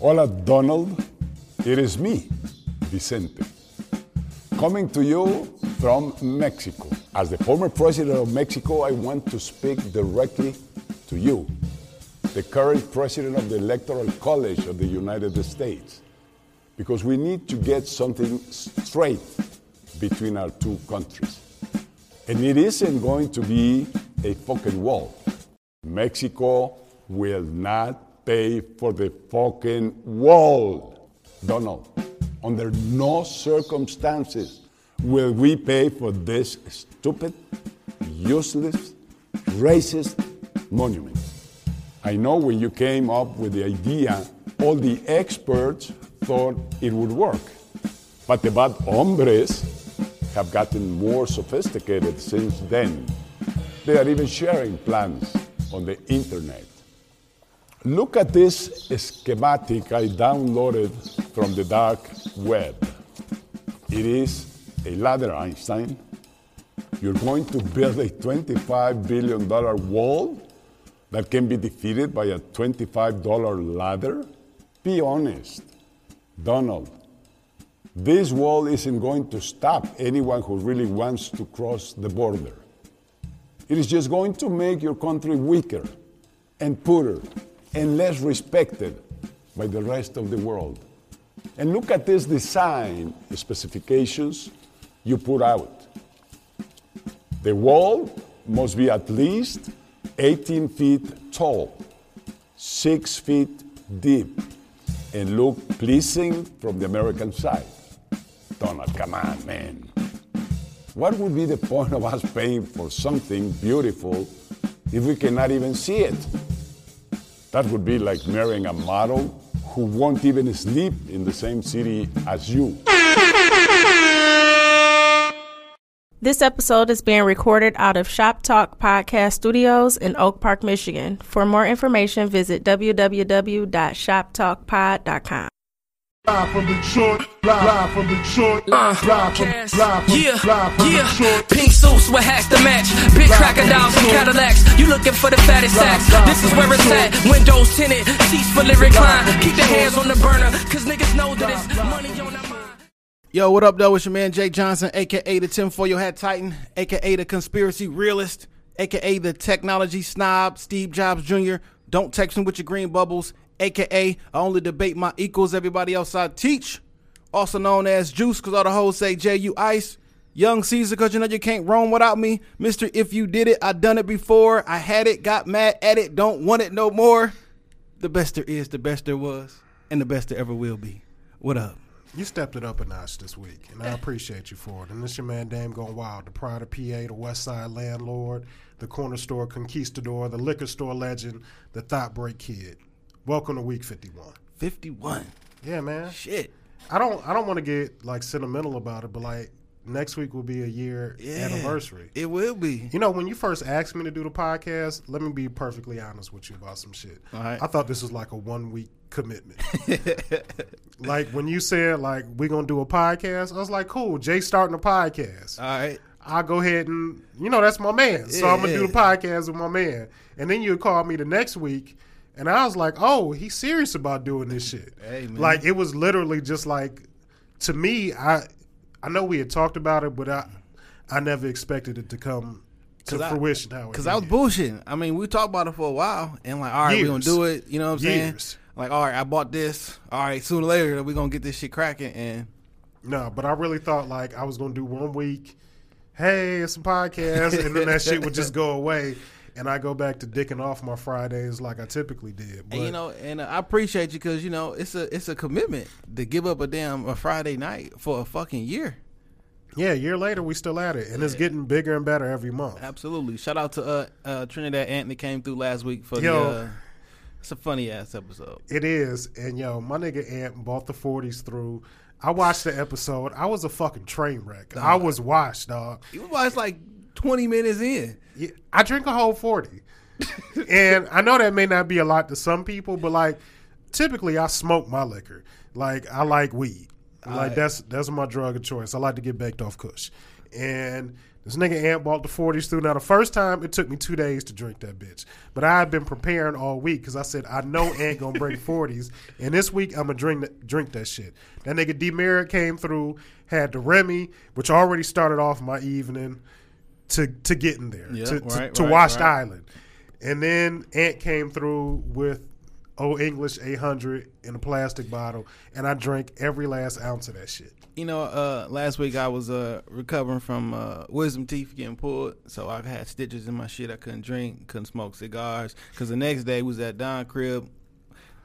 Hola, Donald. It is me, Vicente, coming to you from Mexico. As the former president of Mexico, I want to speak directly to you, the current president of the Electoral College of the United States, because we need to get something straight between our two countries. And it isn't going to be a fucking wall. Mexico will not pay for the fucking wall. Donald, under no circumstances will we pay for this stupid, useless, racist monument. I know when you came up with the idea, all the experts thought it would work. But the bad hombres have gotten more sophisticated since then. They are even sharing plans on the internet. Look at this schematic I downloaded from the dark web. It is a ladder, Einstein. You're going to build a $25 billion wall that can be defeated by a $25 ladder? Be honest. Donald, this wall isn't going to stop anyone who really wants to cross the border. It is just going to make your country weaker and poorer and less respected by the rest of the world. And look at this design specifications you put out. The wall must be at least 18 feet tall, 6 feet deep, and look pleasing from the American side. Donald, come on, man. What would be the point of us paying for something beautiful if we cannot even see it? That would be like marrying a model who won't even sleep in the same city as you. This episode is being recorded out of Shop Talk Podcast Studios in Oak Park, Michigan. For more information, visit www.shoptalkpod.com. Live from Detroit, live from Detroit, uh, live from, live from, yeah, live from yeah. Detroit. Pink suits with hats to match. Big crocodiles and Cadillacs. You looking for the fattest sacks? This is where it's at. Windows tinted, seats fully reclined. Keep your hands on the burner, cause niggas know that it's money on their mind. Yo, what up, though? It's your man Jay Johnson, aka the Tim tinfoil hat titan, aka the conspiracy realist, aka the technology snob, Steve Jobs Jr. Don't text me with your green bubbles, aka I only debate my equals, everybody else I teach. Also known as Juice, cause all the hoes say J you ice. Young Caesar, cause you know you can't roam without me. Mister, if you did it, I done it before. I had it, got mad at it, don't want it no more. The best there is, the best there was, and the best there ever will be. What up? You stepped it up a notch this week, and I appreciate you for it. And this your man Dame Gone Wild, the pride of PA, the West Side landlord, the corner store conquistador, the liquor store legend, the thought break kid. Welcome to week 51. 51. Yeah, man. Shit. I don't I don't want to get like sentimental about it, but like next week will be a year Yeah. anniversary. It will be. You know, when you first asked me to do the podcast, let me be perfectly honest with you about some shit. All right. I thought this was like a one week commitment. like when you said like we're gonna do a podcast, I was like, cool. Jay starting a podcast. All right. I'll go ahead and you know that's my man. So Yeah, I'm gonna do the podcast with my man. And then you called me the next week and I was like, oh, he's serious about doing this shit. Hey. Like it was literally just like to me, I I know we had talked about it, but I I never expected it to come to I- fruition how it Because I was bullshitting. I mean, we talked about it for a while, and like, all right, we're gonna do it. You know what I'm saying? Years. Like, all right, I bought this. All right, sooner or later we're gonna get this shit cracking. And No, but I really thought like I was gonna do one week. Hey, it's a podcast, and then that shit would just go away, and I go back to dicking off my Fridays like I typically did. But and you know, and I appreciate you because you know it's a it's a commitment to give up a damn a Friday night for a fucking year. yeah, a year later we still at it, and it's getting bigger and better every month. Absolutely. Shout out to uh, uh Trinidad Anthony came through last week for Yo. the. Uh, it's a funny ass episode. It is, and yo, my nigga Ant bought the forties through. I watched the episode. I was a fucking train wreck. I was washed, dog. It was like twenty minutes in. Yeah, I drink a whole 40. and I know that may not be a lot to some people, but like typically I smoke my liquor. Like I like weed. Like Alright. that's that's my drug of choice. I like to get baked off kush. And This nigga Ant bought the 40s through. Now, the first time, it took me two days to drink that bitch. But I had been preparing all week because I said, I know Ant gonna bring 40s. And this week, I'm gonna drink, that- drink that shit. That nigga D Merritt came through, had the Remy, which already started off my evening to to getting there, Yeah, to, to, right, to Washed right. Island. And then Ant came through with Old English 800 in a plastic bottle. And I drank every last ounce of that shit. You know, uh, last week I was uh, recovering from uh, wisdom teeth getting pulled, so I had stitches in my shit. I couldn't drink, couldn't smoke cigars, because the next day was at Don Crib,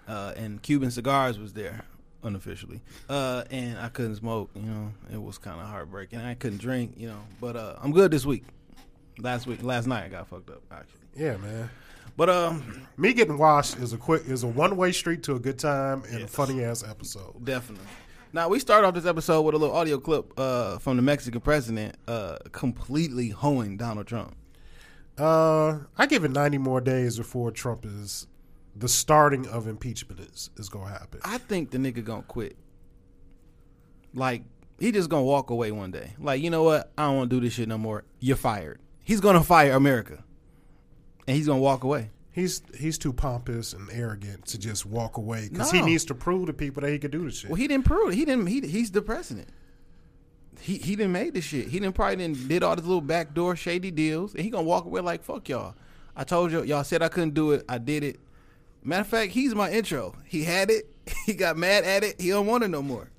uh, and Cuban cigars was there unofficially, uh, and I couldn't smoke. You know, it was kind of heartbreaking. I couldn't drink. You know, but uh, I'm good this week. Last week, last night I got fucked up actually, Yeah, man. but um, Me getting washed is a quick is a one way street to a good time and a funny ass episode. Definitely. Now we start off this episode with a little audio clip uh, from the Mexican president uh, completely hoeing Donald Trump. Uh, I give it ninety more days before Trump is the starting of impeachment is is gonna happen. I think the nigga gonna quit. Like he just gonna walk away one day. Like you know what? I don't want to do this shit no more. You're fired. He's gonna fire America, and he's gonna walk away. He's he's too pompous and arrogant to just walk away because he needs to prove to people that he can do the shit. Well, he didn't prove it. He didn't. He, he's the president. He he didn't make the shit. He didn't probably didn't did all these little backdoor shady deals, and he gonna walk away like fuck y'all. I told you, y'all said I couldn't do it. I did it. Matter of fact, he's my intro. He had it. He got mad at it. He don't want it no more.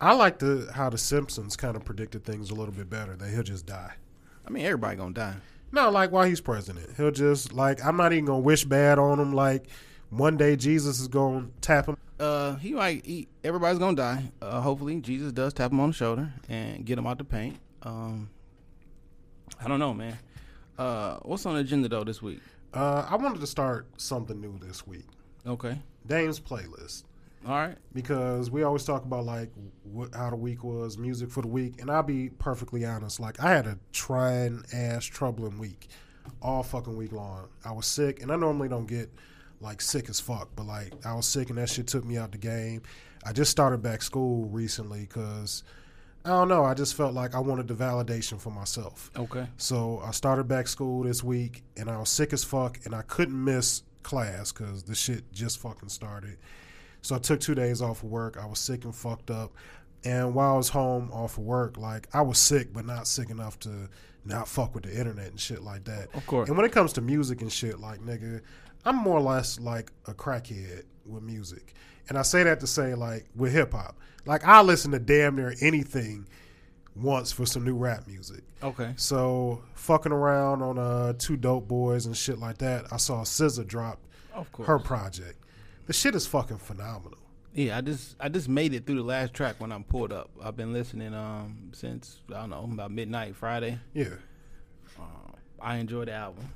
I like the how the Simpsons kind of predicted things a little bit better. That he'll just die. I mean, everybody gonna die. No, like while he's president, he'll just like I'm not even gonna wish bad on him. Like one day Jesus is gonna tap him. Uh, he might. He, everybody's gonna die. Uh, hopefully, Jesus does tap him on the shoulder and get him out the paint. Um, I don't know, man. Uh, what's on the agenda though this week? Uh, I wanted to start something new this week. Okay, Dame's playlist. All right. because we always talk about like what how the week was, music for the week, and I'll be perfectly honest. Like I had a trying ass troubling week, all fucking week long. I was sick, and I normally don't get like sick as fuck, but like I was sick, and that shit took me out the game. I just started back school recently because I don't know. I just felt like I wanted the validation for myself. Okay. So I started back school this week, and I was sick as fuck, and I couldn't miss class because the shit just fucking started. So I took two days off of work. I was sick and fucked up, and while I was home off of work, like I was sick, but not sick enough to not fuck with the internet and shit like that. Of course. And when it comes to music and shit, like nigga, I'm more or less like a crackhead with music, and I say that to say like with hip hop, like I listen to damn near anything once for some new rap music. Okay. So fucking around on uh two dope boys and shit like that. I saw SZA drop Of course. her project. The shit is fucking phenomenal. Yeah, I just I just made it through the last track when I'm pulled up. I've been listening um since I don't know about midnight Friday. Yeah. I enjoy the album.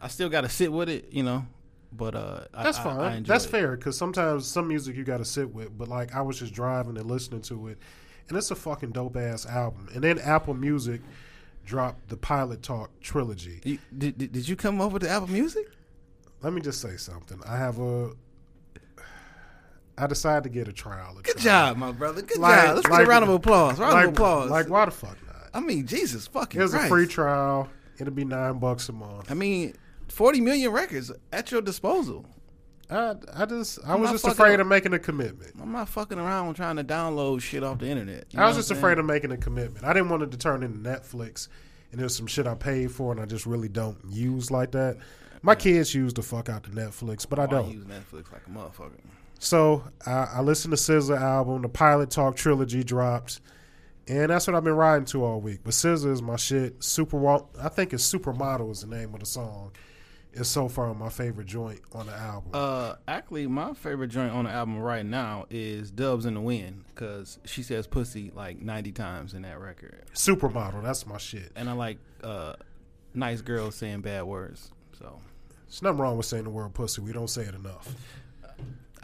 I still got to sit with it, you know, but uh, That's I, fine. I enjoy That's it. fair because sometimes some music you got to sit with. But like I was just driving and listening to it, and it's a fucking dope ass album. And then Apple Music dropped the Pilot Talk trilogy. You, did, did did you come up with the Apple Music? Let me just say something. I have a. I decided to get a trial. a Good trial. job, my brother. Good Like- job. Let's like- get a round of applause. Round Like, of applause. like why the fuck not? I mean, Jesus fucking It was Christ. a free trial. It'll be nine bucks a month. I mean, forty million records at your disposal. I, I just I I'm was just afraid of making a commitment. I'm not fucking around trying to download shit off the internet. I was just afraid of making a commitment. I didn't want it to turn into Netflix and there's some shit I paid for and I just really don't use like that. My kids use the fuck out the Netflix, but I Oh, don't. use Netflix like a motherfucker. So I, I listened to SZA album, the Pilot Talk trilogy dropped, and that's what I've been riding to all week. But SZA is my shit. Super, I think it's Supermodel is the name of the song. It's so far my favorite joint on the album. Uh, actually, my favorite joint on the album right now is "Doves in the Wind" because she says "pussy" like ninety times in that record, Supermodel, that's my shit. and I like uh, nice girls saying bad words. So There's nothing wrong with saying the word pussy. We don't say it enough.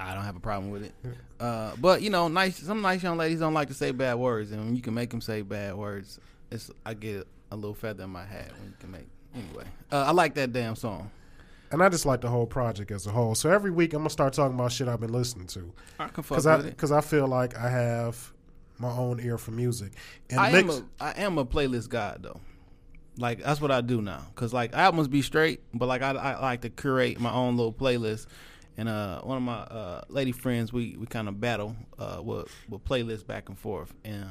I don't have a problem with it. Uh, but you know, nice some nice young ladies don't like to say bad words, and when you can make them say bad words, it's I get a little feather in my hat when you can make. Anyway, uh, I like that damn song. And I just like the whole project as a whole. So every week I'm gonna start talking about shit I've been listening to, I can fuck because I because I feel like I have my own ear for music. And I am mix- a I am a playlist guy though. Like that's what I do now. Cause like albums be straight, but like I, I like to curate my own little playlist. And uh, one of my uh, lady friends, we, we kind of battle uh, with with playlists back and forth. And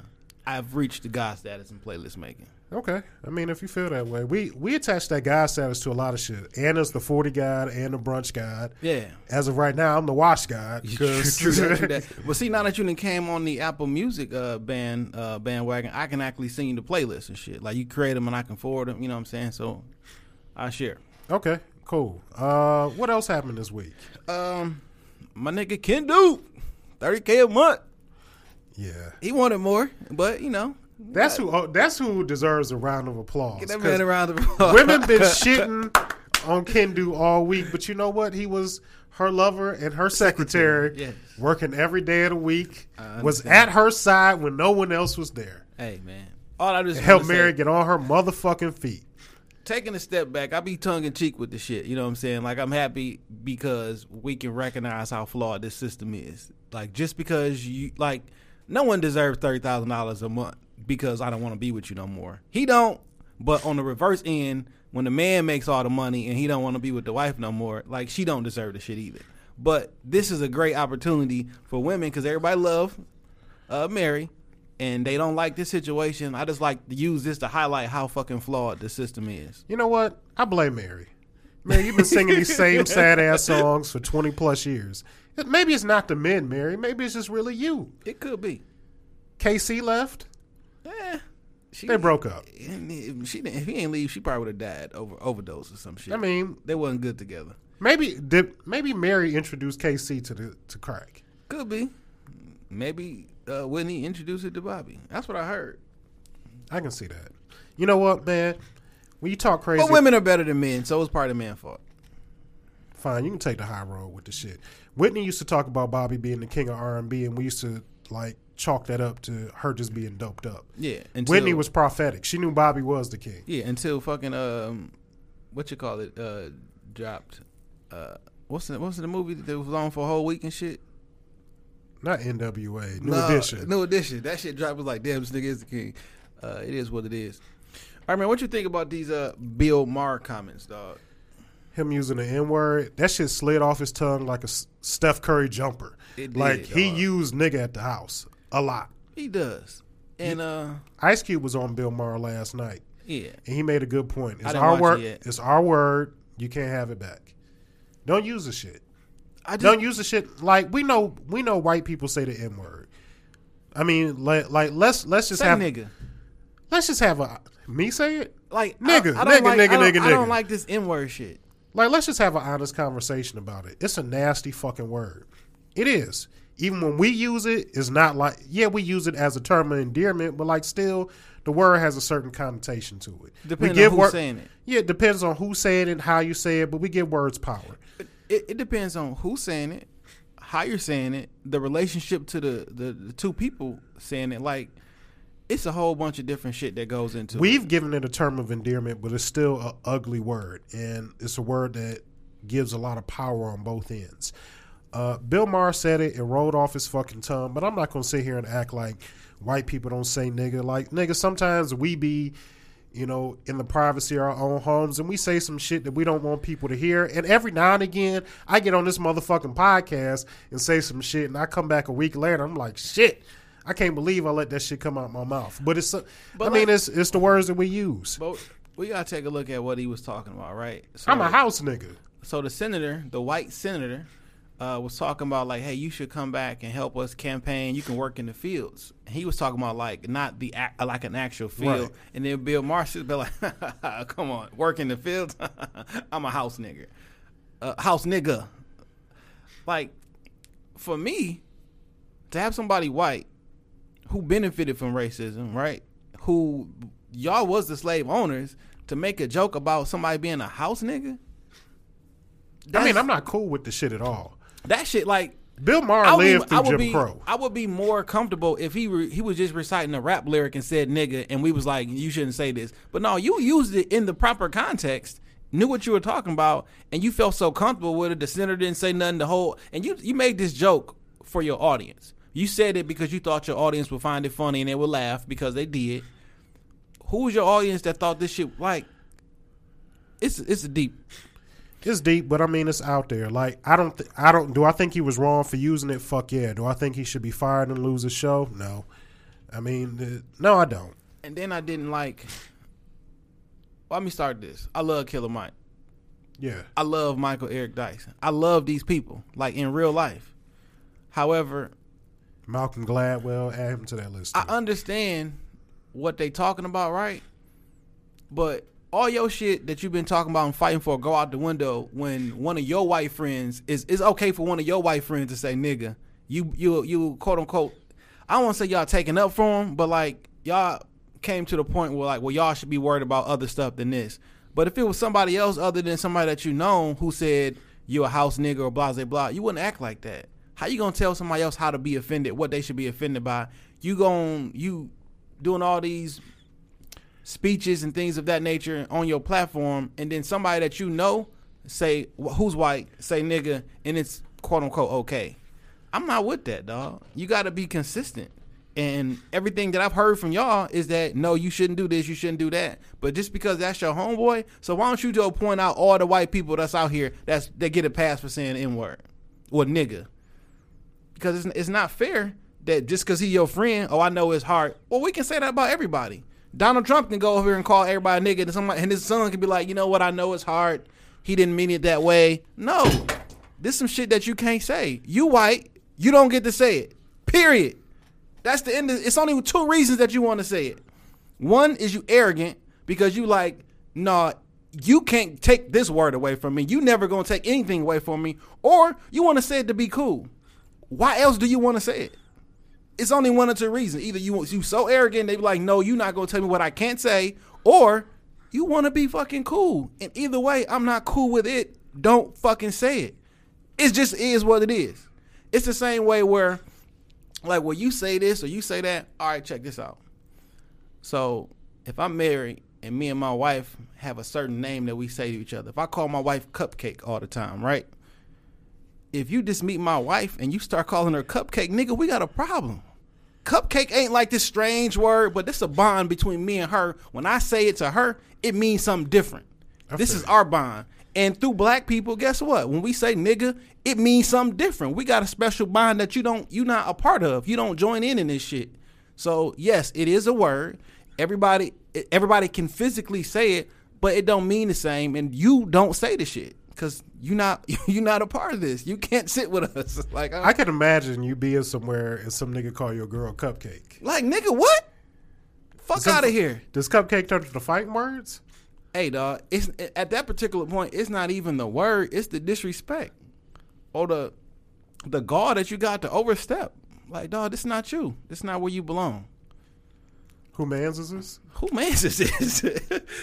I've reached the god status in playlist making. Okay, I mean, if you feel that way, we we attach that guy status to a lot of shit. Anna's the forty guide and the brunch guide. Yeah. As of right now, I'm the wash guide. 'cause- True that, true that. But see, now that you came on the Apple Music uh, band uh, bandwagon, I can actually you the playlist and shit. Like you create them and I can forward them. You know what I'm saying? So I share. okay, cool. Uh, what else happened this week? Um, my nigga Kendu thirty k a month. Yeah, He wanted more, but you know, that's who. Oh, that's who deserves a round of applause. get that man around the Women been shitting on Kendu all week, but you know what? He was her lover and her secretary, yes. working every day of the week. Was at her side when no one else was there. Hey man, all I just Help Mary say, get on her motherfucking feet. Taking a step back, I be tongue in cheek with the shit. You know what I'm saying? Like I'm happy because we can recognize how flawed this system is. Like just because you like, no one deserves thirty thousand dollars a month because I don't want to be with you no more. He don't. But on the reverse end, when the man makes all the money and he don't want to be with the wife no more, like she don't deserve the shit either. But this is a great opportunity for women because everybody love uh, Mary, and they don't like this situation. I just like to use this to highlight how fucking flawed the system is. You know what? I blame Mary. Mary, you've been singing these same sad ass songs for 20 plus years. Maybe it's not the men, Mary. Maybe it's just really you. It could be. K-Ci left. Eh, she, They broke up. If she didn't, if he ain't leave, she probably would have died over overdose or some shit. I mean, they wasn't good together. maybe did maybe Mary introduced K-Ci to the to crack. Could be. Maybe uh, Whitney introduced it to Bobby. That's what I heard. I can see that. You know what, man? When you talk crazy, But women are better than men, so it's part of man fault. fine. You can take the high road with the shit. Whitney used to talk about Bobby being the king of R and B, and we used to like chalk that up to her just being doped up. Yeah. Until, Whitney was prophetic. She knew Bobby was the king. Yeah, until fucking um, what you call it uh dropped. Uh, what's the what's the movie that was on for a whole week and shit? Not NWA, New Nah, Edition. New edition. That shit dropped was like, damn, this nigga is the king. Uh, it is what it is. All right, man. What you think about these uh Bill Maher comments, dog? Him using the N word, that shit slid off his tongue like a S- Steph Curry jumper. It did, like he dog. used nigga at the house a lot. He does, and uh, Ice Cube was on Bill Maher last night, yeah, and he made a good point. It's our it word. yet. It's our word. You can't have it back. Don't use the shit. Just Don't use the shit. Like we know, we know white people say the N word. I mean, like, like let's let's just have nigga. let's just have a me say it. Like Nigga, I, I don't nigga, like, nigga, don't, nigga, I don't like this N word shit. Like, let's just have an honest conversation about it. It's a nasty fucking word. It is. Even when we use it, it's not like yeah, we use it as a term of endearment, but like still, the word has a certain connotation to it. Depending we on who's saying it. Yeah, it depends on who said it, and how you say it, but we give words power. It, it depends on who's saying it, how you're saying it, the relationship to the, the, the two people saying it. Like, it's a whole bunch of different shit that goes into it. We've given it a term of endearment, but it's still an ugly word, and it's a word that gives a lot of power on both ends. Uh, Bill Maher said it; it rolled off his fucking tongue. But I'm not gonna sit here and act like white people don't say nigga. Like nigga, sometimes we be, you know, in the privacy of our own homes, and we say some shit that we don't want people to hear. And every now and again, I get on this motherfucking podcast and say some shit, and I come back a week later, I'm like, shit. I can't believe I let that shit come out my mouth. But it's, uh, I But mean, it's it's the words that we use. But we gotta take a look at what he was talking about, right? So, I'm a house nigga. So the senator, the white senator, uh, was talking about like, hey, you should come back and help us campaign. You can work in the fields. And he was talking about like not the ac- like an actual field. Right. And then Bill Marshall be like, come on, work in the fields. I'm a house nigga, uh, house nigga. Like for me, to have somebody white who benefited from racism, right? Who y'all was the slave owners to make a joke about somebody being a house nigga. I mean, I'm not cool with the shit at all. That shit like Bill Maher I would, be, lived I through Jim be Crow. I would be more comfortable if he re, he was just reciting a rap lyric and said nigga and we was like you shouldn't say this. But no, you used it in the proper context, knew what you were talking about, and you felt so comfortable with it. The senator didn't say nothing. The whole and you you made this joke for your audience. You said it because you thought your audience would find it funny and they would laugh because they did. who's your audience that thought this shit like? It's it's a deep. It's deep, but I mean it's out there. Like I don't, th- I don't. Do I think he was wrong for using it? Fuck yeah. Do I think he should be fired and lose his show? No. I mean, uh, no, I don't. And then I didn't like. Well, let me start this. I love Killer Mike. Yeah, I love Michael Eric Dyson. I love these people, like in real life. However, Malcolm Gladwell, add him to that list. I understand what they talking about, right? But all your shit that you've been talking about and fighting for go out the window when one of your white friends is it's okay for one of your white friends to say nigga. You you you quote unquote I to say y'all taking up for him, but like y'all came to the point where like well y'all should be worried about other stuff than this. But if it was somebody else other than somebody that you know who said you a house nigga or blah blah blah, you wouldn't act like that. How you gonna tell somebody else how to be offended, what they should be offended by? You gon' you doing all these speeches and things of that nature on your platform, and then somebody that you know say who's white say nigga, and it's quote unquote okay. I'm not with that, dog. You got to be consistent. And everything that I've heard from y'all is that no, you shouldn't do this, you shouldn't do that. But just because that's your homeboy, so why don't you go point out all the white people that's out here that's that get a pass for saying n word or nigga? Because it's, it's not fair that just because he your friend, oh I know his heart. Well, we can say that about everybody. Donald Trump can go over here and call everybody a nigga, and somebody and his son can be like, you know what, I know it's hard. He didn't mean it that way. No, this some shit that you can't say. You white, you don't get to say it. Period. That's the end. Of, it's only two reasons that you want to say it. One is you arrogant because you like, nah, you can't take this word away from me. You never gonna take anything away from me. Or you want to say it to be cool. Why else do you want to say it? It's only one or two reasons. Either you you so arrogant, they be like, no, you're not gonna tell me what I can't say, or you want to be fucking cool. And either way, I'm not cool with it. Don't fucking say it. It just is what it is. It's the same way where, like, when you say this or you say that, all right, check this out. So if I'm married and me and my wife have a certain name that we say to each other, if I call my wife Cupcake all the time, right? If you just meet my wife and you start calling her Cupcake, nigga, we got a problem. Cupcake ain't like this strange word, but this a bond between me and her. When I say it to her, it means something different. this is our bond. And through black people, guess what? When we say nigga, it means something different. We got a special bond that you don't you not a part of. You don't join in in this shit. So yes, it is a word. Everybody everybody can physically say it, but it don't mean the same. And you don't say the shit because you're not you're not a part of this. You can't sit with us. Like I can imagine you being somewhere and some nigga call your girl Cupcake. like nigga, what? Fuck out of here. Does Cupcake turn to the fighting words? Hey, dog. It's at that particular point. It's not even the word. It's the disrespect or the the gall that you got to overstep. Like, dog, this is not you. This is not where you belong. Who mans is this? Who mans is this?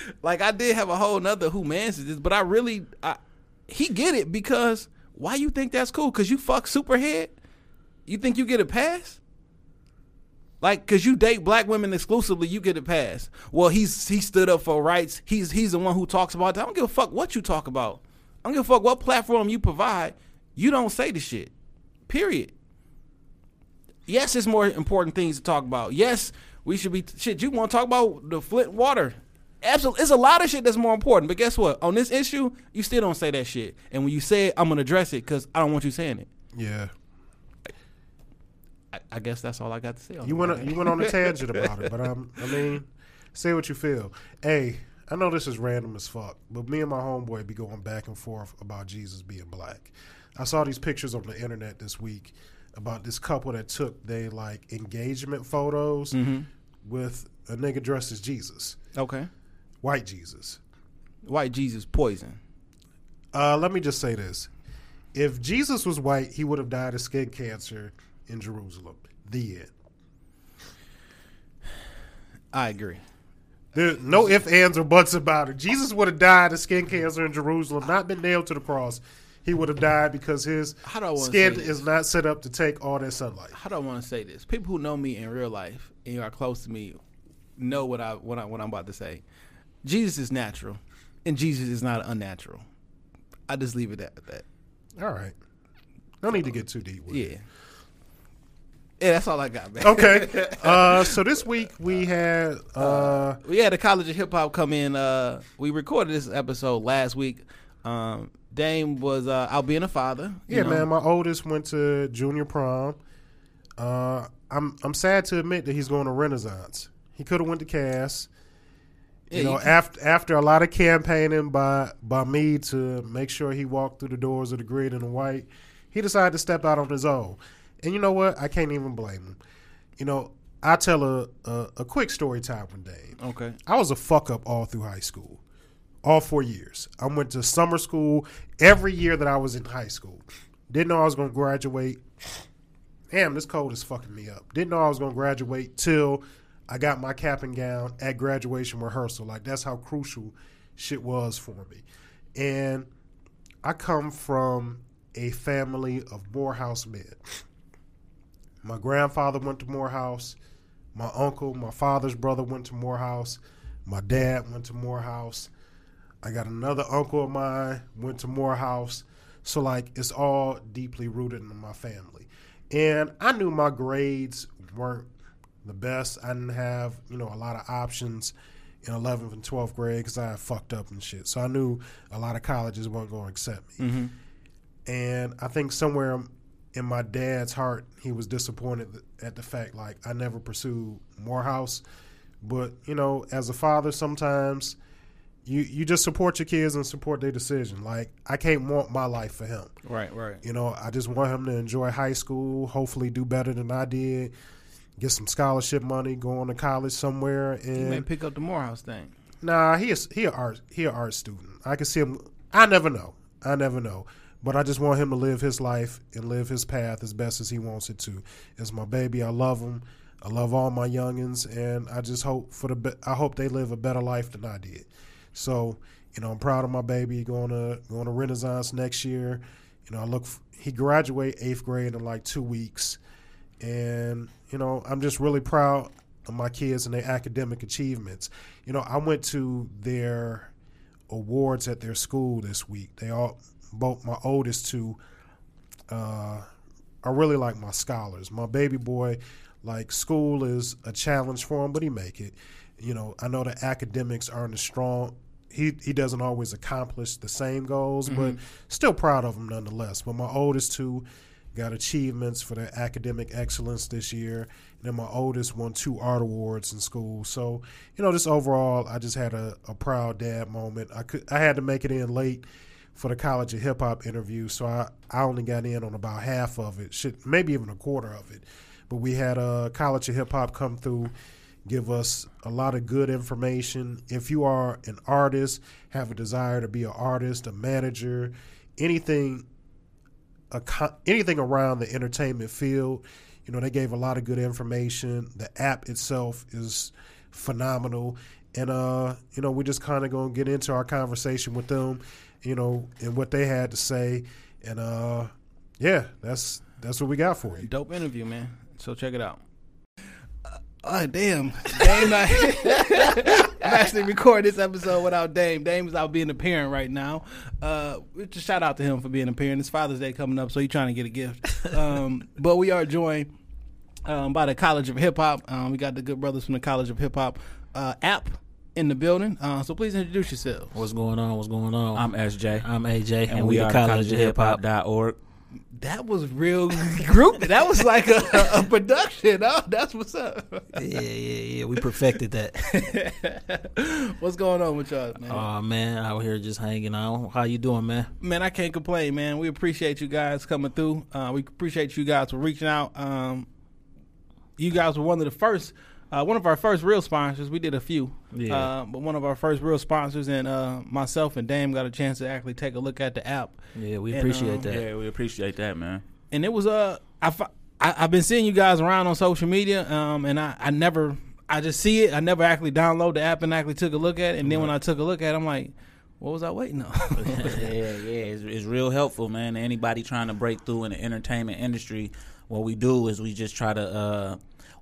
like, I did have a whole nother who mans is this, but I really, I he get it because why you think that's cool? Cause you fuck superhead. You think you get a pass? Like, cause you date black women exclusively, you get a pass. Well, he's he stood up for rights. He's he's the one who talks about that. I don't give a fuck what you talk about. I don't give a fuck what platform you provide. You don't say the shit. Period. Yes, it's more important things to talk about. Yes, we should be shit. You want to talk about the Flint water? Absolutely, it's a lot of shit that's more important. But guess what? On this issue, you still don't say that shit. And when you say it, I'm gonna address it because I don't want you saying it. Yeah. I, I guess that's all I got to say. On You went matter. you went on a tangent about it, but um, I mean, say what you feel. Hey, I know this is random as fuck, but me and my homeboy be going back and forth about Jesus being black. I saw these pictures on the internet this week about this couple that took they like engagement photos with a nigga dressed as Jesus, Okay. White Jesus. White Jesus poison. Uh, let me just say this: if Jesus was white, he would have died of skin cancer in Jerusalem. The end. I agree. There, no ifs, ands, or buts about it. Jesus would have died of skin cancer in Jerusalem, not been nailed to the cross. He would have died because his How do I skin is not set up to take all that sunlight. How do I want to say this? People who know me in real life and are close to me know what I what I what I'm about to say. Jesus is natural, and Jesus is not unnatural. I just leave it at that. All right. No need to get too deep with it. Yeah. Yeah, that's all I got, man. Okay. Uh, so this week we had uh, we had the College of Hip Hop come in. Uh, we recorded this episode last week. Um, Dame was uh, out being a father. yeah, know. man. My oldest went to junior prom. Uh, I'm I'm sad to admit that he's going to Renaissance. He could have went to Cass. Yeah, You know, you after after a lot of campaigning by by me to make sure he walked through the doors of the grid in the white, he decided to step out on his own. And you know what? I can't even blame him. You know, I tell a a, a quick story time with Dave. Okay. I was a fuck up all through high school, all four years. I went to summer school every year that I was in high school. Didn't know I was going to graduate. Damn, this cold is fucking me up. Didn't know I was going to graduate till I got my cap and gown at graduation rehearsal. Like that's how crucial shit was for me. And I come from a family of Morehouse men. My grandfather went to Morehouse. My uncle, my father's brother went to Morehouse. My dad went to Morehouse. I got another uncle of mine went to Morehouse. So like it's all deeply rooted in my family. And I knew my grades weren't the best. I didn't have, you know, a lot of options in 11th and 12th grade because I fucked up and shit. So I knew a lot of colleges weren't going to accept me. Mm-hmm. And I think somewhere in my dad's heart, he was disappointed at the fact like I never pursued Morehouse. But you know, as a father, sometimes you you just support your kids and support their decision. Like I can't want my life for him. Right, right. You know, I just want him to enjoy high school, hopefully do better than I did, get some scholarship money, go on to college somewhere, You may and pick up the Morehouse thing. Nah, he is he a art he a art student. I can see him. I never know. I never know. But I just want him to live his life and live his path as best as he wants it to. It's my baby. I love him. I love all my youngins, and I just hope for the. Be- I hope they live a better life than I did. So you know, I'm proud of my baby going to going to Renaissance next year. You know, I look. F- he graduate eighth grade in like two weeks, and you know, I'm just really proud of my kids and their academic achievements. You know, I went to their awards at their school this week. They all, both my oldest two, uh, are really like my scholars. My baby boy, like school is a challenge for him, but he make it. You know, I know the academics aren't as strong. He he doesn't always accomplish the same goals, but still proud of him nonetheless. But my oldest two got achievements for their academic excellence this year. And then my oldest won two art awards in school. So, you know, just overall, I just had a, a proud dad moment. I could I had to make it in late for the College of Hip Hop interview, so I, I only got in on about half of it, shit, maybe even a quarter of it. But we had a College of Hip Hop come through, give us a lot of good information. If you are an artist, have a desire to be an artist, a manager, anything a anything around the entertainment field. You know, they gave a lot of good information. The app itself is phenomenal. And uh, you know, we're just kind of going to get into our conversation with them, you know, and what they had to say. And uh yeah, that's that's what we got for you. Dope interview, man. So check it out. Oh damn! Dame, not, I'm actually recording this episode without Dame. Dame is out being a parent right now. Uh, just shout out to him for being a parent. It's Father's Day coming up, so he's trying to get a gift. Um, but we are joined um, by the College of Hip Hop. Um, we got the good brothers from the College of Hip Hop uh, app in the building. Uh, so please introduce yourself. What's going on? What's going on? I'm SJ. I'm AJ, and, and we, we the are College of Hip Hop. collegeofhiphop.org. That was real group. That was like a, a production. Oh, that's what's up. Yeah, yeah, yeah. We perfected that. What's going on with y'all, man? Oh man, out here just hanging out. How you doing, man? man, I can't complain, man. We appreciate you guys coming through. Uh, we appreciate you guys for reaching out. Um, you guys were one of the first, uh, one of our first real sponsors. We did a few, Yeah. uh, but one of our first real sponsors, and uh, myself and Dame got a chance to actually take a look at the app, Yeah, we And, appreciate um, that. Yeah, we appreciate that, man. and it was uh, I, fi- I I've been seeing you guys around on social media, um, and I I never I just see it. I never actually download the app and actually took a look at it, and then when I took a look at it, I'm like, what was I waiting on? yeah, yeah, it's, it's real helpful, man. Anybody trying to break through in the entertainment industry, what we do is we just try to uh,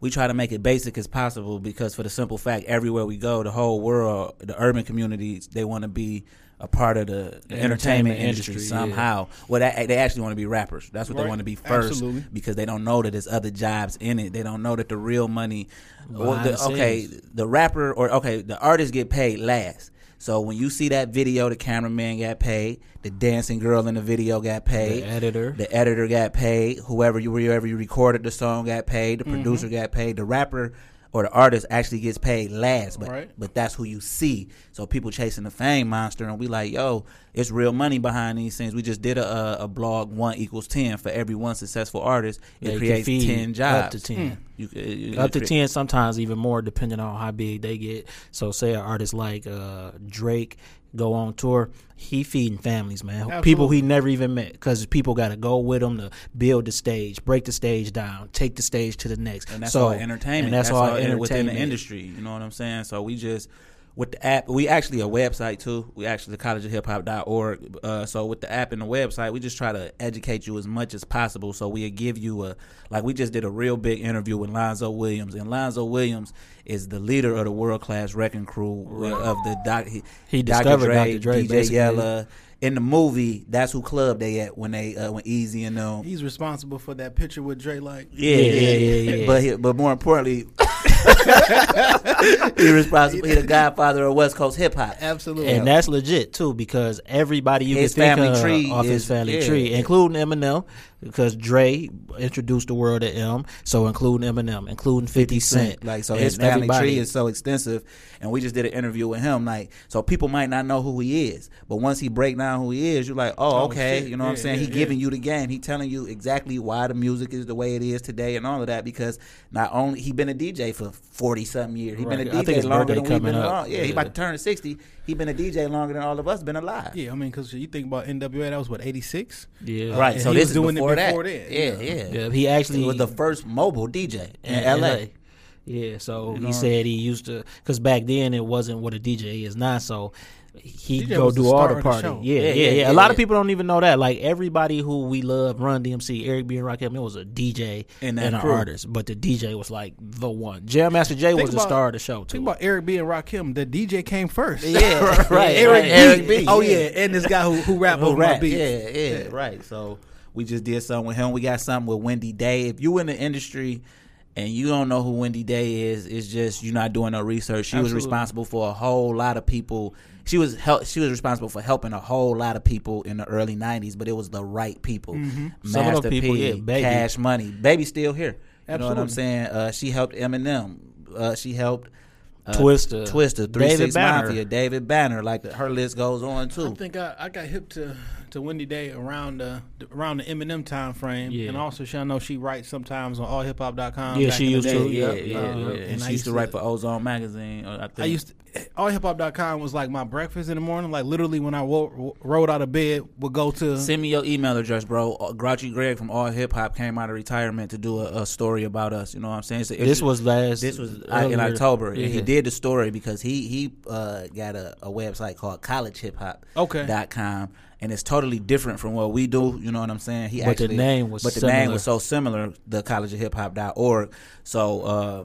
we try to make it basic as possible because for the simple fact, everywhere we go, the whole world, the urban communities, they want to be a part of the, the entertainment, entertainment industry, industry, yeah. somehow. Well, that, they actually want to be rappers. That's what they want to be first Absolutely. because they don't know that there's other jobs in it. They don't know that the real money. The, the okay, the rapper or okay, the artists get paid last. So when you see that video, the cameraman got paid, the dancing girl in the video got paid, The editor. the editor got paid, whoever you wherever you recorded the song got paid, the mm-hmm. producer got paid, the rapper or the artist actually gets paid last, but Right. but that's who you see. So people chasing the fame monster, and we like, yo, it's real money behind these things. We just did a, a, a blog, one equals ten for every one successful artist. It They creates feed ten jobs. up to 10. You, uh, you- up to it- 10 sometimes even more depending on how big they get so say an artist like uh, drake go on tour he feeding families man people he never even met because people got to go with him to build the stage break the stage down take the stage to the next and that's so all entertainment. and that's, all, in- entertainment within the industry. You know what I'm saying? So we just with the app, we actually a website too. We actually the college of hip hop.org. Uh, so with the app and the website, we just try to educate you as much as possible. So we give you a like we just did a real big interview with Lonzo Williams, and Lonzo Williams is the leader of the world class wrecking crew uh, of the doc. He, He discovered Dr. Dre, DJ. Yella. In the movie, that's who club they at when they uh, when Eazy and them. He's responsible for that picture with Dre. Like, Yeah, Yeah, yeah, yeah, yeah. But he, but more importantly, he responsible. He the godfather of West Coast hip hop. absolutely. And that's legit too, because everybody you His can think family of tree off his is- family yeah, tree, yeah. including Eminem, because Dre introduced the world to M, so including Eminem, including Fifty Cent, Like so, and his family everybody. tree is so extensive, and we just did an interview with him. Like, so people might not know who he is, but once he break down who he is, you're like, oh, Oh, okay, shit. you know what I'm saying? yeah, he yeah. giving you the game. He telling you exactly why the music is the way it is today, and all of that. Because not only he been a DJ for forty something years, he been a Right. I think DJ his longer than we've been coming up. around. Yeah, he about to turn sixty. He been a DJ longer than all of us been alive. yeah, I mean, because you think about NWA, that was what eighty six. yeah, Right, And so he this was is doing it before, before that. then, Yeah, yeah. yeah. Yeah, he actually He was the first mobile DJ in, in LA. Yeah, so You know he said he used to because back then it wasn't what a DJ is now. So he DJ would go was the do all the of the party. yeah, yeah, Yeah, yeah, yeah, A lot yeah. of people don't even know that. Like everybody who we love, Run DMC, Eric B and Rakim, it was a DJ In and, an crew. artist, but the DJ was like the one. Jam Master Jay Think was the star of the show too. Think about Eric B and Rakim. The DJ came first. Yeah, right. Eric, right, B. Eric B. Oh yeah, and this guy who who rap Who over my rap? beats. Yeah, yeah, right. So we just did something with him. We got something with Wendy Day. If you in the industry and you don't know who Wendy Day is, it's just you're not doing no research. She was responsible for a whole lot of people. She was help, she was responsible for helping a whole lot of people in the early '90s, but it was the right people. Some of Master them people, P, yeah, Baby. Cash Money, Baby still here. You know what I'm saying? Uh, she helped Eminem. Uh, she helped. Uh, Twista. Twista, Three David Six Banner. Mafia, David Banner, like her list goes on too. I think I, I got hip to, to Wendy Day around the around the Eminem time frame, Yeah. and also she I know she writes sometimes on allhiphop.com. Yeah, back she in the used day. to, Yeah, yeah, yeah, Uh, yeah. and And I used to write for Ozone magazine. uh, I, think. I used to, allhiphop.com was like my breakfast in the morning. Like literally when I wo- rolled out of bed, would go to Send me your email address, bro. Uh, Grouchy Greg from All Hip Hop came out of retirement to do a, a story about us. You know what I'm saying? It's a- it's This was last. this was uh, earlier. in October, and he did the story because he he uh, got a, a website called collegehiphop.com, Okay. And it's totally different from what we do. You know what I'm saying? He But the actually, name was but the name similar. was so similar. The collegeofhiphop.org. So uh,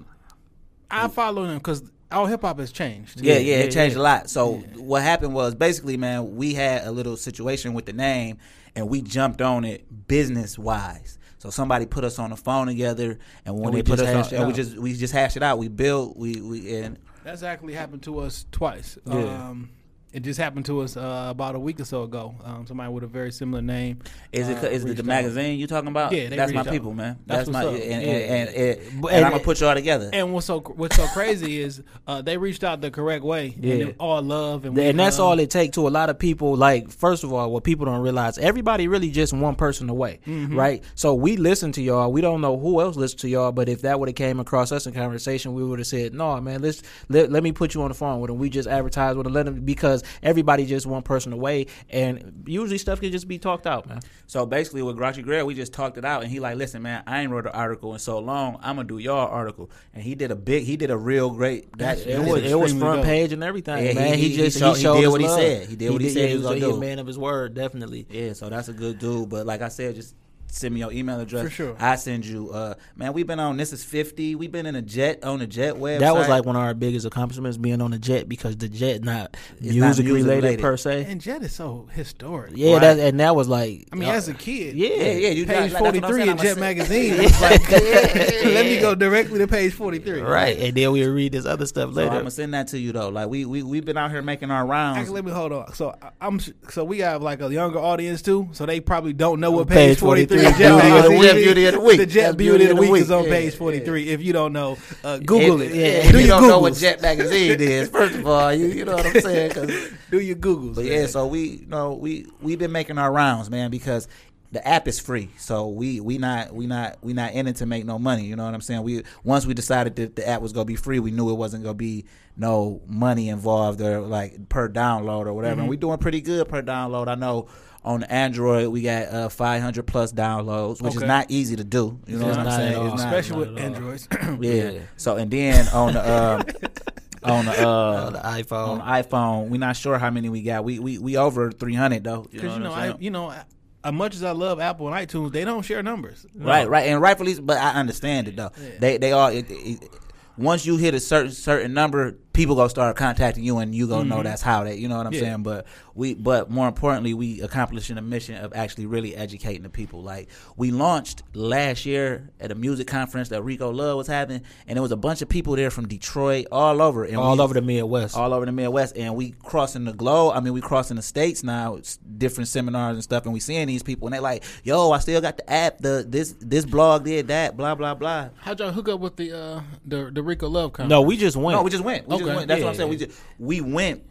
I follow him because all hip hop has changed. Yeah, yeah, yeah, it changed yeah. a lot. So what happened was basically, man, we had a little situation with the name, and we jumped on it business wise. So somebody put us on the phone together, and when And they we put just us hashed on, it and we out. just we just hashed it out. We built, we we and That's actually happened to us twice. Yeah. Um, it just happened to us uh, about a week or so ago. Um, somebody with a very similar name. is it uh, is it the out. magazine you talking about? Yeah, they that's my out. people, man. That's That's, my and, and, and, and, and I'm gonna put y'all together. And what's so what's so crazy is uh, they reached out the correct way. Yeah. and all love and, and that's all it takes to a lot of people. Like, first of all, what people don't realize, everybody really just one person away, Mm-hmm. right? So we listen to y'all. We don't know who else listens to y'all, but if that would have came across us in conversation, we would have said, "No, man, let's let, let me put you on the phone with them." We just advertise with them, let them because everybody just one person away, and usually stuff can just be talked out, man. So basically, with Grouchy Greg, we just talked it out, and he like, listen, man, I ain't wrote an article in so long. I'm gonna do your article, and he did a big, he did a real great. That It was, it was front dope. page and everything, Yeah, man. he- He, he- just he showed- he, he showed did what he said. He did what he said yeah, he was a- gonna a do. man of his word, definitely. Yeah, so that's a good dude. But like I said, just send me your email address. For sure. I send you. Uh, man, we've been on. This is fifty. We've been in a jet on a jet website. That was like one of our biggest accomplishments being on the jet because the jet not It's not music music related, related. per se. And Jet is so historic. Yeah, Right. that and that was like I mean, as a kid, yeah, yeah, yeah. You page like- that's what I'm 43 in Jet magazine was like, let me go directly to page 43. right. And then we would read this other stuff So I'm gonna send that to you though. Like we we we've been out here making our rounds. Actually, let me hold on. So I- I'm so we have like a younger audience too, so they probably don't know what Page page 43 43 is. Jet Beauty of the magazine is. Beauty of the Week. The Jet Beauty of the Week is on page yeah. 43. If you don't know, uh, Google it. Yeah, Do if you don't know what Jet Magazine is, first of all, you you know what I'm saying? 'Cause- Do your Googles. but yeah, so we you know we we've been making our rounds, man, because the app is free. So we we not we not we not in it to make no money. You know what I'm saying? We once we decided that the app was gonna be free, we knew it wasn't gonna be no money involved or like per download or whatever. Mm-hmm. And we doing pretty good per download. I know. On Android, we got uh, 500 plus downloads, which Okay. is not easy to do. You know It's what I'm saying? It's not- especially not with. Androids. yeah. Yeah. So and then on the um, on the uh, On the iPhone. on the iPhone, we're not sure how many we got. We we we over three hundred though. You know, Because you know, I'm I, saying? you know, as much as I love Apple and iTunes, they don't share numbers. right, right, and rightfully, but I understand it though. They they all it, it, once you hit a certain certain number, people gonna start contacting you, and you gonna Mm-hmm. know that's how they. You know what I'm Yeah. saying? But we, but more importantly, we accomplishing a mission of actually really educating the people. Like we launched last year at a music conference that Rico Love was having, and there was a bunch of people there from Detroit, all over, and all we- over the Midwest. all over the Midwest, and we crossing the globe. I mean, we crossing the states now, it's different seminars and stuff, and we seeing these people, and they are like, "Yo, I still got the app. The this this blog did that. Blah blah blah." How'd y'all hook up with the uh the the Rico Love conference? no, we just went. No, we just went. We just went. That's what I'm Yeah, saying. We just we went.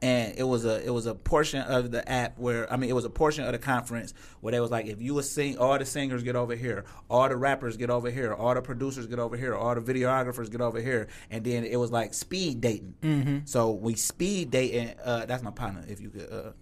And it was a it was a portion of the app where I mean it was a portion of the conference where they was like if you a sing all the singers get over here all the rappers get over here all the producers get over here all the videographers get over here and then it was like speed dating mm-hmm. so we speed dating uh, that's my partner if you could uh,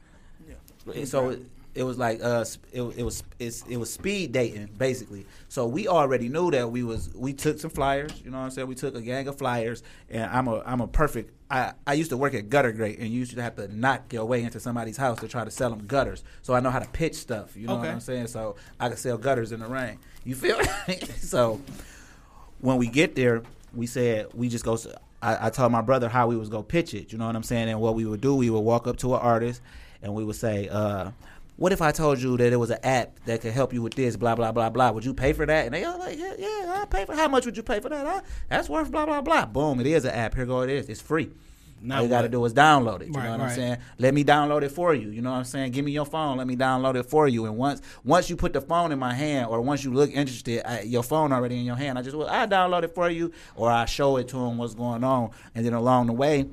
and so it, was like uh it, it was it's, it was speed dating basically. So we already knew that we was we took some flyers, you know what I'm saying? We took a gang of flyers and I'm a I'm a perfect I, I used to work at Gutter Great and you used to have to knock your way into somebody's house to try to sell them gutters. So I know how to pitch stuff, you know what I'm saying? So I can sell gutters in the rain. You feel me? so when we get there, we said we just go. I, I told my brother how we was gonna pitch it. You know what I'm saying? And what we would do, we would walk up to an artist and we would say, uh, "What if I told you that it was an app that could help you with this? Blah blah blah blah. Would you pay for that?" And they all like, "Yeah, yeah, I'll pay for. How much would you pay for that? Huh? That's worth blah blah blah. Boom! It is an app. Here go it is. It's free. Now All you got to do is download it. You Right, know what I'm saying? Let me download it for you. You know what I'm saying? Give me your phone. Let me download it for you. And once once you put the phone in my hand, or once you look interested, I, your phone already in your hand. I just well, I download it for you, or I show it to them what's going on, and then along the way.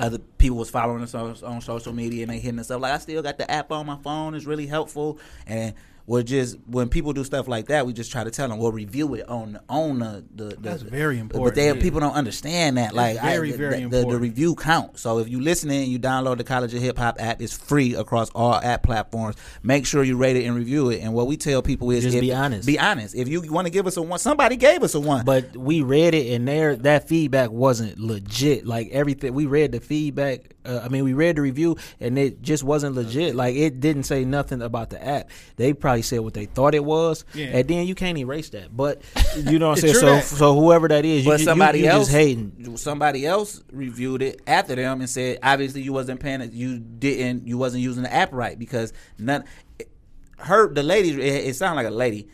Other people was following us on, on social media and they hitting us up like I still got the app on my phone. It's really helpful. And we're just when people do stuff like that, we just try to tell them we'll review it on on the the. the That's very important. But important. they people don't understand that. Like very, I, very the, the, the review count. So if you listening, and you download the College of Hip Hop app. It's free across all app platforms. Make sure you rate it and review it. And what we tell people is Just if- be honest. Be honest. If you want to give us a one, somebody gave us a one. But we read it, and there that feedback wasn't legit. Like everything, we read the feedback. Uh, I mean, we read the review, and it just wasn't legit. Like it didn't say nothing about the app. They probably said what they thought it was, Yeah. and then you can't erase that. But you know what I'm saying. So, that. so whoever that is, you, but you- somebody you, you else just hating. Somebody else reviewed it after them and said, obviously you wasn't paying. You didn't. You wasn't using the app right because none. Her the lady. It, it sounded like a lady.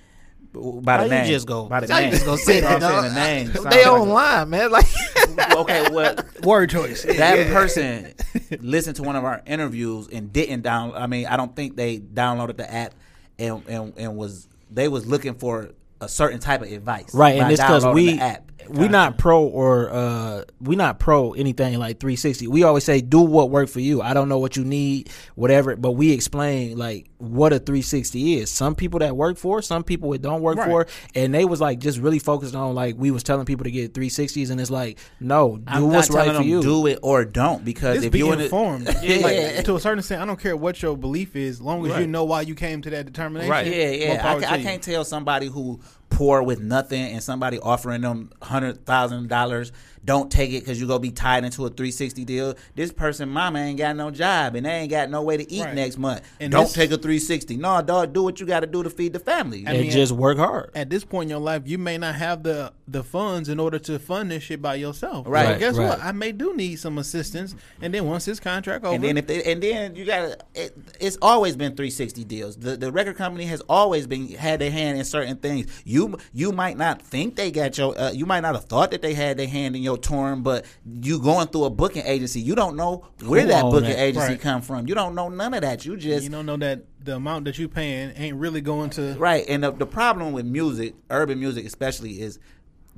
By the Why you name, just go- By the why you name. just go say You that, dog? The name. They sounds like a- online, man. Like okay, well, Word choice. that person listened to one of our interviews and didn't down. I mean, I don't think they downloaded the app and and, and was they was looking for a certain type of advice. right, and it's because we app. we not pro or uh we not pro anything like 360. We always say do what worked for you. I don't know what you need, whatever, but we explain like what a 360 is. Some people that work for, some people it don't work Right. for, and they was like just really focused on like we was telling people to get 360s, and it's like no, do I'm what's not right telling for them you. do it or don't because Just if be you in informed. yeah, Like, to a certain extent, I don't care what your belief is, as long as you know why you came to that determination. Right. Yeah, yeah. I, power ca- to I can't tell somebody who poor with nothing and somebody offering them hundred thousand dollars don't take it because you're gonna be tied into a 360 deal. This person, mama ain't got no job and they ain't got no way to eat Right. next month. And don't this- take a 360. No, dog, do what you got to do to feed the family. I and mean, just work hard. at this point in your life, you may not have the the funds in order to fund this shit by yourself. Right, So guess right. what? I may do need some assistance, and then once this contract over, And then if they, and then you got it, it's always been 360 deals. The the record company has always been had their hand in certain things. You you might not think they got your uh, you might not have thought that they had their hand in your touring, but you going through a booking agency, you don't know where Who that booking that? agency Right. come from. You don't know none of that. You just you don't know that the amount that you paying ain't really going to. Right, and the, the problem with music, urban music especially, is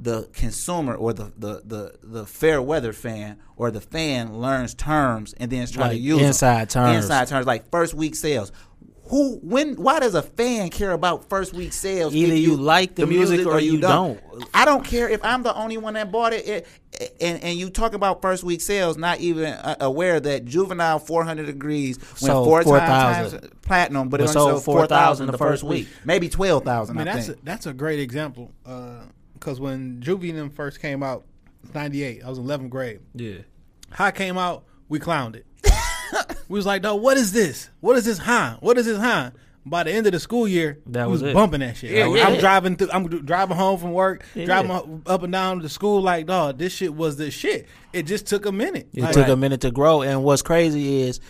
the consumer or the, the, the, the fair weather fan or the fan learns terms and then is trying to Like use them. inside terms. Inside terms, like first week sales. Who when why does a fan care about first week sales? Either if you like the music or you don't. I don't care if I'm the only one that bought it, it and and you talk about first week sales, not even uh, aware that Juvenile 400 Degrees went Sold four 4,000. times platinum, but But it only sold sold 4,000 the first week, maybe 12,000. I mean, I that's a, think. that's a great example because when Juvie and them first came out, '98, I was in 11th grade. Yeah. High came out, we clowned it. We was like, "No, what is this? What is this high? What is this high?" By the end of the school year, That we was was bumping that shit. Yeah, Like, yeah. I'm driving through. I'm driving home from work, Yeah. driving up and down to school. Like, dog, this shit was the shit. It just took a minute. It Like, took a minute to grow. And what's crazy is,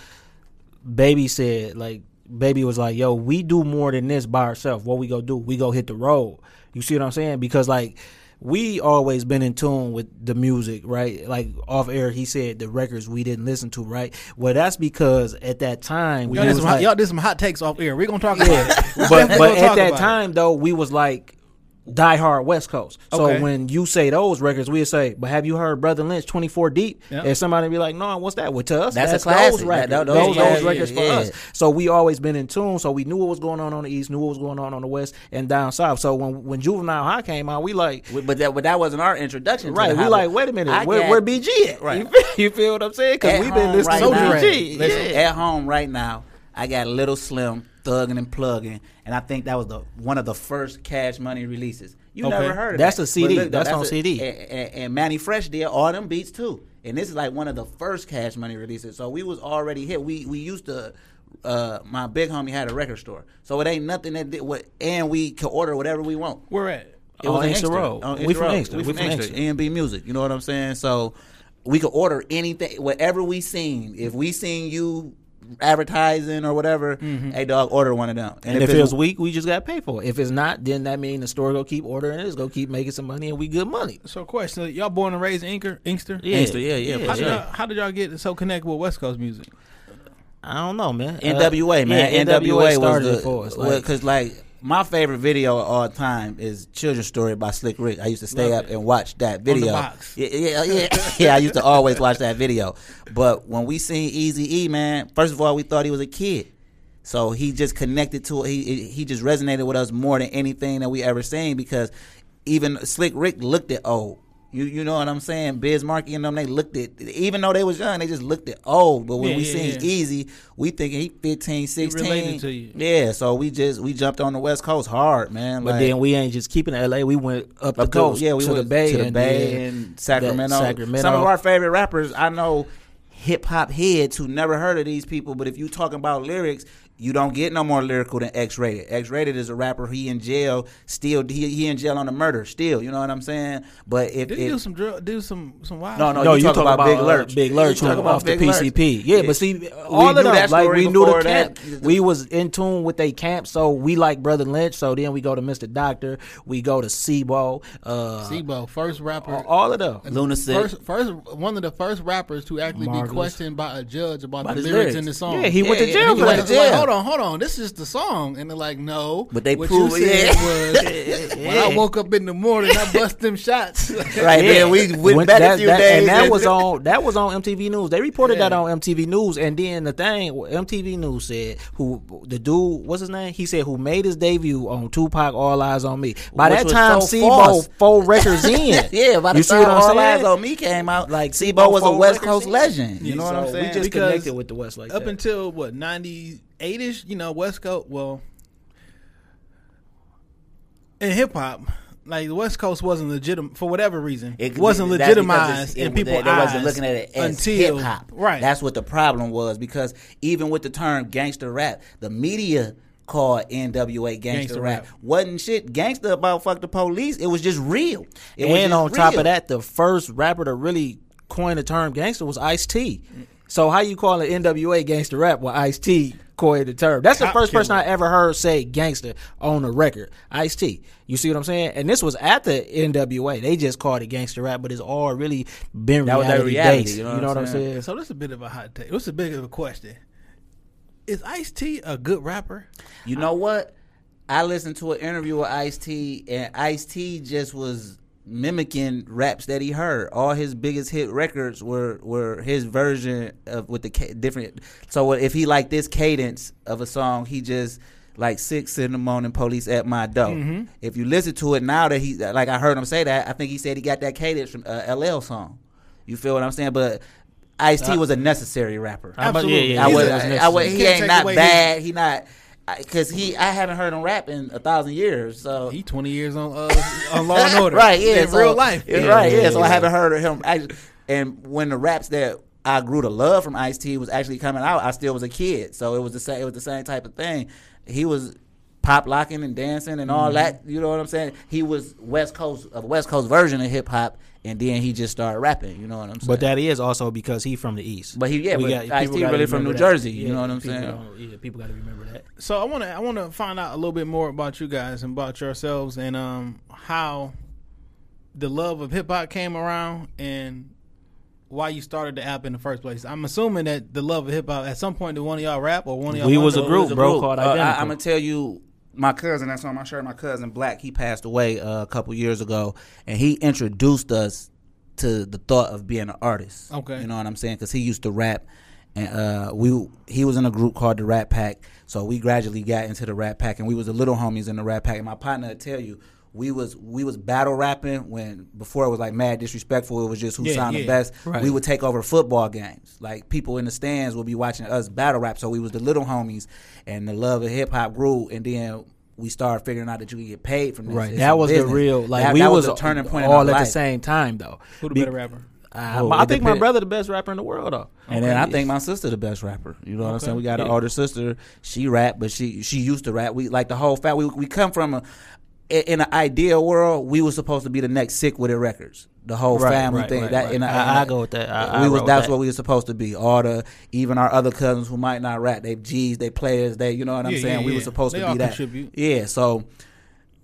Baby said, like, Baby was like, yo, we do more than this by ourselves. What we go do? We go hit the road. You see what I'm saying? Because, like, we always been in tune with the music, right? Like off air, he said the records we didn't listen to, right? Well, that's because at that time we Y'all did, was some hot, like- y'all did some hot takes off air. We're gonna talk about it. But but at that about time though, we was like die hard West Coast. So Okay. when you say those records, we say, "But have you heard Brother Lynch 24 Deep?" Yeah. And somebody be like, "No, what's that?" Well, to us, That's that's, a classic. those records. That- those those- those, yeah, records yeah, for yeah. us. So we always been in tune. So we knew what was going on on the east, knew what was going on on the west, and down south. So when when Juvenile High came out, we like. But that, but that wasn't our introduction. to Right, the we like, wait a minute, where, got- where BG at? Right. You, feel, you feel what I'm saying? Because we've been home listening right to now, BG. Listen, yeah. at home right now, I got Little Slim thugging and plugging, and I think that was the one of the first Cash Money releases. You Okay. never heard of That's that. a CD. But That's on a- CD. And, and, and Mannie Fresh did all them beats too, and this is like one of the first Cash Money releases. So we was already hit. We we used to. Uh, my big homie had a record store, so it ain't nothing that did what, and we could order whatever we want. Where at? It was in Inkster Road. On We from. Inkster. We from Inkster. Inkster. A&B Music. You know what I'm saying? So we could order anything, whatever we seen. If we seen you advertising or whatever, hey dog, order one of them. And if, it was weak, we just got to pay for it. If it's not, then that means the store go keep ordering it. It's go keep making some money, and we good money. So, question: Y'all born and raised in Inker, Inkster? Yeah, Inkster, yeah, yeah, How for did, y'all, how did y'all get so connected with West Coast music? I don't know, man. Uh, NWA man, yeah, NWA, started was it for us. the Like, because like. My favorite video of all time is Children's Story by Slick Rick. I used to stay Love up it. and watch that video. Yeah, yeah, yeah. yeah, I used to always watch that video. But when we seen Easy E, man, first of all, we thought he was a kid. So he just connected to it. he he just resonated with us more than anything that we ever seen because even Slick Rick looked at old. You you know what I'm saying? Biz Markie and them they looked at even though they was young, they just looked at old. But when Yeah, we yeah, seen yeah. Eazy, we thinking he 15, 16. related to you. Yeah, so we just we jumped on the West Coast hard, man. but like, then we ain't just keeping LA. We went up, the up to- coast, yeah, we to went the Bay, to the and Bay did and that Sacramento. Sacramento. Some of our favorite rappers, I know hip hop heads who never heard of these people, but if you talking about lyrics, you don't get no more lyrical than X-Raided. X Rated is a rapper. He in jail still. He, he in jail on a murder still. You know what I'm saying? But if, Did if do some drug, do some some wild? no, no, no, you, you talk, about, Big Lurch. uh, Big Lurch, talk about off the Big Lurch. PCP. Yeah, but see, all We of knew them, that like story we knew the before camp. that. We was in tune with they camp, so we like Brother Lynch. So then we go to Mr. Doctor. We go to C-Bo. Uh, C-Bo, first rapper. all of them. Lunasicc. First, first, one of the first rappers to actually be questioned by a judge about, About the lyrics, lyrics. in the song. Yeah, he went to jail he for went that. To It's like, jail. hold on, hold on. This is the song, and they're like, no. But they what prove you it, was when I woke up in the morning, I bust them shots. Right then, we went When back that- a few that- days, and that was on that was on MTV News. They reported Yeah. that on MTV News, and then the thing MTV News said who the dude what's his name? He said who made his debut on Tupac All Eyez on Me. By Which that time, so C-Bo false. four records in. yeah, by the you see time what All saying? Eyes on Me came out, Like like C-Bo C-Bo was a West Coast in. legend. You Yeah, know what I'm saying? We just Because connected with the West like up that. until what ninety eight ish, you know, West Coast. Well, in hip hop, like the West Coast wasn't legitimate for whatever reason. It It wasn't legitimized it's- in it- people's they, they eyes wasn't looking at it as until hip hop. right. That's what the problem was because even with the term gangster rap, the media called NWA gangster, rap. rap. Wasn't shit gangster about fuck the police. It was just real. It was and just on top of that, the first rapper to really coin the term gangster was Ice-T. So how you call it NWA gangster rap when Ice-T coined the term? That's the Cop first person. I ever heard say gangster on a record. Ice-T. You see what I'm saying? And this was at the NWA. They just called it gangster rap, but it's all really been That was their reality, reality, based. you You know know, what what I'm I'm saying? saying? So this is a bit of a hot take. This is a bit of a question. Is Ice-T a good rapper? You know what? I listened to an interview with Ice-T, and Ice-T just was mimicking raps that he heard. All his biggest hit records were were his version of with the ca- different. So if he liked this cadence of a song, he just like six in the morning, police at my door. If you listen to it now that he like I heard him say that, I think he said he got that cadence from uh, LL song. You feel what I'm saying? But Ice-T was a necessary rapper. How about- yeah, Absolutely. yeah, I yeah, would, that's I, necessary. I would, he ain't not away bad. He not because he. I haven't heard him rap in a thousand years. So He twenty years on uh, on Law and Order, right, yeah, in so- real life. yeah, right, yeah. yeah, So I haven't heard of him. Actually, and when the raps that I grew to love from Ice-T was actually coming out, I still was a kid. So it was the same. It was the same type of thing. He was pop locking and dancing and Mm-hmm. all that. You know what I'm saying? He was West Coast, a West Coast version of hip hop, and then he just started rapping. You know what I'm saying? But that is also because he from the East. But he- yeah, but got- Ice-T people really from New that. Jersey, you know what I'm people saying? Yeah, people got to remember that. So I want to I want to find out a little bit more about you guys and about yourselves and um how the love of hip hop came around and why you started the app in the first place. I'm assuming that the love of hip hop at some point did one of y'all rap or one of y'all We wanted was a to- group, bro, called Uh, I, Identical. am gonna tell you, my cousin that's on my shirt. My cousin Black, he passed away uh, a couple years ago, and he introduced us to the thought of being an artist. Okay. you know what I'm saying? Because he used to rap, and uh, we he was in a group called the Rat Pack. So we gradually got into the Rat Pack, and we was the little homies in the Rat Pack. And my partner would tell you. We was we was battle rapping when before it was like mad disrespectful. It was just who Yeah, sounded yeah. best. Right. We would take over football games. Like people in the stands would be watching us battle rap. So we was the little homies, and the love of hip hop grew. And then we started figuring out that you could get paid from this. Right. It's That was the real like that, we that was, a turning point in all our at the same time though. Who the Be- better rapper? Uh, Oh, I it think my brother the best rapper in the world though. And then I think my sister the best rapper. You know what I'm saying? We got an older sister. She rap, but she she used to rap. We like the whole fact. We we come from a i- in an ideal world. We were supposed to be the next Sick Wid It records. The whole Right, family right, thing. right, that right. in a- I- a- I go with that. I- I we was that's that. what we were supposed to be. All the even our other cousins who might not rap, they G's, they players, they you know what I'm Yeah, saying. yeah, we yeah. were supposed They to be that. contribute. Yeah, so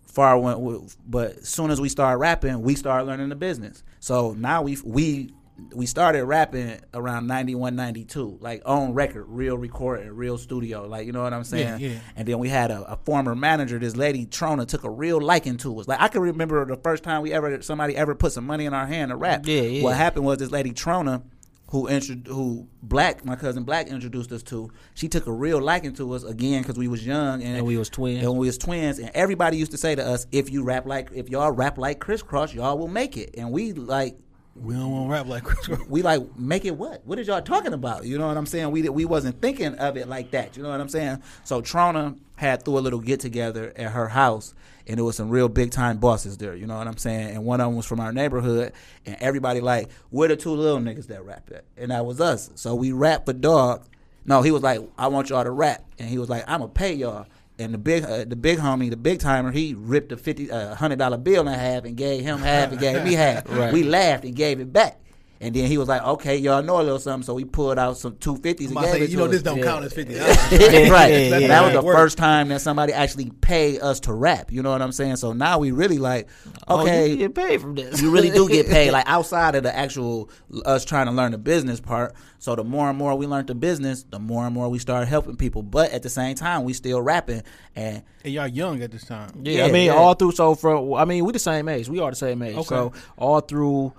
far went but as soon as we started rapping, we started learning the business. So now we we we started rapping around 91, 92, like on record, real recording, real studio, like you know what I'm saying. Yeah, yeah. And then we had a, a former manager, this lady Trona, took a real liking to us. Like I can remember the first time we ever somebody ever put some money in our hand to rap. Yeah, yeah. What happened was this lady Trona. Who intro- who Black my cousin Black introduced us to? She took a real liking to us again because we was young and, And we was twins. and we was twins, and everybody used to say to us, "If you rap like, if y'all rap like Kris Kross, y'all will make it." And we like, We don't want to rap like Chris. Rock. we like make it what? What is y'all talking about? You know what I'm saying? We we wasn't thinking of it like that. You know what I'm saying? So Trona had threw a little get together at her house, and there was some real big time bosses there. You know what I'm saying? And one of them was from our neighborhood, and everybody like, we're the two little niggas that rap it, and that was us. So we rap for dog. No, he was like, I want y'all to rap, and he was like, I'm gonna pay y'all. And the big, uh, the big homie, the big timer, he ripped a fifty, uh, hundred dollar bill in half and gave him half and gave me half. We laughed and gave it back. And then he was like, "Okay, y'all know a little something," so we pulled out some two fifties I'm and gave say, it you to know, this don't Yeah. count as fifty. right. Yeah, yeah, that was yeah. the first time that somebody actually paid us to rap. You know what I'm saying? So now we really like, Oh, okay, you get paid from this. you really do get paid like outside of the actual us trying to learn the business part so the more and more we learned the business the more and more we started helping people but at the same time we still rapping and And y'all young at this time. Yeah, Yeah, I mean, yeah. all through. So from, I mean, we the same age. We are the same age. Okay. So all through.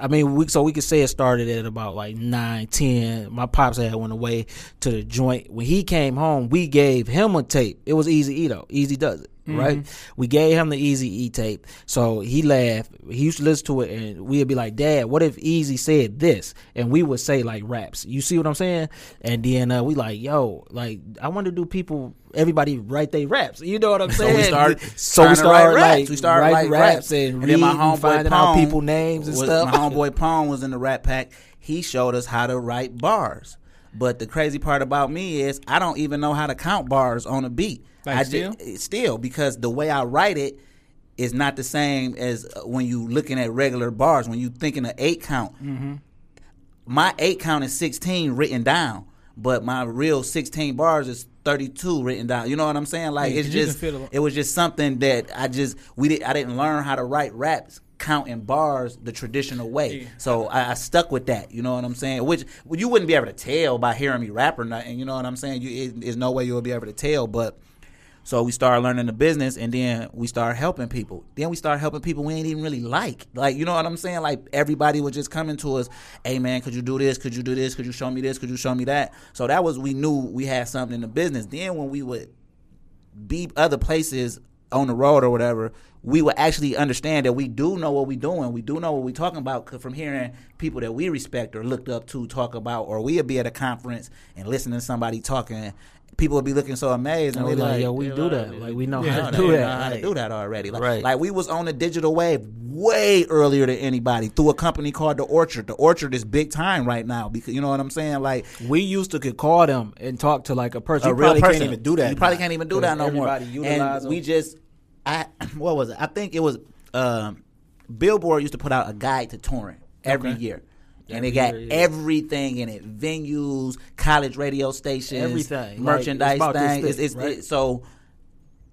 I mean, we so we could say it started at about like nine, ten. My pops had went away to the joint. When he came home, we gave him a tape. It was Eazy though. Easy does it. Right? We gave him the Easy E tape, so he laughed. He used to listen to it, and we'd be like, "Dad, what if Eazy said this?" And we would say like raps. You see what I'm saying? And then uh, we like, "Yo, like I want to do people." Everybody write their raps. You know what I'm So saying? we started. So we trying to write started raps. like we started writing raps and, and then my homeboy finding out people names and was- stuff. My homeboy Pone was in the Rat Pack. He showed us how to write bars. But the crazy part about me is I don't even know how to count bars on a beat. Like I still? ju- still because the way I write it is not the same as uh, when you looking at regular bars. When you thinking an eight count, Mm-hmm. my eight count is 16 written down, but my real 16 bars is 32 written down. You know what I'm saying? Like Yeah, it's 'cause you can just it was just something that I just we did I didn't learn how to write raps counting bars the traditional way. Yeah. So I, I stuck with that. You know what I'm saying? Which well, you wouldn't be able to tell by hearing me rap or nothing. You know what I'm saying? You it, there's no way you'll be able to tell, but. So we started learning the business, and then we started helping people. Then we started helping people we ain't even really like. Like you know what I'm saying? Like everybody was just coming to us, "Hey man, could you do this? Could you do this? Could you show me this? Could you show me that?" So that was we knew we had something in the business. Then when we would be other places on the road or whatever, we would actually understand that we do know what we're doing. We do know what we're talking about from hearing people that we respect or looked up to talk about, or we'd be at a conference and listening to somebody talking. People would be looking so amazed, and And we like, like, yo, we do that. Like we know yeah, how to they do know that. how to do that already. Like, Right. like we was on the digital wave way earlier than anybody through a company called the Orchard. The Orchard is big time right now because you know what I'm saying. Like We used to could call them and talk to like a person. a you real person. can't even do that. You probably now. can't even do that no more. And we just, I what was it? I think it was um, Billboard used to put out a guide to touring every Okay. year. And it got everything in it: venues, college radio stations, Everything. Merchandise this things. It's, it's, right? it- so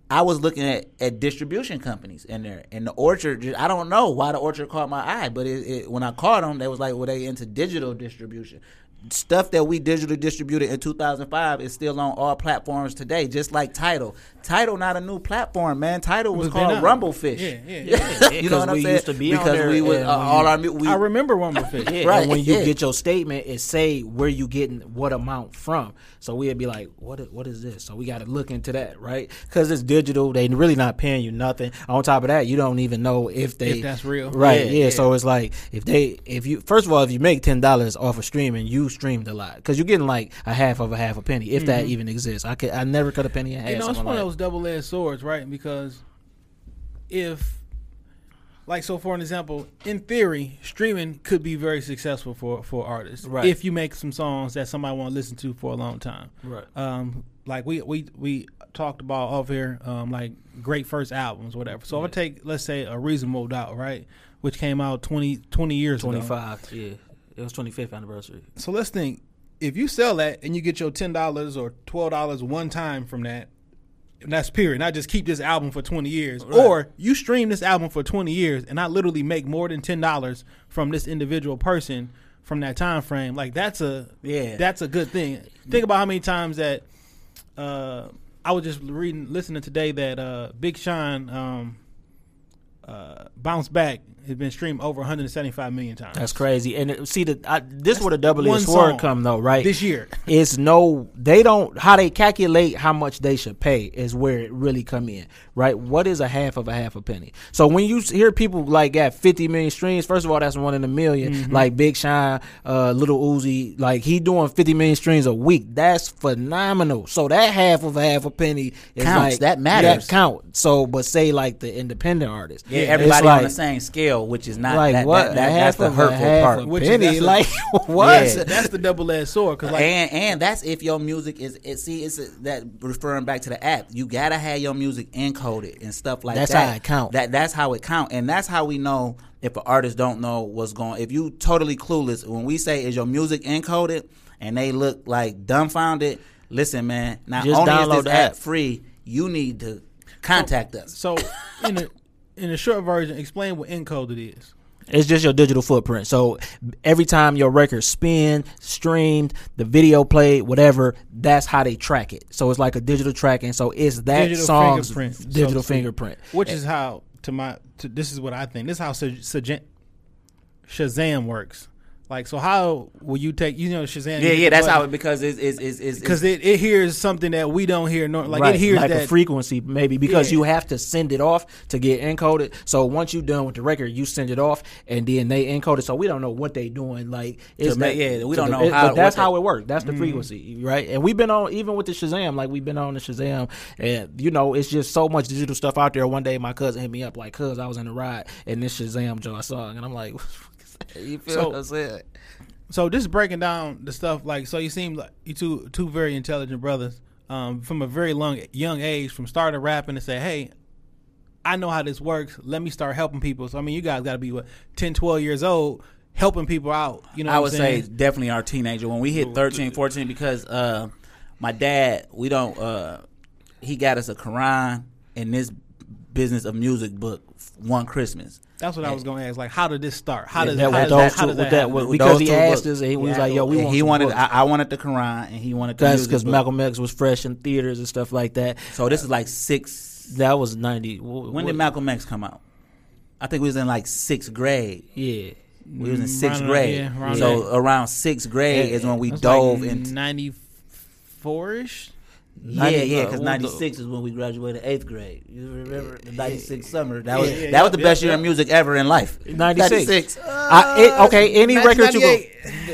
I was looking at, at distribution companies in there, and the Orchard. just- I don't know why the Orchard caught my eye, but it, it, when I caught them, they was like, "Well, they into digital distribution." Stuff that we digitally distributed in 2005 is still on all platforms today, just like Tidal. Tidal not a new platform, man. Tidal was But they're called not. Rumblefish. Yeah, yeah, you yeah, know 'cause what I'm we saying? used to be on because there we was uh, when all you- our mu- we, I remember Rumblefish. Yeah, Right, and when you yeah. get your statement, it say where you getting what amount from. So we'd be like, what What is this? So we got to look into that, right? Because it's digital. They really not paying you nothing. On top of that, you don't even know if they If that's real. right? Yeah, Yeah, yeah. So it's like if they, if you first of all, if you make ten dollars off of streaming, you streamed a lot because you're getting like a half of a half a penny, if that even exists. I could, I never cut a penny in half. You know, it's one of like- those double edged swords, right? Because if, like, so for an example, in theory, streaming could be very successful for for artists Right. if you make some songs that somebody want to listen to for a long time. Right. Um, like we we we talked about off here, um, like great first albums, whatever. So if I take, let's say, a reasonable doubt, right, which came out 20, 20 years ago. Twenty five. Yeah, it was twenty fifth anniversary. So let's think if you sell that and you get your ten dollars or twelve dollars one time from that, and that's period. And I just keep this album for twenty years, or you stream this album for twenty years and I literally make more than ten dollars from this individual person from that time frame. Like that's a Yeah. that's a good thing. Think about how many times that uh, I was just reading, listening today that uh, Big Sean um, uh, bounce back has been streamed over 175 million times. That's crazy. And see, the I, this where the double one edged sword song come though, right? this year. It's no, they don't. How they calculate how much they should pay is where it really come in, right? What is a half of a half a penny? So when you hear people like got fifty million streams, first of all, that's one in a 1000000 Mm-hmm. Like Big Sean, uh, Little Uzi, like he doing fifty million streams a week. That's phenomenal. So that half of a half a penny is Counts. like That matters. That count. So, but say like the independent artist, Yeah, everybody like, on the same scale, which is not like that, what? that, that- a that's half the hurtful half part. Which is- penny? that's a- like what? Yeah. That's the double edged sword because like and and that's if your music is it see it's a, that referring back to the app you gotta have your music encoded and stuff like That's that how it count. that that's how it count and that's how we know if an artist don't know what's going if you totally clueless when we say is your music encoded and they look like dumbfounded listen man not Just only is download this app app. free you need to contact us So, in a in a short version, explain what encoded is. It's just your digital footprint. So every time your record spin, streamed, the video played, whatever, that's how they track it. So it's like a digital tracking. So it's that Digital song's fingerprint, digital speak. fingerprint. Which is how to my to, this is what I think. This is how Shazam works. Like, so how will you take? You know, Shazam. Yeah, yeah, that's how it because it's it's it's, it's because it, it hears something that we don't hear. Nor, like right, it hears like that a frequency maybe because Yeah. you have to send it off to get encoded. So once you're done with the record, you send it off and then they encode it. So we don't know what they're doing. Like it's make- that- yeah, we don't the- know it- how- But that's how it works. That's the mm-hmm. frequency, right? And we've been on even with the Shazam. Like we've been on the Shazam, and you know it's just so much digital stuff out there. One day my cousin hit me up like, "Cuz I was in the ride and this Shazam Joe I sung," and I'm like, "You feel So- what I'm saying?" So just breaking down the stuff, like so, you seem like you two two very intelligent brothers um, from a very long young age, from starting rapping and say, hey, I know how this works. Let me start helping people. So I mean, you guys got to be what 10, 12 years old, helping people out. You know, I would I'm say definitely our teenager when we hit 13, 14 because uh, my dad, we don't. Uh, he got us a Quran and this business of music book one Christmas. That's what I was going to ask. Like, how did this start? How does that, how with does those that, how does that, that, happen? with, With because those he two asked books. us, and he was like, "Yo, we want he wanted. I, I wanted the Quran and he wanted the That's music because. Malcolm X was fresh in theaters and stuff like that. So this is like six. That was ninety. When did Malcolm X come out? I think we was in like sixth grade. Yeah, We was in mm, sixth around- grade. yeah, around so there. around sixth grade Yeah, is when we dove like into. ninety four ish. Yeah, 90 yeah, uh, because the- six is when we graduated eighth grade. You remember the ninety six summer? That was Yeah, yeah, that was the best yeah. year in music ever in life. 96. I, it, okay, any record you go.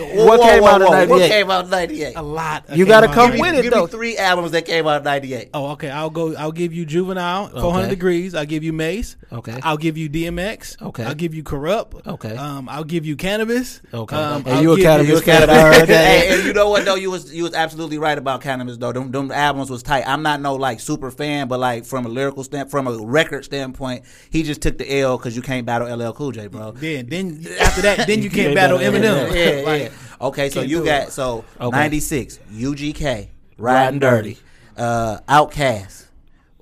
1998. What came out in What 98? came out in ninety eight? A lot. You gotta come Give me, with it, give though. me three albums that came out in ninety eight. Oh, okay. I'll go. I'll give you Juvenile, 400 Okay. Degrees. I'll give you Mase. Okay. I'll give you DMX. Okay. I'll give you Kurupt. Okay. Um, I'll give you Canibus. Okay. Um, And I'll you a give Canibus you- fan, I heard that. hey, and you know what though? You was you was absolutely right about Canibus though. Them, them albums was tight. I'm not no like super fan, but like from a lyrical stand, from a record standpoint, he just took the L because you can't battle LL Cool J, bro. Then, then after that, then you can't can't battle battle Eminem. Yeah, Like, yeah. Okay, so you got so Okay. 96 UGK Riding Riding Dirty. Dirty, uh, Outkast,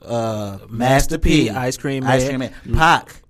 uh, Master P, Ice Cream Ice Cream Man, Pac.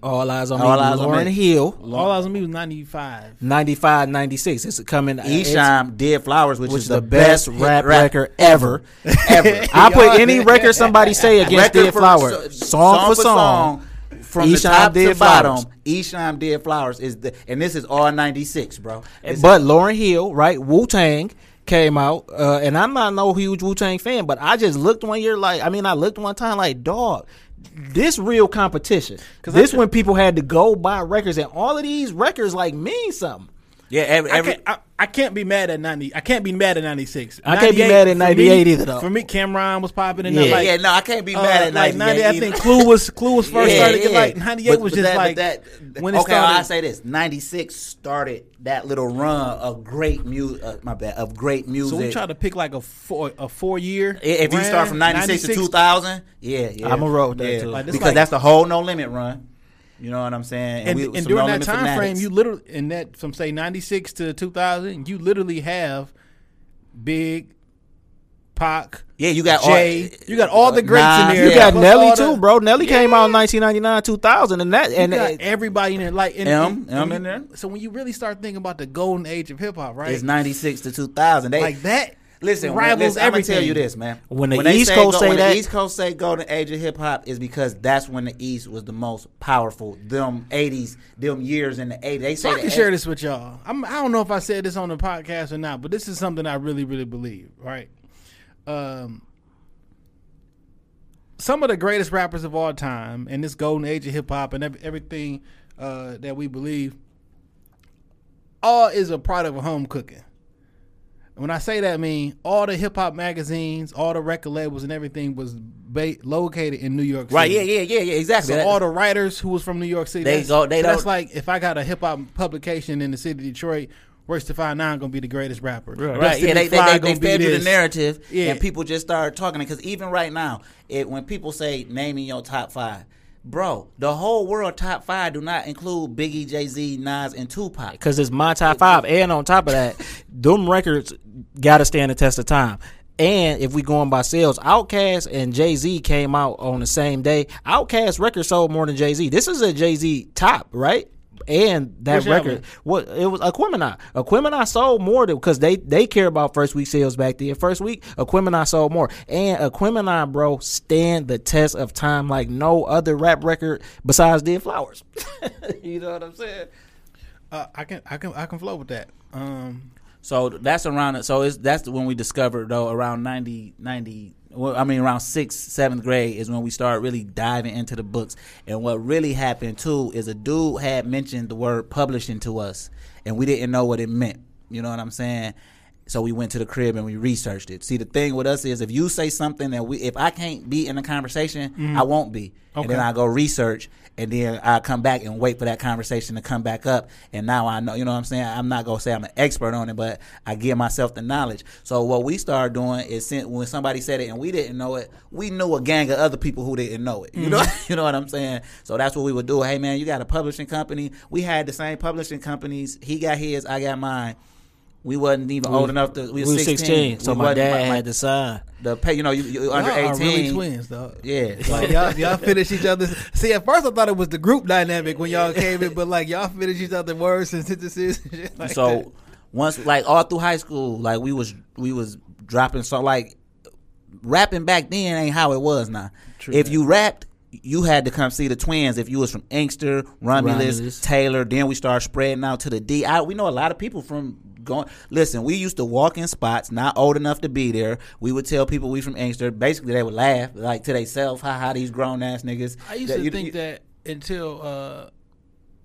All eyes on All me. Eyes on Lauryn Me. Hill. All Eyez on me was 95. 95, 96. It's coming. it's- Esham, Dead Flowers, which, which is is the best hit rap record ever. ever. I put any record somebody say against Record Dead for- Flowers, so- song, for song. From the Esham top Dead to Flowers. bottom. Esham Dead Flowers is the, and this is all '96, bro. It's- But Lauryn Hill, right? Wu Tang came out, uh, and I'm not no huge Wu Tang fan, but I just looked one year like, I mean, I looked one time like, dog, this real competition. Because this when people had to go buy records, and all of these records like mean something. Yeah, every, I can't, I, I can't be mad at 90. I can't be mad at 96. I can't be mad at 98 either, though. For me, Cam'ron was popping and Yeah. like, yeah, no, I can't be uh, mad at like 98 I think Clue was Clue was first Yeah, started to yeah. like 98 was but just that- like that. when it okay, started. I say this: '96 started that little run of great music. Uh, my bad, of great music. so we try to pick like a four a four year. I- If you start from '96 to 2000, yeah, yeah, I'ma roll that, yeah. too. Like, because like- that's the whole No Limit run. You know what I'm saying? and, we- and some during that Limit time frame, you literally in that from say ninety six to two thousand, you literally have Big, Pac, yeah, you got Jay. all, you got all the greats Nas, in there. You got Plus Nelly too, bro. Nelly came out in 1999, 2000, and that You and got it- everybody in there. Like and, M, and- M and in there. So when you really start thinking about the golden age of hip hop, right? It's '96 to 2000. They, like that. Listen, rivals listen, I'm gonna tell you this, man. When the they East Coast go, say when that- the East Coast say golden age of hip hop is because that's when the East was the most powerful. Them '80s, them years in the '80s. They So say I can share this with y'all. I'm, I don't know if I said this on the podcast or not, but this is something I really, really believe. Right? Um, some of the greatest rappers of all time, and this golden age of hip hop, and ev- everything uh, that we believe, all is a product of home cooking. When I say that, I mean all the hip hop magazines, all the record labels, and everything was ba- located in New York City. Right? Yeah, yeah, yeah, yeah. Exactly. So That- all the writers who was from New York City, They that's, go- they so that's don't- like if I got a hip hop publication in the city of Detroit, Royce da Five Nine gonna be the greatest rapper. Right, Dustin yeah, they, they, they, they gonna be fed you the narrative, Yeah. and people just started talking. Because even right now, it, when people say naming your top five, bro, the whole world top five do not include Biggie, Jay Z, Nas, and Tupac. because it's my top five. And on top of that, them records got to stand the test of time. And if we going by sales, Outkast and Jay Z came out on the same day. Outkast record sold more than Jay Z. This is a Jay Z top, right? And that Which record, album? what it was Aquemini. Aquemini sold more because they they care about first week sales back then. First week, Aquemini sold more, and Aquemini, bro, stand the test of time like no other rap record besides Dead Flowers. you know what I'm saying? Uh, I can I can I can flow with that. Um, So that's around it. So it's that's when we discovered though around 90, 90 well, I mean around sixth, seventh grade is when we started really diving into the books. And what really happened too is a dude had mentioned the word publishing to us, and we didn't know what it meant. You know what I'm saying? So we went to the crib and we researched it. See, the thing with us is if you say something that we, if I can't be in the conversation, mm-hmm. I won't be. And then I go research, and then I come back and wait for that conversation to come back up. And now I know, you know what I'm saying? I'm not gonna say I'm an expert on it, but I give myself the knowledge. So what we started doing is sent, when somebody said it and we didn't know it, we knew a gang of other people who didn't know it. You know, mm-hmm. you know what I'm saying? So that's what we would do. Hey man, you got a publishing company? We had the same publishing companies. He got his, I got mine. We wasn't even old enough to. We We was was 16. 16, so We my dad my- had to sign. the pay. You know, you, you under y'all are 18. really twins, dog. Yeah, Like y'all, y'all finish each other. See, at first I thought it was the group dynamic when y'all came in, but like y'all finish each other's words and sentences. And shit like so that. once like all through high school, like we was we was dropping so like rapping back then ain't how it was now. if you rapped, you had to come see the twins. If you was from Inkster, Romulus, Romulus. Taylor, then we started spreading out to the D. I, we know a lot of people from going. Listen, we used to walk in spots, not old enough to be there. We would tell people we from Inkster. Basically, they would laugh like to themselves, "Ha ha, these grown ass niggas." I used That to you- think you- that until uh,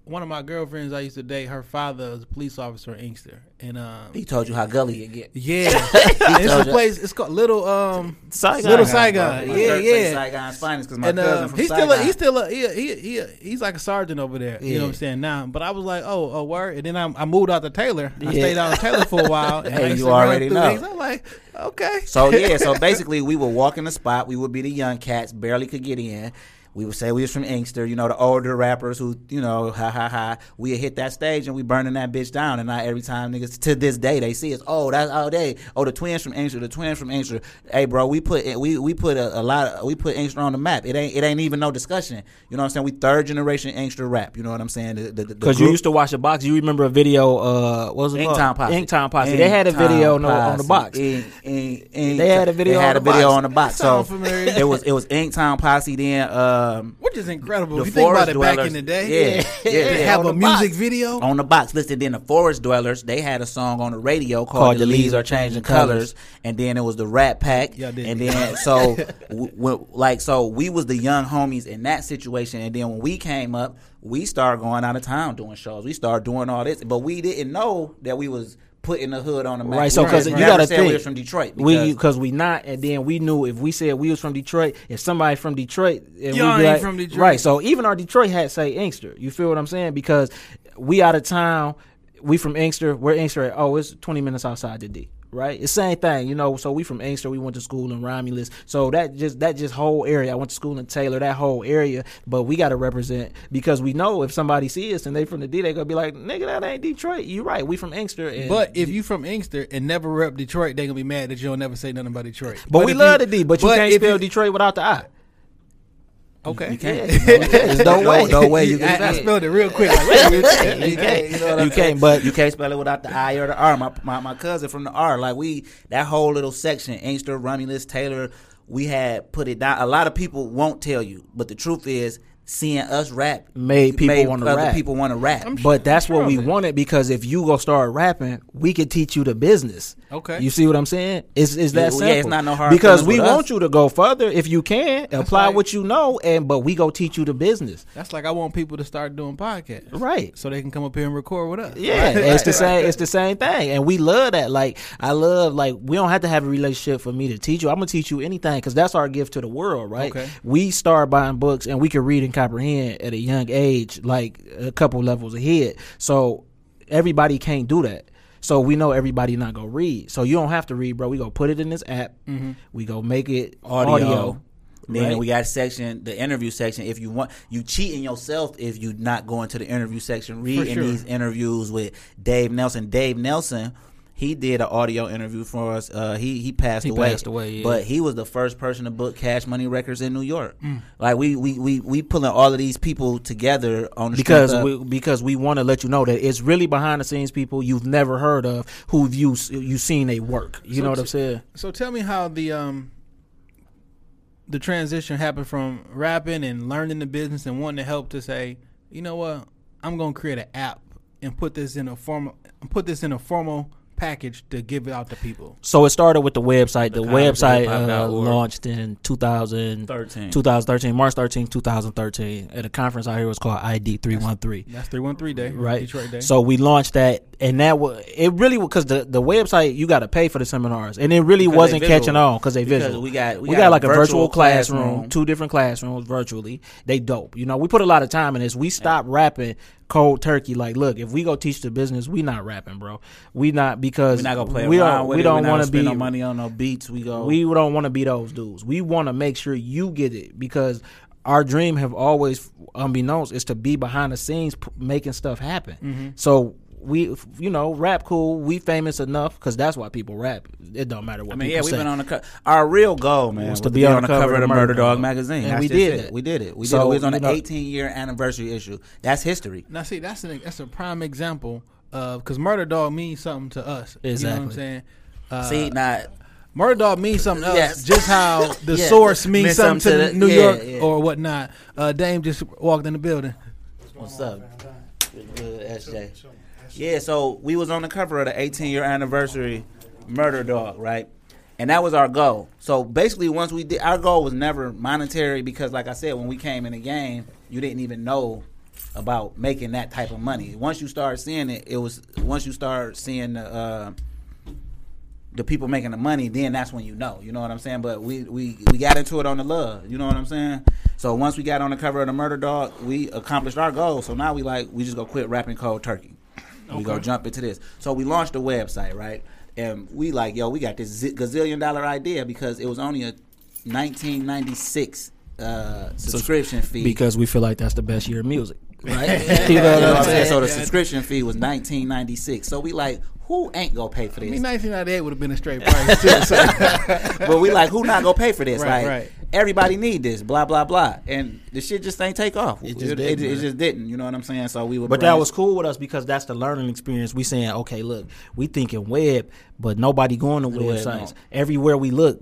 one of my girlfriends I used to date, her father was a police officer in Inkster, and um, he told you how gully you get. yeah, it's a place. It's called Little um Saigon. Little Saigon. My Yeah, yeah. Saigon's finest because my and cousin uh, from he's still Saigon. a, he's still a, he, he, he he's like a sergeant over there. You know what I'm saying now. But I was like, oh, oh, word. And then I, I moved out to Taylor. I Yeah. stayed out in Taylor for a while. And Hey, you already know. things. I'm like, okay. So yeah, so basically we would walk in the spot. We would be the young cats, barely could get in. We would say we was from Inkster, you know, the older rappers who, you know, ha ha ha. We hit that stage and we burning that bitch down. And now every time niggas to this day they see us, oh, that's all day. Oh, the twins from Inkster, the twins from Inkster. Hey, bro, we put we we put a, a lot. Of, we put Inkster on the map. It ain't it ain't even no discussion. You know what I'm saying? We third generation Inkster rap. You know what I'm saying? Because you used to watch the box. You remember a video, uh, what was it Inktown called? Posse. Inktown Posse. They had a video on the, on the box. Ink- Ink- Ink- They had a video They had on a the video box. on the box. So familiar. it was it was Inktown Posse. Then um, Which is incredible. The If you think about forest it back dwellers. in the day. Yeah, yeah, To yeah, have on a the music box. video. on the box. Listen, then the Forest Dwellers, they had a song on the radio called, Called "The Leaves Are Changing Colors," and then it was the Rat Pack, Y'all did. and then so w- w- like so we was the young homies in that situation, and then when we came up, we started going out of town doing shows. We started doing all this, but we didn't know that we was putting the hood on the map. Right, so because never you got to said think we was from Detroit. we because- because we not, and then we knew if we said we was from Detroit, if somebody from Detroit, and Y'all we'd be ain't like- from Detroit. right? So even our Detroit hat say Inkster. You feel what I'm saying? Because we out of town, we from Inkster. We're Inkster. Oh, it's 20 minutes outside the D. Right, it's same thing, you know. So we from Inkster, we went to school in Romulus. So that just that just whole area. I went to school in Taylor, that whole area. But we got to represent because we know if somebody see us and they from the D, they gonna be like, "Nigga, that ain't Detroit." You right, we from Inkster. And But if you from Inkster and never rep Detroit, they gonna be mad that you don't never say nothing about Detroit. But, we love you- the D, but you can't if spell Detroit without the I. Okay, You can't. There's no way. No way you I, can I spell it. spelled it real quick. Like, wait a minute. you can't. You, know I'm You can't, but- you can't spell it without the I or the R. My, my my cousin from the R, like we that whole little section, Inkster, Romulus, Taylor, we had put it down. A lot of people won't tell you, but the truth is, seeing us rap Made people wanna other rap. People want to rap. But that's sure what we it. wanted because if you go start rapping, we could teach you the business. Okay. You see what I'm saying? It's, it's that Yeah, simple. yeah, it's not no hard Because we want us. you to go further if you can. apply like- what you know, and but we go teach you the business. That's like I want people to start doing podcasts, Right. So they can come up here and record with us. Yeah, it's the same. It's the same thing, and we love that. Like I love, like we don't have to have a relationship for me to teach you. I'm gonna teach you anything because that's our gift to the world, right? Okay. We start buying books, and we can read and comprehend at a young age, like a couple levels ahead. So everybody can't do that. So we know everybody not gonna read. So you don't have to read, bro. We go put it in this app. Mm-hmm. We go make it audio. audio. Then right? we got section, the interview section. If you want, you cheating yourself if you not going to the interview section. Reading sure. these interviews with Dave Nelson. Dave Nelson, he did an audio interview for us. Uh, he he passed He away. passed away, yeah. But he was the first person to book Cash Money Records in New York. Mm. Like we we we we pulling all of these people together on the because we because we want to let you know that it's really behind the scenes people you've never heard of who you you seen they work. You So know what t- I'm saying? So tell me how the um the transition happened from rapping and learning the business and wanting to help to say, you know what, I'm gonna create an app and put this in a formal put this in a formal package to give it out to people? So it started with the website. The, The website uh, launched in 2000, 13. 2013, March 13, 2013, at a conference out here. It was called ID 313. That's three one three day, Right. Detroit day. So we launched that, and that was it. Really, because the the website you got to pay for the seminars, and it really Because wasn't catching visual. on because they Because visual. we got- we we got got like a virtual virtual classroom, classroom. two different classrooms virtually. They dope. You know, we put a lot of time in this. We stopped rapping cold turkey. Like, look, if we go teach the business, we not rapping, bro. We not because We're not gonna play we around don't with we don't want gonna be no money on no beats. We go. we don't want to be those dudes. We want to make sure you get it because our dream have always, unbeknownst, is to be behind the scenes p- making stuff happen. Mm-hmm. So we, you know, rap cool. We famous enough because that's why people rap. It don't matter what I mean, people yeah, we've say. been on the cover. Our real goal, man, was to be, on the cover of the Murder Dog magazine, And we did it. that. We did it. We So, did. it. We was on you the know- 18 year anniversary issue. That's history. Now, see, that's an that's a prime example of because Murder Dog means something to us. You know what I'm saying? Uh, See, not Murder Dog means something else. Yes. Just how the Yes. source means Means something to, something to New yeah, York yeah. or whatnot. Uh, Dame just walked in the building. what's up, Good, good, Yeah, so we was on the cover of the 18 year anniversary Murder Dog, right? And that was our goal. So basically, once we did, our goal was never monetary because, like I said, when we came in the game, you didn't even know about making that type of money. Once you start seeing it, it was once you start seeing the uh, the people making the money, then that's when you know. You know what I'm saying? But we we we got into it on the love. You know what I'm saying? So once we got on the cover of the Murder Dog, we accomplished our goal. So now we like we just go quit rapping cold turkey. We go jump into this. So we launched a website, right? And we like, yo, we got this gazillion dollar idea because it was only a 1996 uh, subscription fee. because we feel like that's the best year of music. Right? you know what I'm uh, saying? So the subscription fee was 1996. So we like, who ain't gonna pay for I this? mean, 1998 would have been a straight price too. So. but we like, who not gonna pay for this? Right, like, right. everybody need this, blah blah blah, and the shit just ain't take off. It It just it, didn't, it man. just didn't. You know what I'm saying? So we were, But that was cool with us because that's the learning experience. We saying, okay, look, we thinking web, but nobody going to web websites. no. Everywhere we look,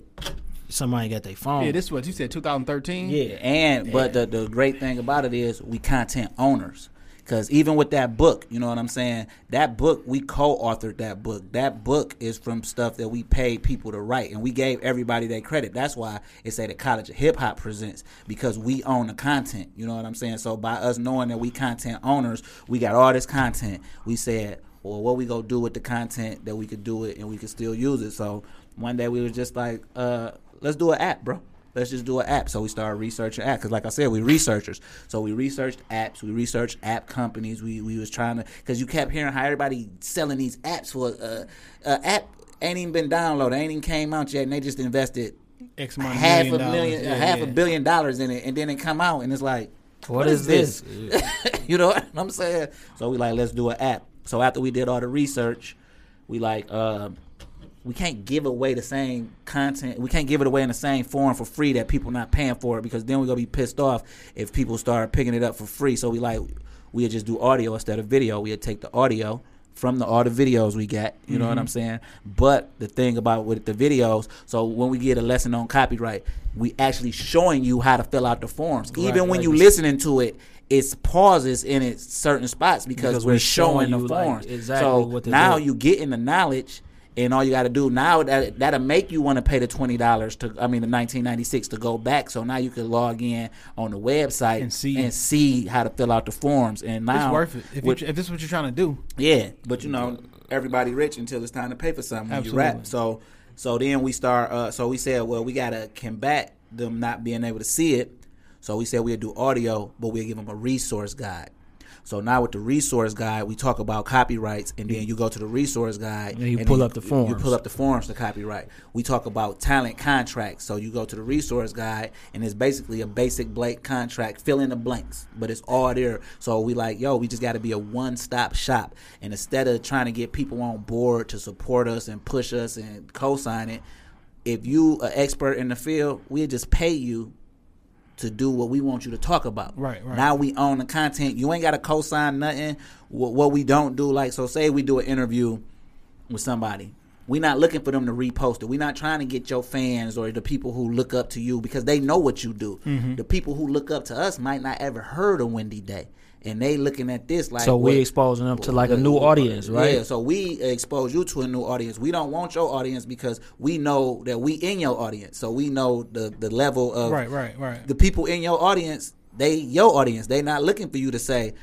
somebody got their phone. yeah, this is what you said, 2013. yeah. And but the the great thing about it is we content owners. Cause even with that book, you know what I'm saying. That book we co-authored that book. That book is from stuff that we paid people to write, and we gave everybody their credit. That's why it said the College of Hip Hop presents because we own the content. You know what I'm saying. So by us knowing that we content owners, we got all this content. We said, well, what we gonna do with the content that we could do it and we could still use it. So one day we was just like, uh, let's do an app, bro let's just do an app. So we started researching apps because, like I said, we researchers. So we researched apps. We researched app companies. We we was trying to because you kept hearing how everybody selling these apps for uh, uh app ain't even been downloaded, ain't even came out yet, and they just invested X amount of half a million dollars. million, Yeah, half yeah. a billion dollars in it, and then it come out and it's like, What is this? you know what I'm saying? So we like, let's do an app. So after we did all the research, we like, uh, we can't give away the same content. We can't give it away in the same form for free that people not paying for it because then we're gonna be pissed off if people start picking it up for free. So we like, we'd just do audio instead of video. We'd take the audio from the all the videos we got. You know what mm-hmm. I'm saying? But the thing about with the videos, so when we get a lesson on copyright, we actually showing you how to fill out the forms. Even when right. you listening to it, it's pauses in its certain spots because, Because we're, showing, showing the you, like, forms. exactly so now do. you getting the knowledge. And all you got to do now that that'll make you want to pay the twenty dollars to I mean the nineteen ninety six to go back. So now you can log in on the website And see. and see how to fill out the forms. And now It's worth it if, with- you, if this is what you're trying to do. yeah, but you know, everybody rich until it's time to pay for something when you Absolutely. rap. So, so then we start. Uh, so we said, well, we gotta combat them not being able to see it. So we said we'd do audio, but we'll give them a resource guide. So now with the resource guide, we talk about copyrights, and then you go to the resource guide And you then pull up the forms. You pull up the forms to copyright. We talk about talent contracts. So you go to the resource guide, and it's basically a basic blank contract. Fill in the blanks, but it's all there. So we like, yo, we just got to be a one-stop shop. And instead of trying to get people on board to support us and push us and co-sign it, if you an expert in the field, we'll just pay you to do what we want you to talk about. Right, right. Now we own the content. You ain't got to co-sign nothing. What, what we don't do, like, so say we do an interview with somebody, We're not looking for them to repost it. We're not trying to get your fans or the people who look up to you because they know what you do. Mm-hmm. The people who look up to us might not ever heard of Wendy Day. And they looking at this like So we exposing them to, like, a new audience, right? Yeah, so we expose you to a new audience. We don't want your audience because we know that we in your audience. So we know the the level of Right, right, right. the people in your audience, they your audience. They not looking for you to say,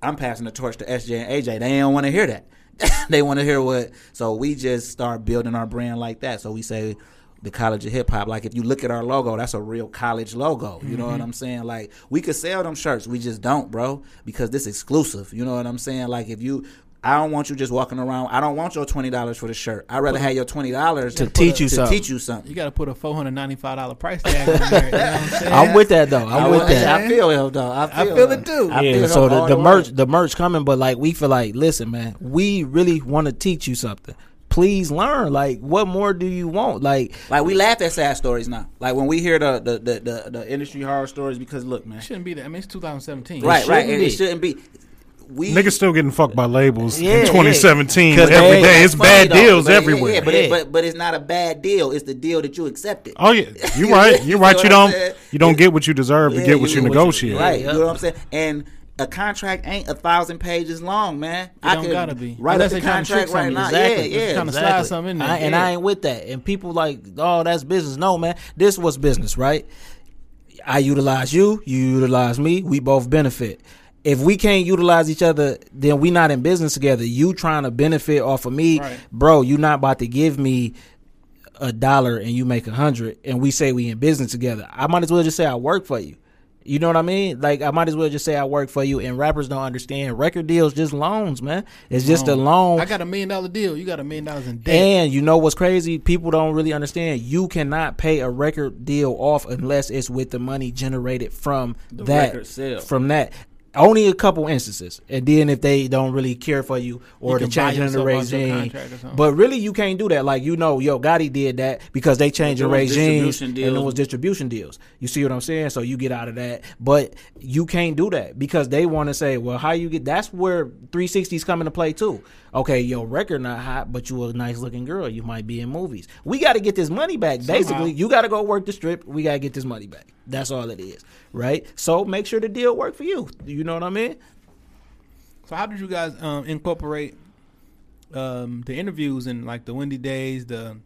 "I'm passing the torch to SJ and AJ." They don't want to hear that. they want to hear what. So we just start building our brand like that. So we say the College of Hip Hop. Like if you look at our logo, that's a real college logo. You know what mm-hmm. I'm saying? Like we could sell them shirts, we just don't, bro, because this exclusive. You know what I'm saying? Like if you. I don't want you just walking around. I don't want your twenty dollars for the shirt. I'd rather have your twenty dollars To teach you to something. teach you something. You got to put a four hundred ninety five dollar price tag on there. You know what I'm? I'm with that though. I'm I, with that. I feel it though. I feel, feel it too. I yeah, feel so the, all the way. merch the merch coming, but like we feel like, listen, man, we really want to teach you something. Please learn. Like, what more do you want? Like, Like we laugh at sad stories now. Like when we hear the the the, the, the industry horror stories because look, man. shouldn't be that. I mean, it's 2017. Right, right. shouldn't It, be. it shouldn't be. We Niggas still getting fucked by labels Yeah, in 2017 yeah. every 'Cause day. It's bad though, deals but everywhere. Yeah, but, Yeah. It, but but it's not a bad deal. It's the deal that you accepted. oh yeah, you're right. You're right. You I'm don't. You don't get what you deserve. You Yeah, get what you you- negotiate. Right. Yeah. You know what I'm saying? And a contract ain't a thousand pages long, man. I don't gotta be. Write Unless up the they trying to contract right now. Exactly. Yeah, yeah. Trying to slide something in there. I, and Yeah. I ain't with that. And people like, oh, that's business. No, man, this was business, right? I utilize you, you utilize me, we both benefit. If we can't utilize each other, then we not in business together. You trying to benefit off of me, Right. bro? You not about to give me a dollar and you make a hundred, and we say we in business together. I might as well just say I work for you. You know what I mean? Like I might as well just say I work for you. And rappers don't understand record deals just loans, man. It's just a loan. I got a million dollar deal. You got a million dollars in debt. And you know what's crazy? People don't really understand. You cannot pay a record deal off unless it's with the money generated from that. record sale. From that. Only a couple instances, and then if they don't really care for you or You the changing of the yourself out your regime, contract or something. but really you can't do that. Like you know, yo, Gotti did that because they changed the regime, and it was distribution deals. You see what I'm saying? So you get out of that, but you can't do that because they want to say, well, how you get? That's where 360s come into play too. Okay, your record not hot, but you a nice looking girl. You might be in movies. We got to get this money back. Basically, you got to go work the strip. We got to get this money back. That's all it is, right? So make sure the deal work for you. You know what I mean? So how did you guys um, incorporate um, the interviews and like the Wendy Days, the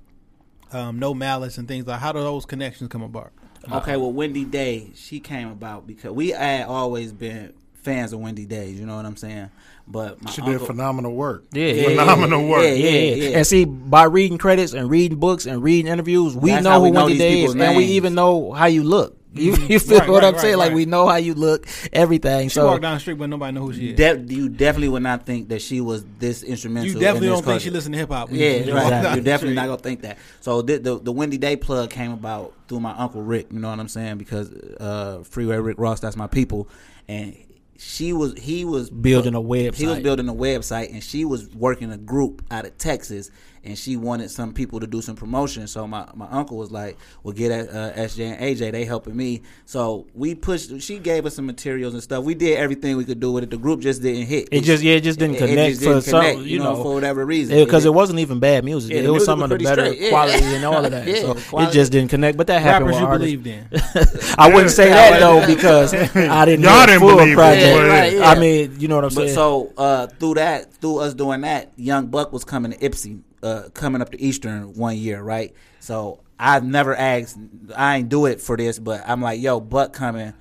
um, No Malice, and things like? How do those connections come about? Okay, well, Wendy Day, she came about because we had always been fans of Wendy Days. You know what I'm saying? But my She uncle, did phenomenal work. Yeah, yeah, phenomenal yeah, work. yeah, Yeah, yeah, yeah. and see, by reading credits and reading books and reading interviews, we That's know how we who know Wendy Day is, people's and we even know how you look. You, you feel Right, what right, I'm saying? right, Like we know how you look, everything. She so walked down the street, but nobody know who she is. De- you definitely would not think that she was this instrumental. you definitely in this don't think she listen to hip hop. Yeah, you right. You're definitely not gonna think that. So the, the the Wendy Day plug came about through my uncle Rick. You know what I'm saying? Because uh, Freeway Rick Ross, that's my people, and she was he was Building a website. He was building a website, and she was working a group out of Texas, and she wanted some people to do some promotion. So my, my uncle was like, "Well, get at uh, SJ and AJ. They helping me." So we pushed. She gave us some materials and stuff. We did everything we could do with it. The group just didn't hit. It just- yeah, it just didn't connect for some- you know, for whatever reason. because It- it, wasn't even bad music, Yeah, it was music some of the better straight, yeah. quality and all of that. Yeah, so quality. it just didn't connect. But that happened Rappers with you believed in. I wouldn't say that though because I didn't Y'all hear a didn't full believe project. Right, yeah. I mean, you know what I'm But saying? so uh, through that, through us doing that, Young Buck was coming to Ypsi, uh, coming up to Eastern one year, right? So I've never asked, I ain't do it for this, but I'm like, yo, Buck coming,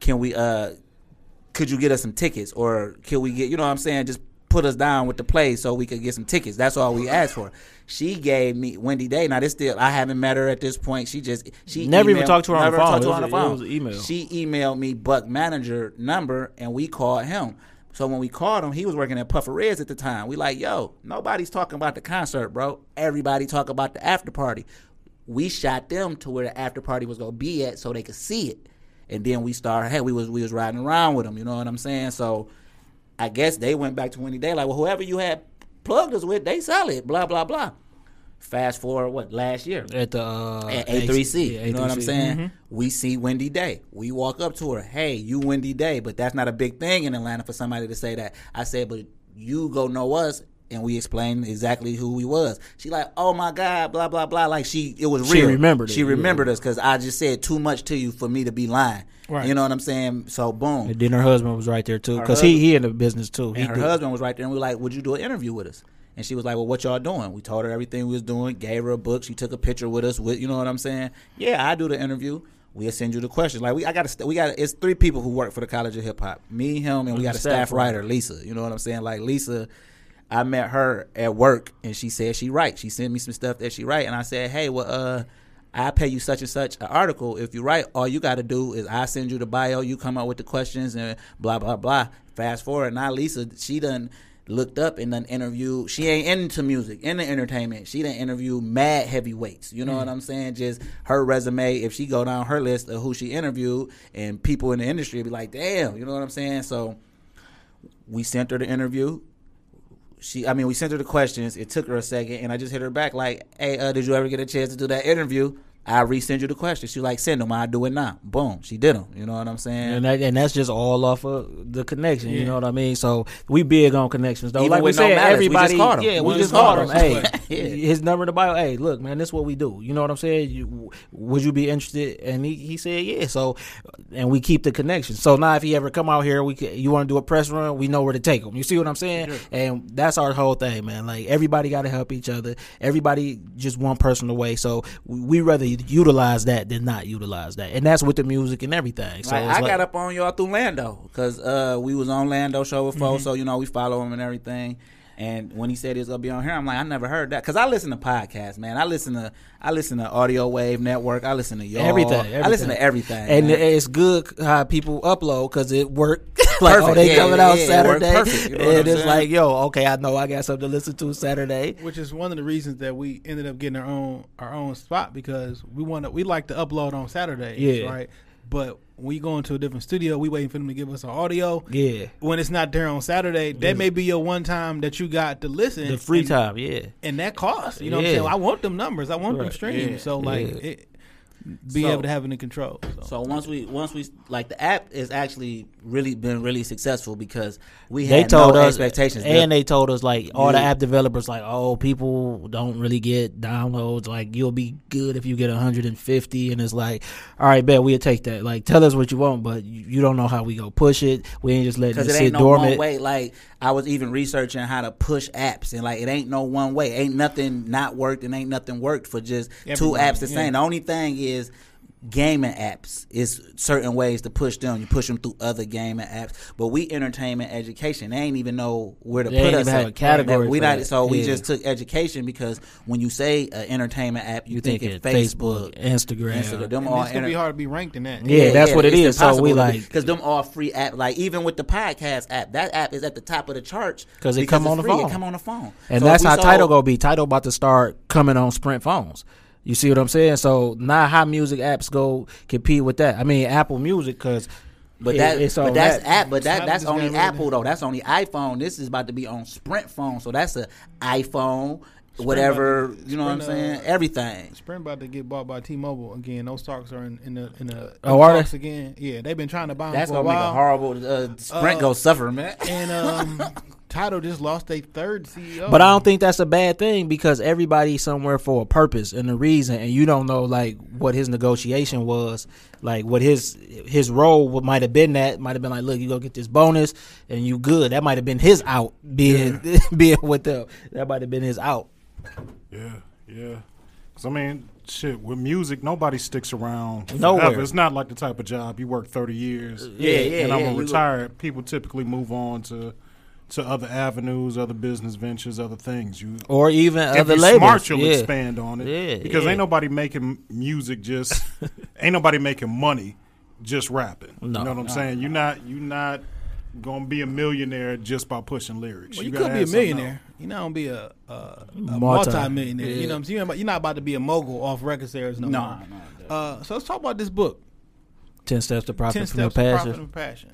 can we? uh Could you get us some tickets, or can we get? You know what I'm saying? Just put us down with the play so we could get some tickets. That's all we asked for. She gave me Wendy Day. Now this still I haven't met her at this point. She just she Never even talked to her on the never phone. talked to her on the a- it phone. was an email. She emailed me Buck manager number and we called him. So when we called him, he was working at Puffer Reds at the time. We like, yo, nobody's talking about the concert, bro. Everybody talk about the after party. We shot them to where the after party was gonna be at so they could see it. And then we started hey, we was we was riding around with them, you know what I'm saying? So I guess they went back to Wendy Day, like, well, whoever you had plugged us with, they sell it, blah, blah, blah. Fast forward, what, last year? at the uh, at A3C. yeah, you know what I'm A3C. saying? We see Wendy Day. We walk up to her, hey, you Wendy Day, but that's not a big thing in Atlanta for somebody to say that. I said, but you go know us and we explained exactly who we was. She like, oh my god, blah blah blah. Like she, it was She real. remembered it, She yeah. remembered us because I just said too much to you for me to be lying. Right. You know what I'm saying? So boom. And then her husband was right there too, because he he in the business too. He her did- husband was right there, and we were like, "Would you do an interview with us?" And she was like, "Well, what y'all doing?" We told her everything we was doing, gave her a book. She took a picture with us. With you know what I'm saying? Yeah, I do the interview. We'll send you the questions. Like we, I got to, we got. It's three people who work for the College of Hip Hop. Me, him, and we got a Staff staff writer, Lisa. You know what I'm saying? Like Lisa, I met her at work, and she said she write. She sent me some stuff that she write, and I said, "Hey, well, uh." I pay you such and such an article. If you write, all you got to do is I send you the bio. You come up with the questions and blah blah blah. Fast forward now, Lisa she done looked up and done interview. She ain't into music, into entertainment. She done interview mad heavyweights. You know what I'm saying? Just her resume. If she go down her list of who she interviewed, and people in the industry be like, damn. You know what I'm saying? So we sent her the interview she I mean we sent her the questions. It took her a second and I just hit her back like, Hey, uh, did you ever get a chance to do that interview? I resend you the questions. She like, send them, I do it now. Boom. She did them. You know what I'm saying? And that, and that's just all off of the connection. You know what I mean? So we big on connections though. Even like we with no said, malice, we just everybody. him. Yeah, we, We just just called called him. him. Hey, Yeah. his number in the bio. Hey, look, man, this is what we do. You know what I'm saying? You, would you be interested? And he, he said yeah. So, and we keep the connection. So now if he ever come out here, we can, you want to do a press run, we know where to take him. You see what I'm saying? And that's our whole thing, man. Like everybody got to help each other. Everybody just one person away. So we, we rather utilize that than not utilize that. And that's with the music and everything. So Like, I like- got up on y'all through Lando because uh, we was on Lando show before, Mm-hmm. so you know we follow him and everything. And when he said he was gonna be on here, I'm like, I never heard that because I listen to podcasts, man. I listen to I listen to Audio Wave Network. I listen to y'all. everything, I listen to everything. and man. it's good how people upload because it worked. like, oh, they Yeah, coming yeah, out yeah, it Saturday, perfect. You know what and I'm it's saying? like, yo, okay, I know I got something to listen to Saturday. which is one of the reasons that we ended up getting our own our own spot because we want to we like to upload on Saturdays, Yeah. right? But when we go into a different studio, we waiting for them to give us our audio. Yeah, When it's not there on Saturday, that may be your one time that you got to listen. the free and, time, yeah. and that costs. You know what I'm Yeah. saying? I want them numbers. I want them Right. streams. Yeah. So like, Yeah. it, be So- able to have it in control. So. So once we once we like the app is actually really been really successful because we They had told no us, expectations. and they told us like all the app developers like, oh, people don't really get downloads. Like you'll be good if you get 150, and it's like, all right, bet we'll take that. Like tell us what you want, but you, you don't know how we go push it. We ain't just letting it because it sit ain't no dormant. one way. Like I was even researching how to push apps, and like it ain't no one way. Ain't nothing not worked, and ain't nothing worked for just two apps the yeah. same. The only thing is gaming apps is certain ways to push them. You push them through other gaming apps, but we entertainment education. They ain't even know where to They put ain't us. even have a category We not. that. So we just took education because when you say an entertainment app, you, You think, think of it Facebook, Instagram. Instagram. Them and all it's gonna be hard to be ranked in that. Yeah, that's what it is. So we like- because them all free app. Like even with the podcast app, that app is at the top of the charts 'Cause it because come it's on the phone. It come on the phone, And So that's if how sold- Tidal gonna be. Tidal about to start coming on Sprint phones. You see what I'm saying? So now how music apps go compete with that? I mean Apple Music because But that, but that's that. app. But that that's only Apple though. That's only iPhone. This is about to be on Sprint phone. So that's a iPhone, whatever. to- You know what I'm saying? uh, Everything. Sprint about to get bought by T-Mobile again. Those talks are in, in the in the Oh, are talks they? again. Yeah, they've been trying to buy them That's gonna make a horrible. Uh, Sprint Uh, go suffer, man. and um, Tidal just lost their third CEO. But I don't think that's a bad thing because everybody's somewhere for a purpose and a reason, and you don't know like what his negotiation was, like what his his role might have been. That might have been like, look, you go get this bonus, and you good. That might have been his out being being with them. That might have been his out. Yeah, yeah. 'Cause I mean, shit. With music, nobody sticks around Nowhere. forever. It's not like the type of job you work thirty years. Yeah, yeah, And I'm yeah, gonna you- retire. People typically move on to to other avenues, other business ventures, other things. You Or even if other you're labels. smart, you'll yeah. expand on it. Yeah, because yeah. ain't nobody making music just ain't nobody making money just rapping. No, you know what I'm no, saying? You're not you're not gonna be a millionaire just by pushing lyrics. well, you, gotta could be a millionaire. You're not gonna be a, a, a Multi- multi-millionaire. yeah. You know what I'm saying? You're not- about to be a mogul off record sales no, No, more. no, Uh, so let's talk about this book, Ten steps to profit Ten from your Steps to passion. Profit from Passion.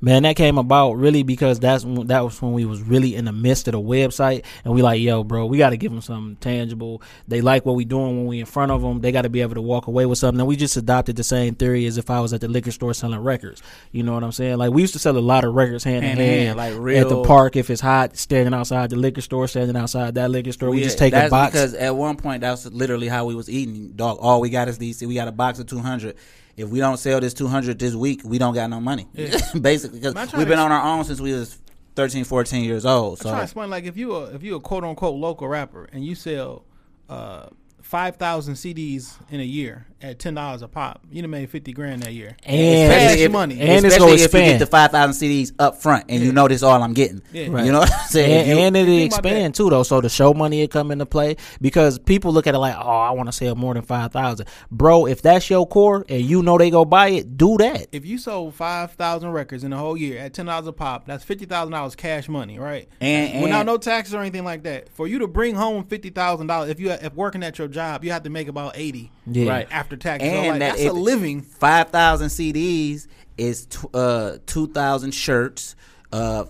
Man, that came about really because that's when, that was when we was really in the midst of the website, and we like, yo, bro, we got to give them something tangible. They like what we doing when we in front of them. They got to be able to walk away with something. And we just adopted the same theory as if I was at the liquor store selling records. You know what I'm saying? Like we used to sell a lot of records hand, Hand in hand, hand, like at the park if it's hot, standing outside the liquor store, standing outside that liquor store. We, just take a box. because at one point that's literally how we was eating. Dog, all we got is these. We got a box of two hundred. If we don't sell this two hundred this week, we don't got no money. Basically, because we've been on our own since we was 13, 14 years old. So I'm trying to explain like if you a if you a quote unquote local rapper and you sell uh five thousand CDs in a year at ten dollars a pop, you done made fifty grand that year. and Cash if- money. and it's especially gonna if you get the five thousand CDs up front and you know this all I'm getting. Yeah. Right. You know what I'm saying? And, you- and it Think about expand too though. So the show money it come into play because people look at it like, oh, I want to sell more than five thousand, bro. If that's your core and you know they go buy it, do that. If you sold five thousand records in a whole year at ten dollars a pop, that's fifty thousand dollars cash money, right? And- without no taxes or anything like that. For you to bring home fifty thousand dollars, if you if working at your job, you have to make about eighty, Yeah. Right. after taxes. So, and like, that that's a living. Five thousand CDs is tw- uh two thousand shirts, uh.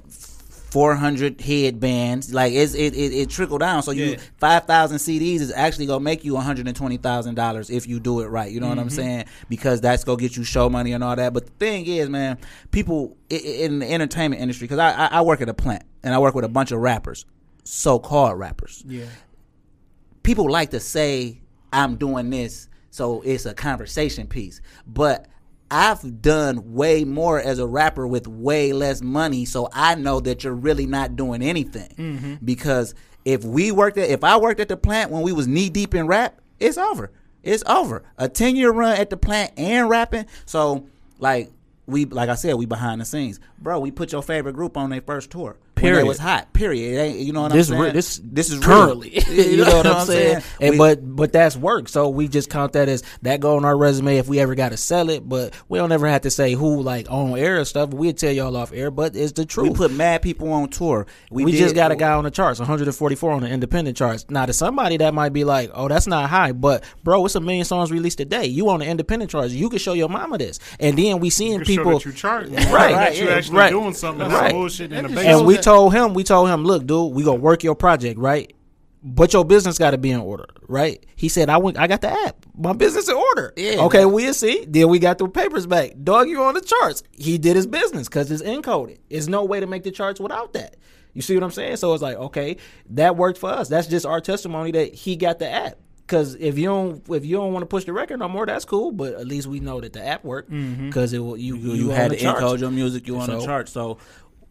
400 headbands like it's, it, it it trickle down so you Yeah. 5000 cds is actually gonna make you $120000 if you do it right you know what i'm saying because that's gonna get you show money and all that but the thing is man people in the entertainment industry because I, I i work at a plant and i work with a bunch of rappers so-called rappers Yeah. people like to say I'm doing this, so it's a conversation piece. But I've done way more as a rapper with way less money, so I know that you're really not doing anything. Mm-hmm. Because if we worked at, if I worked at the plant when we was knee deep in rap, it's over. It's over. A ten year run at the plant and rapping. So like we, like I said, we behind the scenes, bro. We put your favorite group on their first tour. When Period. it was hot. Period. It ain't, you know what this I'm saying? re- this this is currently. you know what I'm saying? And We- but but that's work. So we just count that as that go on our resume if we ever got to sell it. But we don't ever have to say who like on air and stuff. We'll tell y'all off air. But it's the truth. We put mad people on tour. We, we did- just got a guy on the charts, 144 on the independent charts. Now, to somebody that might be like, "Oh, that's not high," but bro, it's a million songs released today. You on the independent charts, you can show your mama this, and then we seeing You can show people. that you charting, Right, right? right, That you yeah, actually right. doing something. That's Right. bullshit in the And basement. and we that- told him, we told him, look, dude, we gonna work your project, right? But your business got to be in order, right? He said, "I went, I got the app, my business in order." Yeah, okay, man. we'll see. Then we got the papers back. Dog, you on the charts? He did his business because it's encoded. There's no way to make the charts without that. You see what I'm saying? So it's like, okay, that worked for us. That's just our testimony that he got the app. Because if you don't, if you don't want to push the record no more, that's cool. But at least we know that the app worked mm-hmm. because it will you you, you, had the to encode your music. You on the So- chart. So,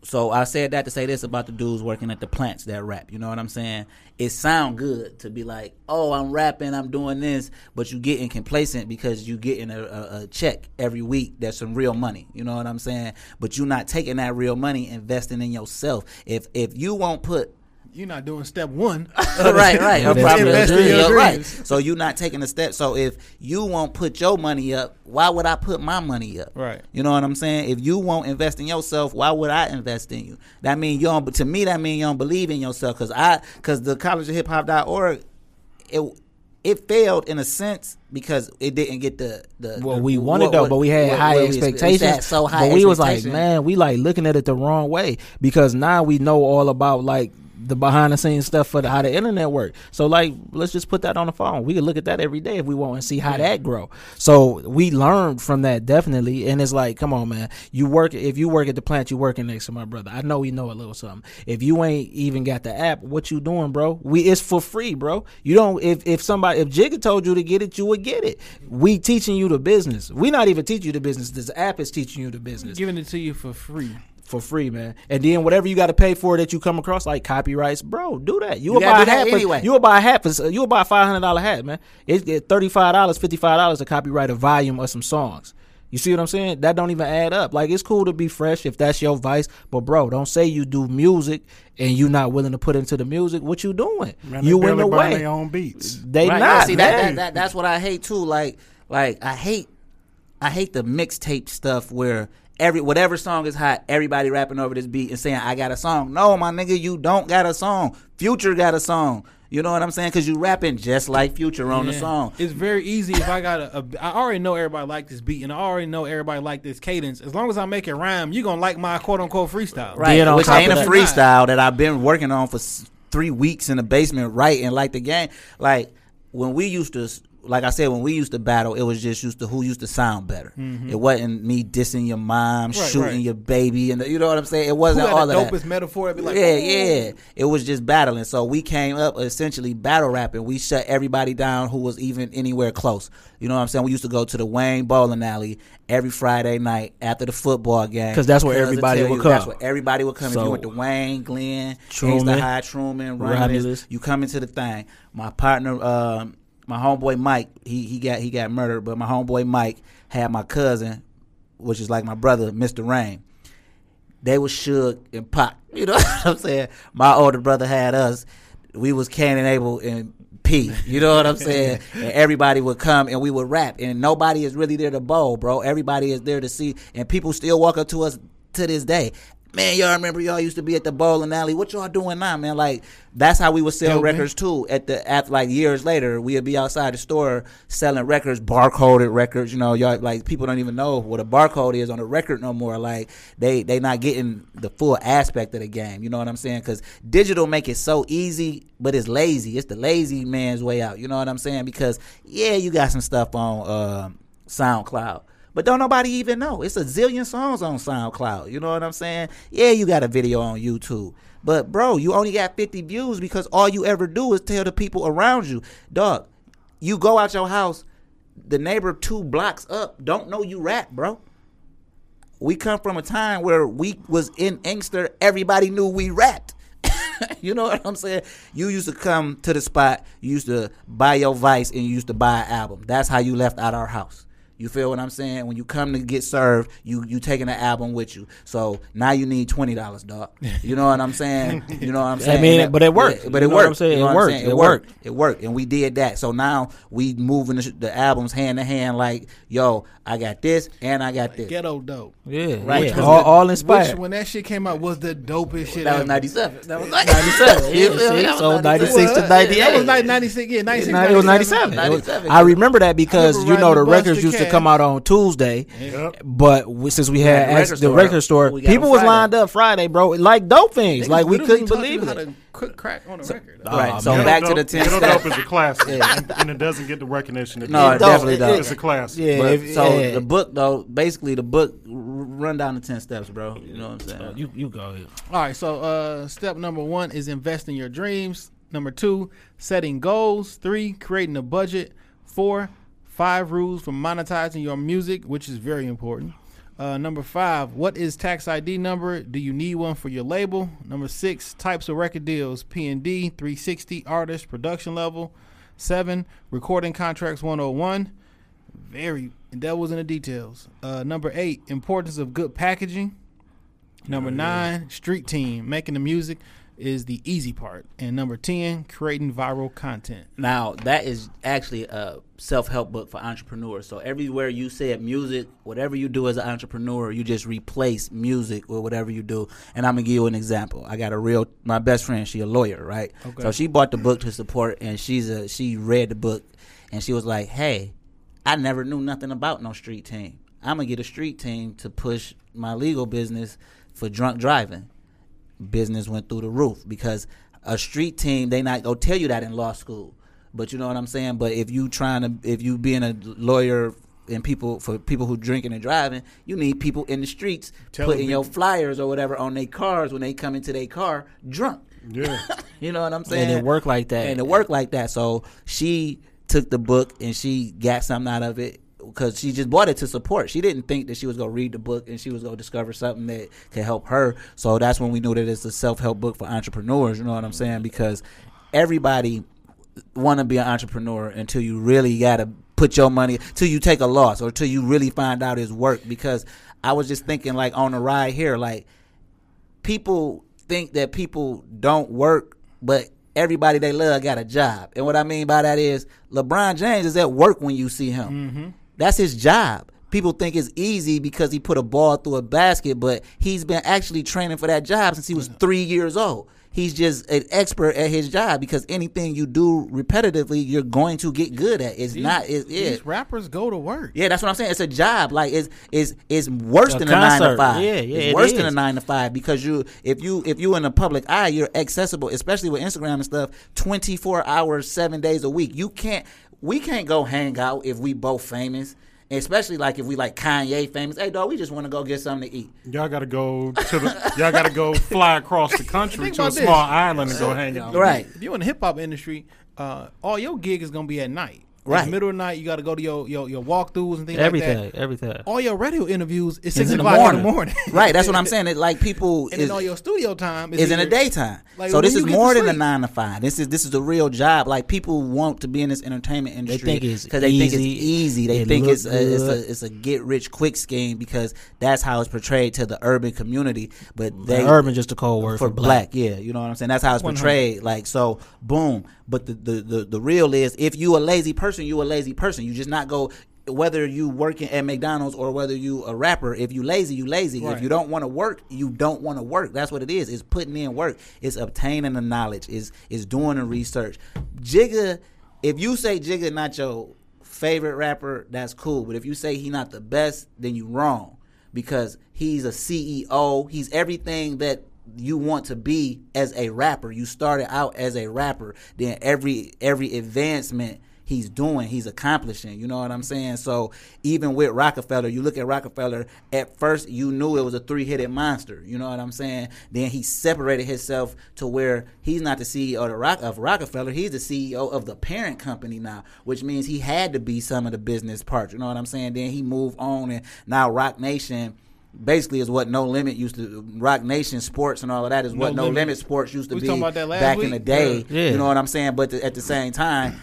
so I said that to say this about the dudes working at the plants that rap. You know what I'm saying? It sound good to be like, oh, I'm rapping, I'm doing this, but you getting complacent because you getting a, a, a check every week. That's some real money. You know what I'm saying? But you not taking that real money, investing in yourself. If if you won't put You're not doing step one. right, right. Yeah, Her that's property good. is Invest in real, right. So you're not taking a step. So if you won't put your money up, why would I put my money up? Right. You know what I'm saying? If you won't invest in yourself, why would I invest in you? That mean you don't. To me, that mean you don't believe in yourself. Cause I, cause the college of hip Hop hop.org, it it failed in a sense because it didn't get the the. Well, the- we wanted what- though, but we had what- high what we- we expectations. had so high but we was like, man, we like looking at it the wrong way because now we know all about like the behind the scenes stuff for the, how the internet work. So like, let's just put that on the phone. We can look at that every day if we want and see how that grow. So we learned from that definitely, and it's like, come on, man, you work if you work at the plant, you working next to my brother. I know we know a little something. If you ain't even got the app, what you doing, bro? We it's for free, bro. You don't if if somebody if Jigga told you to get it, you would get it. We teaching you the business. We not even teaching you the business. This app is teaching you the business Giving it to you for free. For free, man. And then whatever you got to pay for that you come across, like copyrights, bro, do that. You, will buy a do that hat. For, anyway. You will buy a hat for. You will buy a five hundred dollar hat, man. It's it, thirty five dollars, fifty five dollars to copyright a volume of some songs. You see what I'm saying? That don't even add up. Like it's cool to be fresh if that's your vice, but bro, don't say you do music and you're not willing to put into the music. What you doing? Man, you in barely the way. their own beats. They Right, not. yeah, see that, that, that that's what I hate too. Like like I hate I hate the mixtape stuff where every whatever song is hot, everybody rapping over this beat and saying I got a song. No, my nigga, you don't got a song. Future got a song. You know what I'm saying? Because you rapping just like Future on the song. It's very easy if I got a, a. I already know everybody like this beat, and I already know everybody like this cadence. As long as I make it rhyme, you're gonna like my quote unquote freestyle. Right, Then on which top ain't a that- freestyle that I've been working on for three weeks in the basement writing like the game. Like when we used to, s- like I said, when we used to battle, it was just used to who used to sound better. It wasn't me dissing your mom, Mm-hmm. Right, shooting right. your baby, and the, you know what I'm saying. It wasn't all the of that. dopest metaphor? It'd be like, yeah, "Ooh." yeah. It was just battling. So we came up essentially battle rapping. We shut everybody down who was even anywhere close. You know what I'm saying? We used to go to the Wayne Bowling Alley every Friday night after the football game because that's where everybody would you, come. That's where everybody would come. if you went to Wayne, Glenn, Truman, Truman, High, Truman, Romulus, Romulus. you come into the thing. My partner, um, my homeboy Mike, he he got he got murdered, but my homeboy Mike had my cousin, which is like my brother, Mr. Rain they was Suge and Pac. You know what I'm saying? My older brother had us. We was Cain and Abel and P. You know what I'm saying? and everybody would come and we would rap. And nobody is really there to bowl, bro. Everybody is there to see. And people still walk up to us to this day. Man, y'all remember y'all used to be at the bowling alley. What y'all doing now, man? Like that's how we would sell Dope, man. records too. At the at like years later, we'd be outside the store selling records, barcoded records. You know, y'all like people don't even know what a barcode is on a record no more. Like they they not getting the full aspect of the game. You know what I'm saying? Because digital make it so easy, but it's lazy. It's the lazy man's way out. You know what I'm saying? Because yeah, you got some stuff on um SoundCloud. But don't nobody even know. It's a zillion songs on SoundCloud. You know what I'm saying? Yeah, you got a video on YouTube. But bro, you only got 50 views because all you ever do is tell the people around you, dog, you go out your house, the neighbor two blocks up don't know you rap, bro. We come from a time where we was in Inkster, everybody knew we rapped. you know what I'm saying? You used to come to the spot, you used to buy your vice and you used to buy an album. That's how you left out our house. You feel what I'm saying? When you come to get served, you you taking the album with you. So now you need twenty dollars, dog. You know what I'm saying? You know what I'm saying? I mean, And but it worked. Yeah, but You it know what I'm worked. saying? You know It worked. saying? It It worked. worked. It worked, and we did that. So now we moving the, the albums hand to hand. Like, yo, I got this and I got this. Ghetto dope. Yeah, Right. yeah. Which All, all Which, inspired. when that shit came out, was the dopest shit. That was '97. That was 97. Yeah, feel me? see? That was So 96 to '98. That was like 96. Yeah, 96. It was '97. '97. I remember that because you know the the records used to Cass. come out on Tuesday, but we, since we had the record the store. record store, We people was lined up Friday, bro, like dope things. Niggas like we couldn't taught you believe how it. to cook crack on a record. Right. So man. back Ghetto to the ten Ghetto steps. Dope is a classic, and, and it doesn't get the recognition. It No, it deserves. definitely does. It's a classic. Yeah, But, if- so yeah. the book though, basically the book run down the ten steps, bro. You know what I'm saying? you you go. All right, so uh, step number one is invest in your dreams. Number two, setting goals. Three, creating a budget. Four, five rules for monetizing your music, which is very important. Uh, number five, what is tax ID number? Do you need one for your label? Number six, types of record deals: P and D, 360, artist, production level. Seven, recording contracts 101. Very devils in the details. Uh, number eight, importance of good packaging. Number nine, street team. Making the music is the easy part. And number 10, creating viral content. Now that is actually a self-help book for entrepreneurs. So everywhere you said music, whatever you do as an entrepreneur, you just replace music with whatever you do. And I'm gonna give you an example. I got a real my best friend. She a lawyer, right? Okay. So she bought the book to support, and she's a she read the book, and she was like, "Hey, I never knew nothing about no street team. I'm gonna get a street team to push my legal business for drunk driving." Business went through the roof because a street team they not go tell you that in law school. But you know what i'm saying? But if you trying to if you being a lawyer and people for people who drinking and driving you need people in the streets Telling putting your flyers or whatever on their cars when they come into their car drunk. Yeah. you know what i'm saying And it worked like that. and it worked like that. So she took the book and she got something out of it because she just bought it to support. She didn't think that she was gonna read the book and she was gonna discover something that could help her. So that's when we knew that it's a self help book for entrepreneurs. You know what I'm saying? Because everybody want to be an entrepreneur until you really gotta put your money till you take a loss or till you really find out it's work. Because I was just thinking like on the ride here, like people think that people don't work, but everybody they love got a job. And what I mean by that is LeBron James is at work when you see him. Mm-hmm. That's his job. People think it's easy because he put a ball through a basket, but he's been actually training for that job since he was three years old. he's just an expert at his job because anything you do repetitively, you're going to get good at. It's not. It, yeah. These rappers go to work. Yeah, that's what I'm saying. It's a job. Like it's it's it's worse A than a nine to five. Yeah, yeah, it's it worse than a nine to five because you if you if you're in the public eye, you're accessible, especially with Instagram and stuff. Twenty four hours, seven days a week. You can't. We can't go hang out if we both famous. Especially like if we like Kanye famous. Hey dog, we just want to go get something to eat. Y'all got to go to the. y'all got to go fly across the country to a about this. small island and go hang out. Right. If you're in the hip hop industry, uh, all your gig is gonna be at night. In Right. the middle of the night, you got to go to your your, your walkthroughs and things Everything, like that. everything. All your radio interviews is It's six in the o'clock morning. in the morning. right, that's what I'm saying. It like people and is, then all your studio time is, is in the daytime. Like, so this is more than a nine to five. This is this is a real job. Like people want to be in this entertainment industry think it's because they think it's easy. easy. They It think it's a, it's a it's a get rich quick scheme because that's how it's portrayed to the urban community. But they urban just a cold word for for black. black. Yeah, you know what I'm saying. That's how it's 100. portrayed. Like so, boom. But the, the the the real is if you a lazy person, you a lazy person. You just not go. Whether you working at McDonald's or whether you a rapper, if you lazy, you lazy. If you don't want to work, you don't want to work. That's what it is. It's putting in work. It's obtaining the knowledge. Is is doing the research. Jigga, if you say Jigga not your favorite rapper, that's cool. But if you say he not the best, then you wrong because he's a CEO. He's everything that you want to be as a rapper. You started out as a rapper. Then every every advancement he's doing, he's accomplishing. You know what I'm saying? So even with Roc-A-Fella, you look at Roc-A-Fella, at first you knew it was a three headed monster. You know what I'm saying? Then he separated himself to where he's not the CEO of, the Roc, of Roc-A-Fella, he's the CEO of the parent company now, which means he had to be some of the business parts. You know what I'm saying? Then he moved on and now Roc Nation basically is what No Limit used to Roc Nation Sports and all of that is what No No Limit. Limit Sports used to We be talking about that last back in the day. Yeah. You know what I'm saying? But th- at the same time,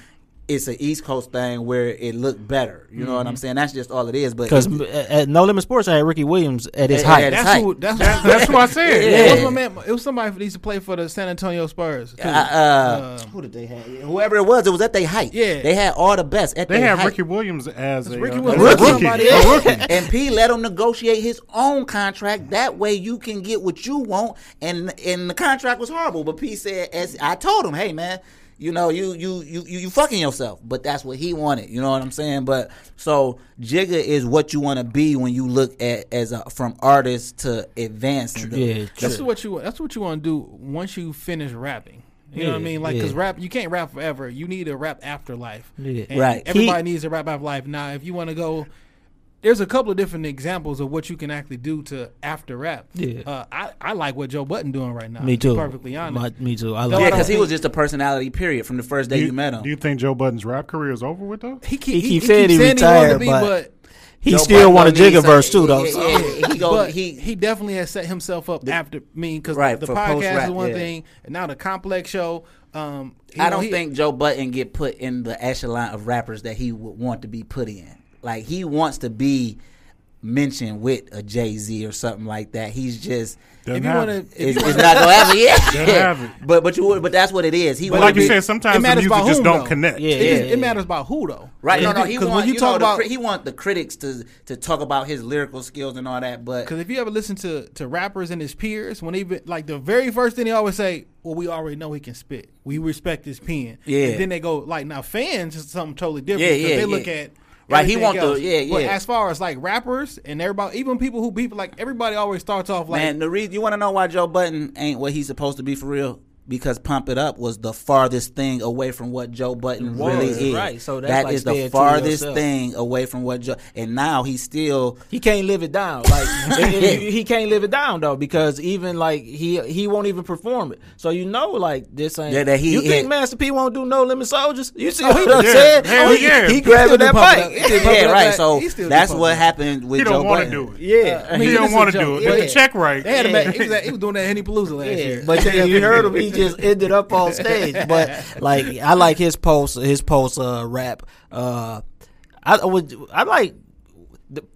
it's an East Coast thing where it looked better. You know what I'm saying? That's just all it is. But Because at No Limit Sports, I had Ricky Williams at his At- height. at his That's height. who. That's, That- that's what I said. Yeah, Yeah. what's my man? It was somebody who used to play for the San Antonio Spurs. uh, uh, Um, who did they have? Whoever it was, it was at their height. Yeah. they had all the best at They had height. Ricky Williams as a, Ricky uh, Williams. as Rookie. rookie. Yeah. A rookie. and P let him negotiate his own contract. That way you can get what you want. And and the contract was horrible, but P said, as I told him, hey man, you know you you you you, you fucking yourself. But that's what he wanted. You know what I'm saying? But so Jigga is what you want to be when you look at as a, from artist to advancing. The, Yeah, That's what you. That's what you want to do once you finish rapping. You know what I mean? Like, because rap, you can't rap forever. You need a rap afterlife. Yeah. Right. Everybody He- needs a rap afterlife. Now, if you want to go, there's a couple of different examples of what you can actually do to after rap. Yeah. Uh, I, I like what Joe Budden doing right now. me to be too. Perfectly honest. My- me too. I No, love yeah, I that. don't because he was just a personality. Period from the first day you, you, met him. do you think Joe Budden's rap career is over with though? he, keep, He keep saying he keeps retired, wanted to be, but- He Joe still Budden want a gonna Jigga verse too, though. yeah, so- yeah, he go but he he definitely has set himself up after me because Right, the for podcast post-rap, is one yeah. thing, and now the complex show. Um, I know, don't he- think Joe Budden get put in the echelon of rappers that he would want to be put in. Like he wants to be mentioned with a Jay Z or something like that. He's just Doesn't if you have want it. to, it's, it's not gonna happen. Yeah, Doesn't have it. but but you but that's what it is. He But wanna like you be- said, sometimes the music just whom, don't though. connect. Yeah, it, just- yeah, it matters about who though. Right, no, no. He when you you talk know, the about cri- he want the critics to to talk about his lyrical skills and all that. But Because if you ever listen to, to rappers and his peers, when even like the very first thing they always say, "Well, we already know he can spit. We respect his pen." Yeah. And then they go like, "Now fans is something totally different." Yeah, 'cause yeah, They look at Right, he everything want the- else. yeah, But yeah. as far as like rappers and everybody, even people who beat like everybody always starts off like, man, the reason you want to know why Joe Budden ain't what he's supposed to be for real. Because Pump It Up was the farthest thing away from what Joe Budden Was, really is. right. So that's That like is the staying true to farthest thing away from what Joe. And now he's still he can't live it down. Like and- and he can't live it down though because even like he he won't even perform it. So you know like this ain't. Yeah, that he- you think yeah. Master P won't do No Limit Soldiers? You see Oh, what he- I'm yeah, saying? hell oh, he, yeah. he He grabbing still that Pump It mic. Up. He still do yeah, right. So He still do that's what Up. happened with He Joe don't want to Budden. do it. Yeah, I mean, He don't want to do it. If the check right. they had him. Yeah. At, he, was at, he was doing that at Henny Palooza last year. but then you heard him. Just ended up on stage. But like, I like his post. His post uh, rap. Uh, I would. I like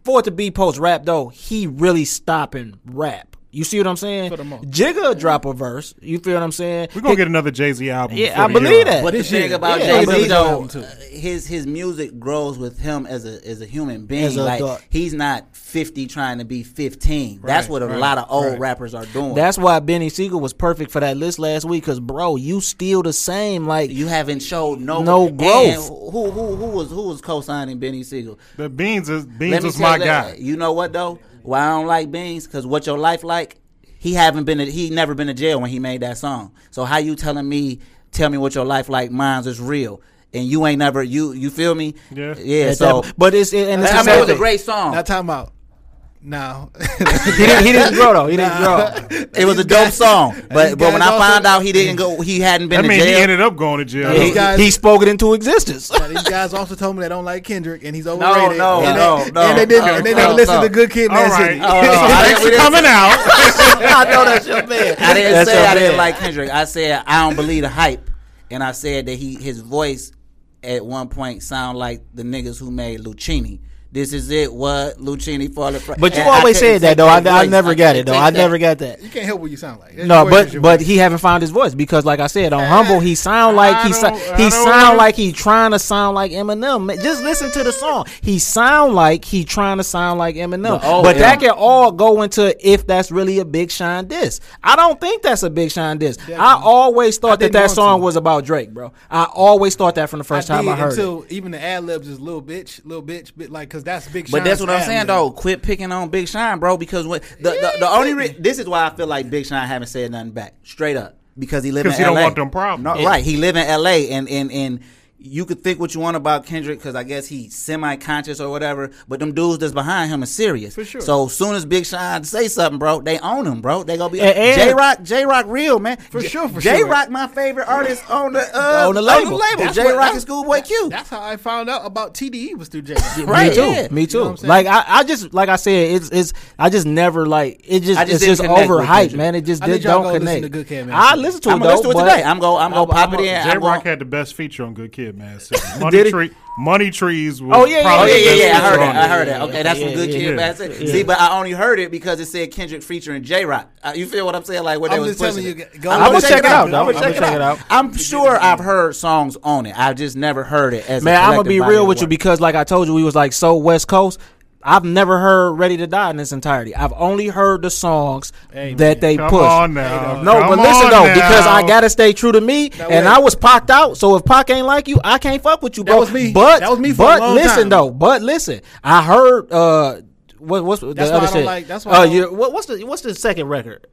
for it to be post rap though. He really stopping rap. You see what I'm saying? For the most. Jigga drop a verse. You feel what I'm saying? We're gonna get another Jay Z album. Yeah, I believe year that. But the it's thing yeah, about yeah, Jay I Z believe though, that uh, his his music grows with him as a as a human being. As a like adult. he's not fifty trying to be fifteen. That's what a lot of old rappers are doing. That's why Beanie Sigel was perfect for that list last week. Cause bro, you still the same. Like you haven't showed no No and growth. who who who was who was co-signing Beanie Sigel? But Beans is Beans me was tell my you guy. You know what though? Why I don't like Beans? Because what your life like? He haven't been. he never been to jail when he made that song. So how you telling me? Tell me what your life like. Mine's is real, and you ain't never. You you feel me? Yeah. Yeah. So but it's and it's I mean, it was a great song. Now time out. Now he, didn't, he didn't grow though. He didn't grow. It was a dope guys- song, but but when I found also- out he didn't go, he hadn't been I to mean, he ended up going to jail. These He, guys- he spoke it into existence. Now, these guys also told me they don't like Kendrick and he's overrated. no, and no, they, no, and they didn't. no, and they no, never listened no. to Good Kid, All Man right. City. Oh, no, I Thanks didn't- we for coming out. I know that's your man. I didn't That's say I didn't man. like Kendrick. I said I don't believe the hype, and I said that he his voice at one point sound like the niggas who made Luchini. This is it. What Luchini falling from? But you And always said that though. I, I never got it though. I never got that. You can't help what you sound like. Your No, but but voice. he haven't found his voice because, like I said, on Humble, he sound like he so, he sound like he trying to sound like Eminem. Just listen to the song. He sound like he trying to sound like Eminem. oh, but that can all go into if that's really a Big Sean diss. I don't think that's a Big Sean diss. I always thought that that song to. was about Drake, bro. I always thought that from the first I time did I heard until it. even the ad libs is little bitch, little bitch, bit like because that's big. But that's Sean's what I'm saying though. Quit picking on Big Sean, bro. Because when the the, the only re- this is why I feel like Big Sean haven't said nothing back straight up because he live in 'Cause he don't LA. want them problems. No, right? He live in L.A. and and and. You could think what you want about Kendrick because I guess he's semi-conscious or whatever, but them dudes that's behind him are serious. For sure. So soon as Big Sean say something, bro, they own him, bro. They gonna be And- and- Jay Rock, Jay Rock, real man. For sure, for J sure. Jay Rock, my favorite artist on the uh, On the label. That's Jay Rock and Schoolboy Q. That's how I found out about TDE was through Jay. Right, me too. yeah. Me too. know what I'm saying? like I, I just like I said, it's it's I just never like it. Just, just it's just overhyped, man. It just I did, don't to go listen connect. to Good Kid, Man I listen to it. I'm gonna though. listen to it today. I'm go. I'm gonna pop it in. J I'm Rock had the best feature on Good Kid, man. City. Did Money he? tree, money trees. Was Oh, yeah, yeah, Oh probably yeah, the yeah, best yeah. I heard on that. I heard that. Okay, that's Yeah, some good yeah, kid yeah. bad shit. See, but I only heard it because it said Kendrick featuring Jay Rock. Uh, you feel what I'm saying? Like what they I'm was telling pushing you, go I'm I'ma check it out. I'm gonna check check it it out. out. I'm sure I've heard songs on it. I've just never heard it as. Man, I'm gonna be real with you because, like I told you, we was like so West Coast. I've never heard "Ready to Die" in its entirety. I've only heard the songs Hey, that man. they Come push. on now. No, Come but listen though, now. because I gotta stay true to me, and wait. I was pocked out. So if Pac ain't like you, I can't fuck with you, That was me. But That was me for a but listen time. though, but listen, I heard uh, what what's the That's why other shit? like- that's why I uh, you, what, what's the what's the second record?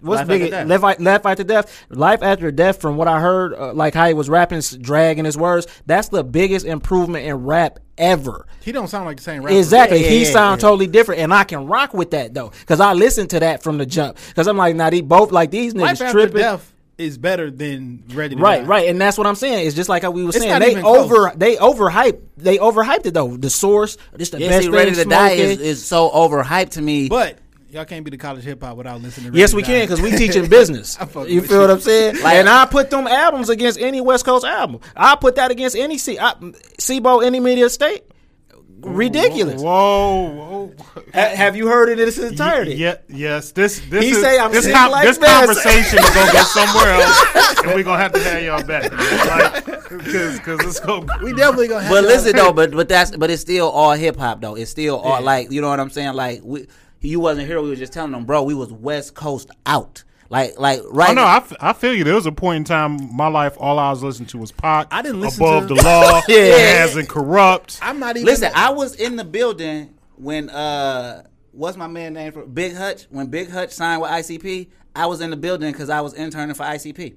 What's Life big? After Death. Life, Life, Life after death. Life after death. From what I heard, uh, like how he was rapping, dragging his words. That's the biggest improvement in rap ever. He don't sound like the same rapper. Exactly. Yeah, he yeah, sound yeah. totally different, and I can rock with that though, because I listened to that from the jump. Because I'm like, now they both like these Life niggas after tripping. death is better than Ready to Right, Die. right, right. and that's what I'm saying. It's just like how we were It's saying. They even close. over, they overhyped, they overhyped it though. The source, this the Yeah, best see, thing. Ready to Die is, is so overhyped to me. But y'all can't be the college hip hop without listening. to Yes, we can because we teaching business. You feel you. what I'm saying? Like- and I put them albums against any West Coast album. I put that against any C, I, C-Bo, any media state. Ridiculous. Whoa, whoa. Ha- have you heard it in its entirety? Yeah, yes. This this He is say I'm this, sick com- like this this. conversation is gonna go somewhere else, and we're gonna have to have y'all back, because because it's gonna. We definitely gonna have. But y'all- listen though, but but that's but it's still all hip hop though. It's still all Yeah. like you know what I'm saying. Like we, you wasn't here. We were just telling them, bro. We was West Coast out. Like like right. Oh no, I, f- I feel you. There was a point in time in my life all I was listening to was Pac. I didn't listen above to- the law. Yeah. yeah, as in Kurupt. I'm not even. Listen, I was in the building when uh what's my man name for Big Hutch when Big Hutch signed with ICP. I was in the building because I was interning for ICP.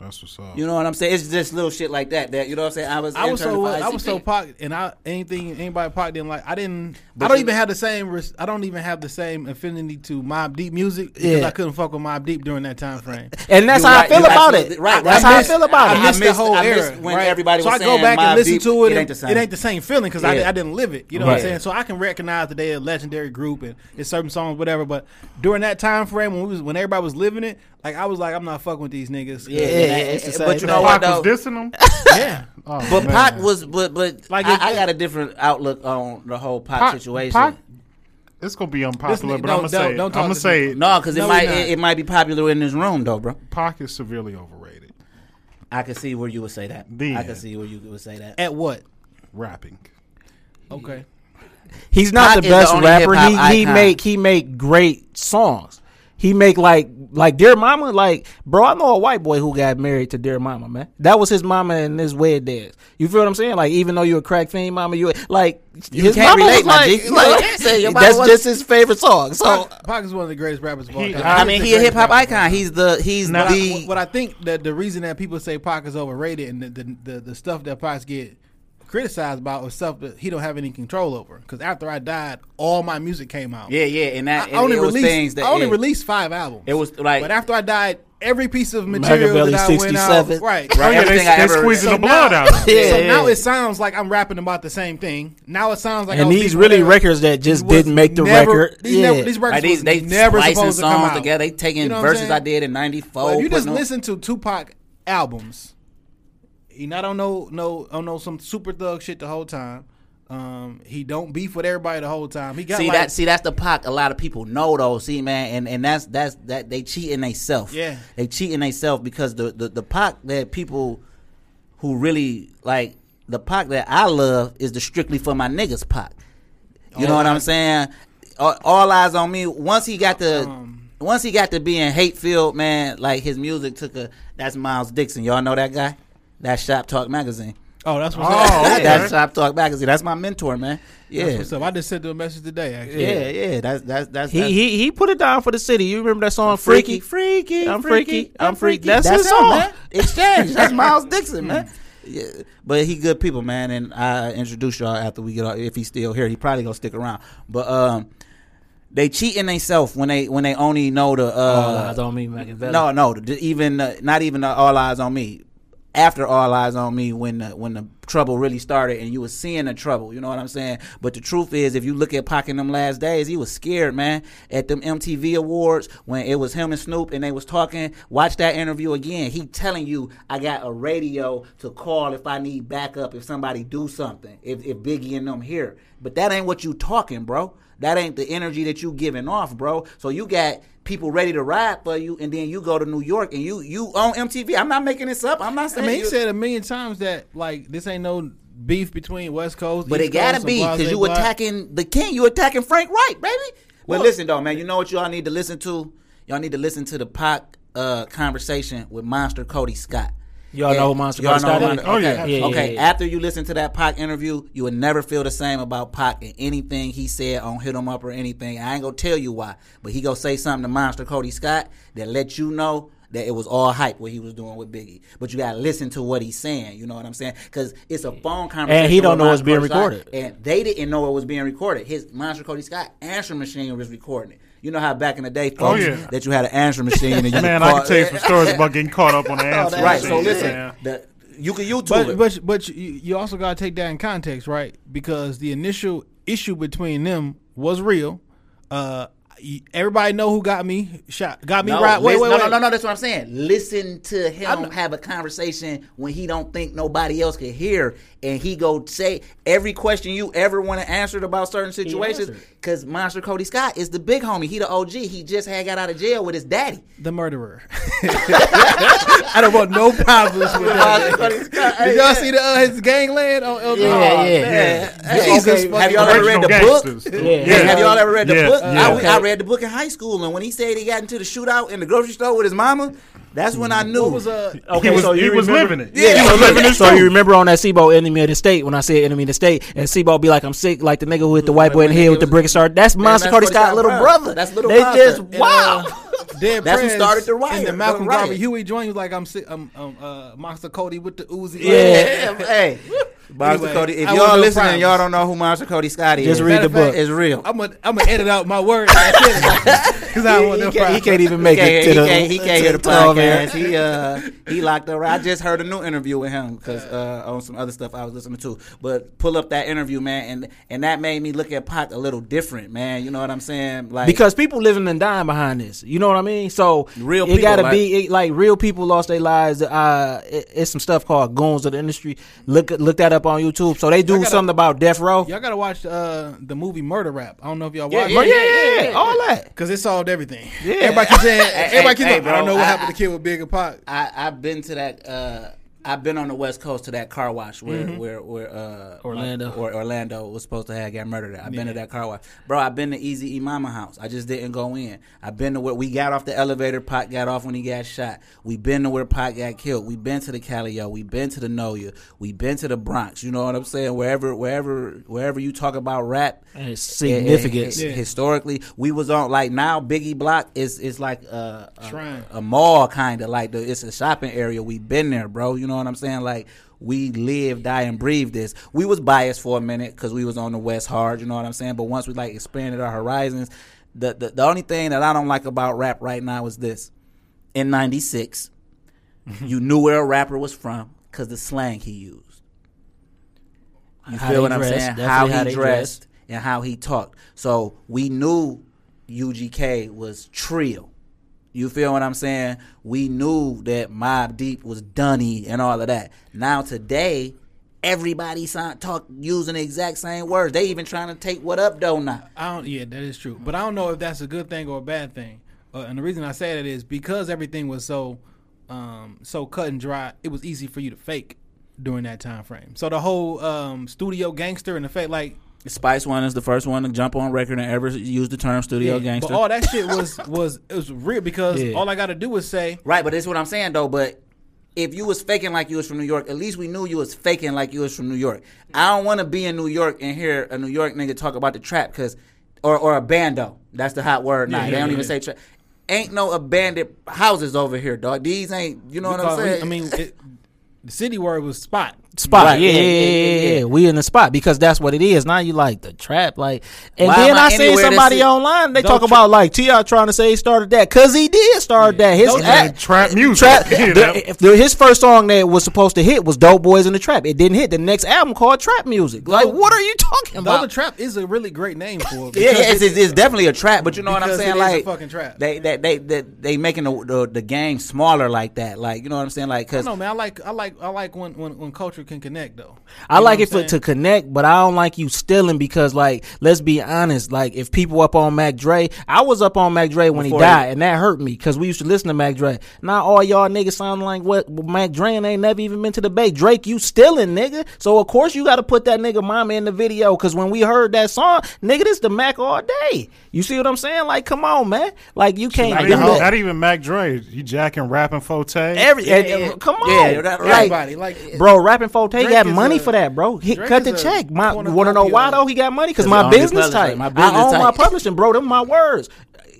That's what's up. You know what I'm saying? It's just little shit like that. That you know what I'm saying? I was I was so for I was so ICP. Pac, and I anything anybody Pac didn't like. I didn't. But I don't you- even have the same. I don't even have the same affinity to Mobb Deep music because Yeah. I couldn't fuck with Mobb Deep during that time frame. And that's You how right, I feel about it. right, That's I how missed- I feel about it. I missed, missed- the whole I missed era when right? everybody so was I go saying back Mobb and listen Deep, to it. it and ain't the same. It ain't the same feeling because I, Yeah. I didn't live it. You know what I'm saying? So I can recognize that they're a legendary group and it's certain songs, whatever. But during that time frame when we was when everybody was living it, like I was like, I'm not fucking with these niggas. Yeah, Yeah, yeah, it's the same but you know thing. what Pac though? was dissing them. yeah. Oh, But man. Pac was, but but Like like it- I, I got a different outlook on the whole Pac, Pac- situation. Pac- it's gonna be unpopular, but I'm gonna don't- say don't I'm gonna say me. No, because No, it might it, it might be popular in this room though, bro. Pac is severely overrated. I can see where you would say that. The I can see where you would say that. At what? Rapping. Okay. He's not Pac the is the best rapper. He he make he make great songs. He make like like Dear Mama, like bro. I know a white boy who got married to Dear Mama, man. That was his mama and his wedding dance. You feel what I'm saying? Like even though you're a crack fiend, mama, you like You his can't mama relate, was my like, G. You like, say your that's was- just his favorite song. So Pac, Pac is one of the greatest rappers of all time. I I mean, he a hip hop icon. He's the he's But I, the what I think that the reason that people say Pac is overrated and the the, the, the stuff that Pac get criticized about was stuff that he don't have any control over. Because after I died, all my music came out. yeah yeah, and that I and only it was released things that I only yeah. released five albums. It was like but after I died, every piece of material Makaveli that I went out, 67. right, Right, yeah, they, everything I ever- squeezing So the blood now- out. Yeah, so yeah. now it sounds like I'm rapping about the same thing. Now it sounds like and was these really with- records that just didn't make the never- record. These, yeah. never, these records like they, was they never splicing supposed to come songs out. together. They taking You know verses? I did in '94. But if you just listen to Tupac albums, he not on no no on no some super thug shit the whole time. Um, he don't beef with everybody the whole time. He got See like, that? See that's the Pac. A lot of people know though. See man, and, and that's that's that they cheating theyself. Yeah. they cheating theyself because the, the the Pac that people who really like the Pac that I love is the strictly for my niggas Pac. You know what I'm saying? All, All Eyez on Me. Once he got the. Um, once he got to being hate filled, man. Like his music took a. That's Miles Dixon. Y'all know that guy? That's Shop Talk magazine. oh, that's what's Oh, up. okay. That's Shop Talk magazine. That's my mentor, man. Yeah. That's what's up. I just sent him a message today. Actually, Yeah, yeah, that's that's that's He, that's- he he put it down for the city. You remember that song freaky, Freaky? freaky, I'm freaky. I'm freaky. That's, That's his him, song. man. Exchange. That's Miles Dixon, man. Yeah, but he good people, man. And I introduce y'all after we get out. If he's still here, he probably gonna stick around. But um, they cheating themselves when they when they only know the uh, All Eyez on Me, Makaveli. no, no, the- even uh, not even the All Eyez on Me. After All Eyez on Me, when the, when the trouble really started, and you was seeing the trouble, you know what I'm saying. But the truth is, if you look at Pac in them last days, he was scared, man. At them MTV awards, when it was him and Snoop, and they was talking. Watch that interview again. He telling you, I got a radio to call if I need backup, if somebody do something, if if Biggie and them here. But that ain't what you talking, bro. That ain't the energy that you giving off, bro. So you got people ready to ride for you, and then you go to New York and you you on MTV. I'm not making this up. I'm not saying. I mean, he you- said a million times that like this ain't no beef between West Coast, but East it gotta Coast, be because you attacking the king. You attacking Frank White, baby. But Well- listen though, man. You know what y'all need to listen to? Y'all need to listen to the Pac uh, conversation with Monster Kody Scott. Y'all know who Monster y'all Kody Scott know? Mon- Oh, yeah. okay. Yeah, yeah, okay. yeah. After you listen to that Pac interview, you would never feel the same about Pac and anything he said on Hit 'Em Up or anything. I ain't gonna tell you why, but he gonna say something to Monster Kody Scott that let you know that it was all hype what he was doing with Biggie. But you gotta listen to what he's saying. You know what I'm saying? Because it's a phone conversation. And he don't know it's being Kody Scott, recorded. and they didn't know it was being recorded. His Monster Kody Scott answer machine was recording it. You know how back in the day, folks, Oh, yeah. that you had an answer machine and you Man, could I call- can tell you some stories about getting caught up on the answer. Right. So listen, man. the, you can YouTube But it. but but you, you also got to take that in context, right? Because the initial issue between them was real. Uh, everybody know who got me shot, got me No, right. Wait, listen- wait, no, wait. no, no, no. That's what I'm saying. Listen to him I'm- have a conversation when he don't think nobody else can hear, and he go say every question you ever want to answer about certain situations. Because Monster Kody Scott is the big homie. He the OG. He just had got out of jail with his daddy. The murderer. I don't want no problems with that. Did y'all see the uh, his gangland on? on Yeah, Oh, yeah. man. Jesus Okay, have y'all ever read the Original book? gangsters. Yeah. Hey, have y'all ever read the Yeah. book? Yeah. I, Okay. I read the book in high school, and when he said he got into the shootout in the grocery store with his mama, that's when I knew. What was uh? Okay, he was, so he you was remember- living it. Yeah. he was living it. So too. you remember on that C-Bo enemy of the state when I said enemy of the state, and C-Bo be like, "I'm sick," like the nigga who hit the white boy in the head with the brick and start. That's Monster that's Kody Kody Scott, Scott little brother. brother. That's little They just wow. Dead That's who started the riot, And the Malcolm the riot. Garvey Huey joint was like, I'm sick. I'm um, uh, Monster Kody with the Uzi. Yeah, hey, Monster Anyway, Kody. If I y'all listening, problems. y'all don't know who Monster Kody Scott is. Just read the Matter fact, book. It's real. I'm gonna I'm gonna edit out my words That's it. because I don't want he, no can't, he can't even make he it can't, to he the. can't, he can't hear the to podcast. He uh he locked up. I just heard a new interview with him because uh on some other stuff I was listening to. But pull up that interview, man, and and that made me look at Pac a little different, man. You know what I'm saying? Like because people living and dying behind this. You know what I mean? So Real it gotta like- be it, like real people lost their lives. Uh, it, it's some stuff called goons of the industry. Look look that up on YouTube. So they do gotta- something about death row. Y'all gotta watch uh, the movie Murder Rap. I don't know if y'all Yeah, watched yeah, it. yeah, yeah, all that. Because it solved everything. Yeah. Everybody keeps saying, Hey, everybody keeps hey, saying, I don't know what I- happened to Kid with Big and Pac. I I've been to that. uh I've been on the West Coast to that car wash where Mm-hmm. where where uh Orlando. or Orlando was supposed to have got murdered. At. I've been to that car wash, bro. I've been to Easy E Mama house. I just didn't go in. I've been to where we got off the elevator. Pac got off when he got shot. We've been to where Pac got killed. We've been to the Calio. We've been to the Noya. We've been to the Bronx. You know what I'm saying? Wherever wherever wherever you talk about rap, And it's eh, eh, significance. eh, historically, we was on like now Biggie Block is is like a, a, a mall kind of like the, it's a shopping area. We've been there, bro. You know what I'm saying? Like we live, die, and breathe this. We was biased for a minute because we was on the West hard. You know what I'm saying? But once we like expanded our horizons, the the, the only thing that I don't like about rap right now is this. In '96, mm-hmm. you knew where a rapper was from because the slang he used. You How feel what I'm dressed, saying? How he dressed dressed. and how he talked. So we knew UGK was trill. You feel what I'm saying? We knew that Mobb Deep was Dunny and all of that. Now today, everybody sound, talk using the exact same words. They even trying to take what up though now. I don't. Yeah, that is true. But I don't know if that's a good thing or a bad thing. Uh, and the reason I say that is because everything was so, um, so cut and dry. It was easy for you to fake during that time frame. So the whole um, studio gangster and the fact, like Spice One is the first one to jump on record and ever use the term studio yeah, gangster. But all that shit was was it was real because Yeah. all I got to do is say Right, but that's what I'm saying though. But if you was faking like you was from New York, at least we knew you was faking like you was from New York. I don't want to be in New York and hear a New York nigga talk about the trap because, or or a bando. That's the hot word now. Yeah, they don't yeah, even yeah. say trap. Ain't no abandoned houses over here, dog. These ain't. You know what I'm because we- saying? I mean, it, the city word was spot. Spot. Right, Yeah, yeah, yeah, yeah, yeah. We in the spot because that's what it is. Now you like the trap, like, and Why then I I seen somebody that's- online. They talk tra- about like T.I. trying to say he started that because he did start that. His Those act- trap eh, music. Trap, the- if eh, the- his first song that was supposed to hit was "Dope Boys in the Trap." It didn't hit. The next album called Trap Music. Like, what are you talking Though the trap is a really great name for it. yeah, it's, it's, it's definitely a trap. But you know what I'm because saying? it is a Like fucking trap. They they they they, they making the, the the game smaller like that. Like you know what I'm saying? Like because No man, I like I like I like when when, when culture can connect though. I You know like it for, to connect, but I don't like you stealing because, like, let's be honest. Like, if people up on Mac Dre, I was up on Mac Dre when Before he he- died, and that hurt me because we used to listen to Mac Dre. Now all y'all niggas sound like what Mac Dre and ain't never even been to the Bay. Drake, you stealing, nigga. So of course you got to put that nigga mama in the video because when we heard that song, nigga, this the Mac all day. You see what I'm saying? Like, come on, man. Like you can't Not do even, that. not even Mac Dre. He jacking, rapping, Forte. Every Yeah, and- yeah, and- come on, yeah, that- Like, everybody like Bro, rapping Forte Drake got money a- for that, bro. He Drake cut the check. My, you want to know why though? He got money because my he own his business type. My I business own my publishing, bro. Them my words.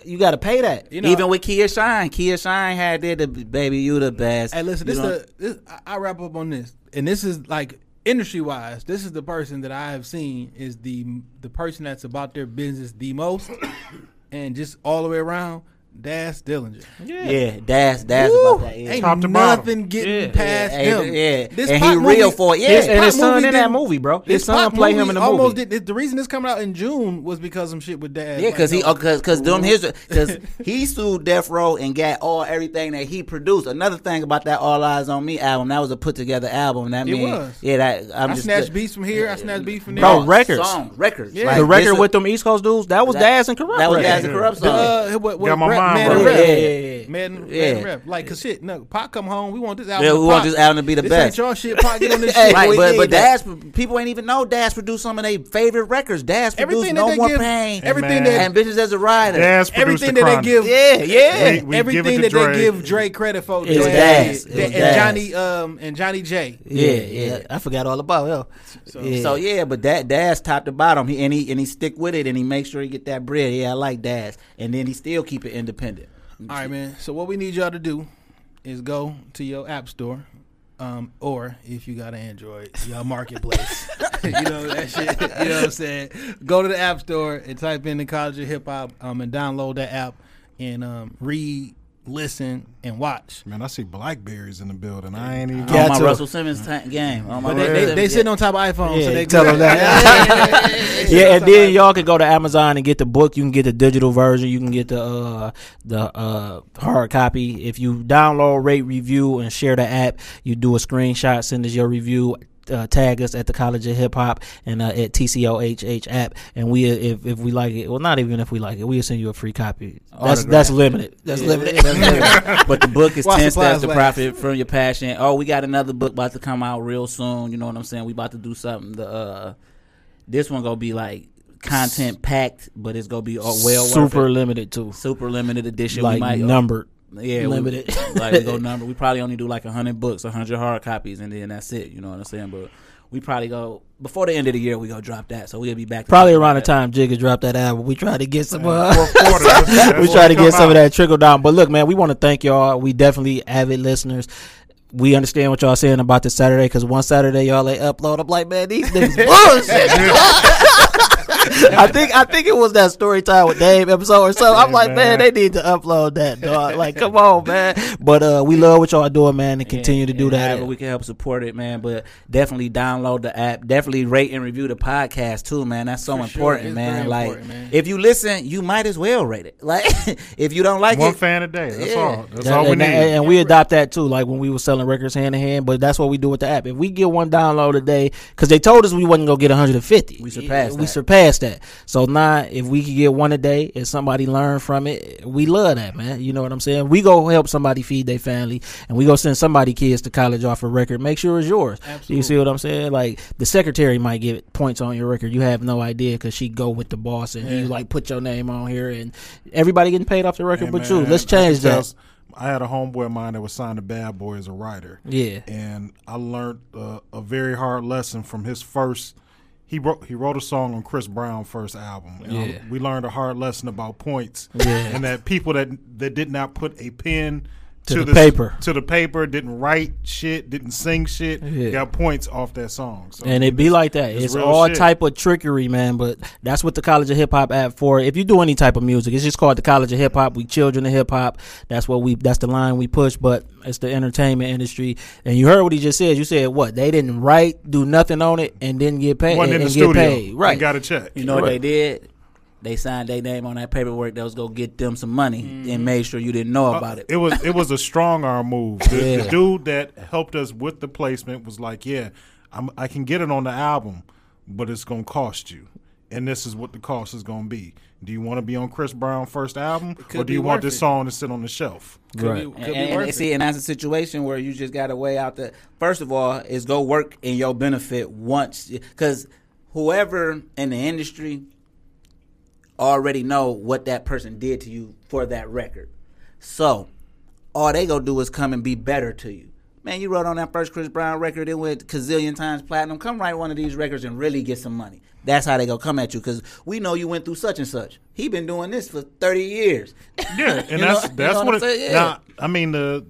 You got to pay that. you know even with Kia Shine, Kia Shine had did the baby you the best. Hey, listen, You this know- the this, I- I wrap up on this, and this is like industry wise. This is the person that I have seen is the the person that's about their business the most, and just all the way around. Daz Dillinger. yeah, that's that's Woo! about that. Yeah. Ain't Top to bottom. nothing getting Yeah. past Yeah, him. yeah. This And Pac he real for it. Yeah. His, and his son in that didn't- movie, bro. His This son Pac play him in the almost movie. Did, the reason this coming out in June was because some shit with Dad. Yeah, Like, because he no. because because them his because he sued Death Row and got all everything that he produced. Another thing about that All Eyez on Me album, that was a put together album. That It mean, was. yeah, that I'm I just snatched beats from here. I snatched beats from there. Bro, records. songs, records. Yeah. The record with them East Coast dudes, that was that- Daz and Kurupt. That was record. Daz and Kurupt The, song. uh, what, what, Got my rap, mind man right. and rap. Yeah, yeah, yeah. Man, man Yeah. and rap. Like, cause shit, no, Pac come home. We want this album. Yeah, we want this album to be the this best. ain't your shit. Pac, get on this Hey, shit. Right, but but that. Daz, people ain't even know Daz produced some of their favorite records. Daz produced No More give, Pain, everything that, and Bitches as a Rider. Daz produced everything the that they give, Yeah, yeah. We- we everything that to they give Dre credit for. It's Daz Daz. did. It's and Johnny, um, and Johnny J. Yeah, yeah. I forgot all about it. yeah. So yeah, but that Daz top to bottom, he and he and he stick with it, and he make sure he get that bread. Yeah, I like Daz, and then he still keep it independent. All right, man. So what we need y'all to do is go to your app store, um, or if you got an Android, your marketplace. you know that shit. You know what I'm saying? Go to the app store and type in the College of Hip Hop, um, and download that app. and um, read, listen, and watch. Man, I see blackberries in the building. I ain't even. on my Russell Simmons ta- game. On my But they, Russell they, they sitting on top of iPhones, Yeah, so they tell good. them that. yeah, and then y'all can go to Amazon and get the book. You can get the digital version. You can get the uh, the uh, hard copy. If you download, rate, review, and share the app, you do a screenshot, send us your review. Uh, tag us at the College of Hip Hop and uh, at TCOHH app, and we if if we like it, well, not even if we like it, we'll send you a free copy. That's Autograph. that's limited. That's limited. That's limited. but the book is While 10 supplies Steps to last. Profit from Your Passion. Oh, we got another book about to come out real soon. You know what I'm saying? We about to do something. The uh, This one going to be like content packed, but it's going to be uh, well super worth it. limited too. Super limited edition. Like we might, uh, numbered. Yeah, limited. We, like we go number. We probably only do like hundred books, hundred hard copies, and then that's it. You know what I'm saying? But we probably go before the end of the year. We go drop that, so we'll be back. Probably talk around the time Jigga dropped that album, we try to get some. Uh, quarter, that's- that's we try to get some of that trickle down. But look, man, we want to thank y'all. We definitely avid listeners. We understand what y'all saying about this Saturday because one Saturday y'all they upload. I'm like, man, these niggas bullshit. I think I think it was that story time with Dave episode or something. I'm like, man, they need to upload that, dog. Like, come on, man. But uh, we love what y'all doing, man, and continue to do that. however we can help support it, man. But definitely download the app. Definitely rate and review the podcast too, man. That's so For important, It's man. like important, man. if you listen, you might as well rate it. Like if you don't like One it, one fan a day. That's Yeah. all. That's That- all we and, need. and- and we adopt that too, like when we were selling records hand in hand. But that's what we do with the app. If we get one download a day, because they told us we wasn't gonna get 150, We surpassed We that. That. So now, if we could get one a day, and somebody learn from it, we love that, man. You know what I'm saying? We go help somebody feed their family, and we go send somebody kids to college off a record. Make sure it's yours. You see what I'm saying? Like the secretary might get points on your record. You have no idea because she go with the boss and he like put your name on here, and everybody getting paid off the record, Hey, but man, you. Let's change that. s- I had a homeboy of mine that was signed to Bad Boy as a writer. Yeah. and I learned uh, a very hard lesson from his first. He wrote he wrote a song on Chris Brown's first album. And I- we learned a hard lesson about points. Yeah. and that people that that did not put a pen To the s- paper. to the paper didn't write shit, didn't sing shit, Yeah. got points off that song. So and it be like that. it's It's, all shit. type of trickery, man. But that's what the College of Hip Hop app for. If you do any type of music, it's just called the College of Hip Hop. We children of hip hop. That's what we. That's the line we push. But it's the entertainment industry. And you heard what he just said. You said what? They didn't write, do nothing on it, and didn't get paid. wasn't and, in the and get studio. paid. Right. and got a check. You know what they did? They signed their name on that paperwork that was gonna get them some money and mm-hmm. made sure you didn't know uh, about it. It was it was a strong arm move. The, the dude that helped us with the placement was like, "Yeah, I'm, I can get it on the album, but it's gonna cost you, and this is what the cost is gonna be. Do you want to be on Chris Brown first album, or do you want worth this it. song to sit on the shelf? Could Right. be, And, could be and- worth and it. see, and that's a situation where you just got to weigh out the. First of all, is go work in your benefit once, because whoever in the industry already know what that person did to you for that record. So all they gonna do is come and be better to you. Man, you wrote on that first Chris Brown record, it went gazillion times platinum. Come write one of these records and really get some money. That's how they gonna come at you because we know you went through such and such. He been doing this for thirty years. Yeah, and You know- that's you know that's what what. I'm it. Yeah. Now, I mean the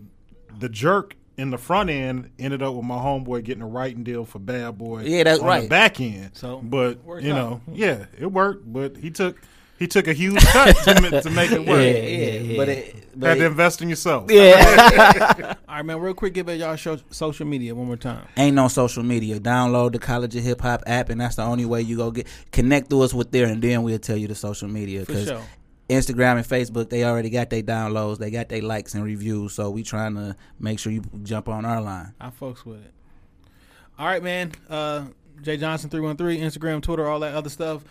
the jerk in the front end ended up with my homeboy getting a writing deal for Bad Boy. Yeah, that's on right. The back end, So, but worked you out. know, yeah, it worked. But he took he took a huge cut to, ma- to make it work. Yeah, yeah, but it, but Had to it invest in yourself. Yeah. All right, man. Real quick, give it y'all show, social media one more time. ain't no social media. Download the College of Hip Hop app, and that's the only way you go get connect to us with there, and then we'll tell you the social media. For sure. Instagram and Facebook, they already got their downloads, they got their likes and reviews. So we trying to make sure you jump on our line. I folks with it. All right, man. Uh, Jay Johnson three one three Instagram, Twitter, all that other stuff.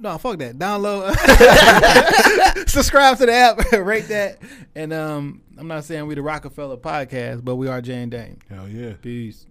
No, fuck that. Download, subscribe to the app, rate that, and um, I'm not saying we the Roc-A-Fella podcast, but we are Jay and Dame. Hell yeah. Peace.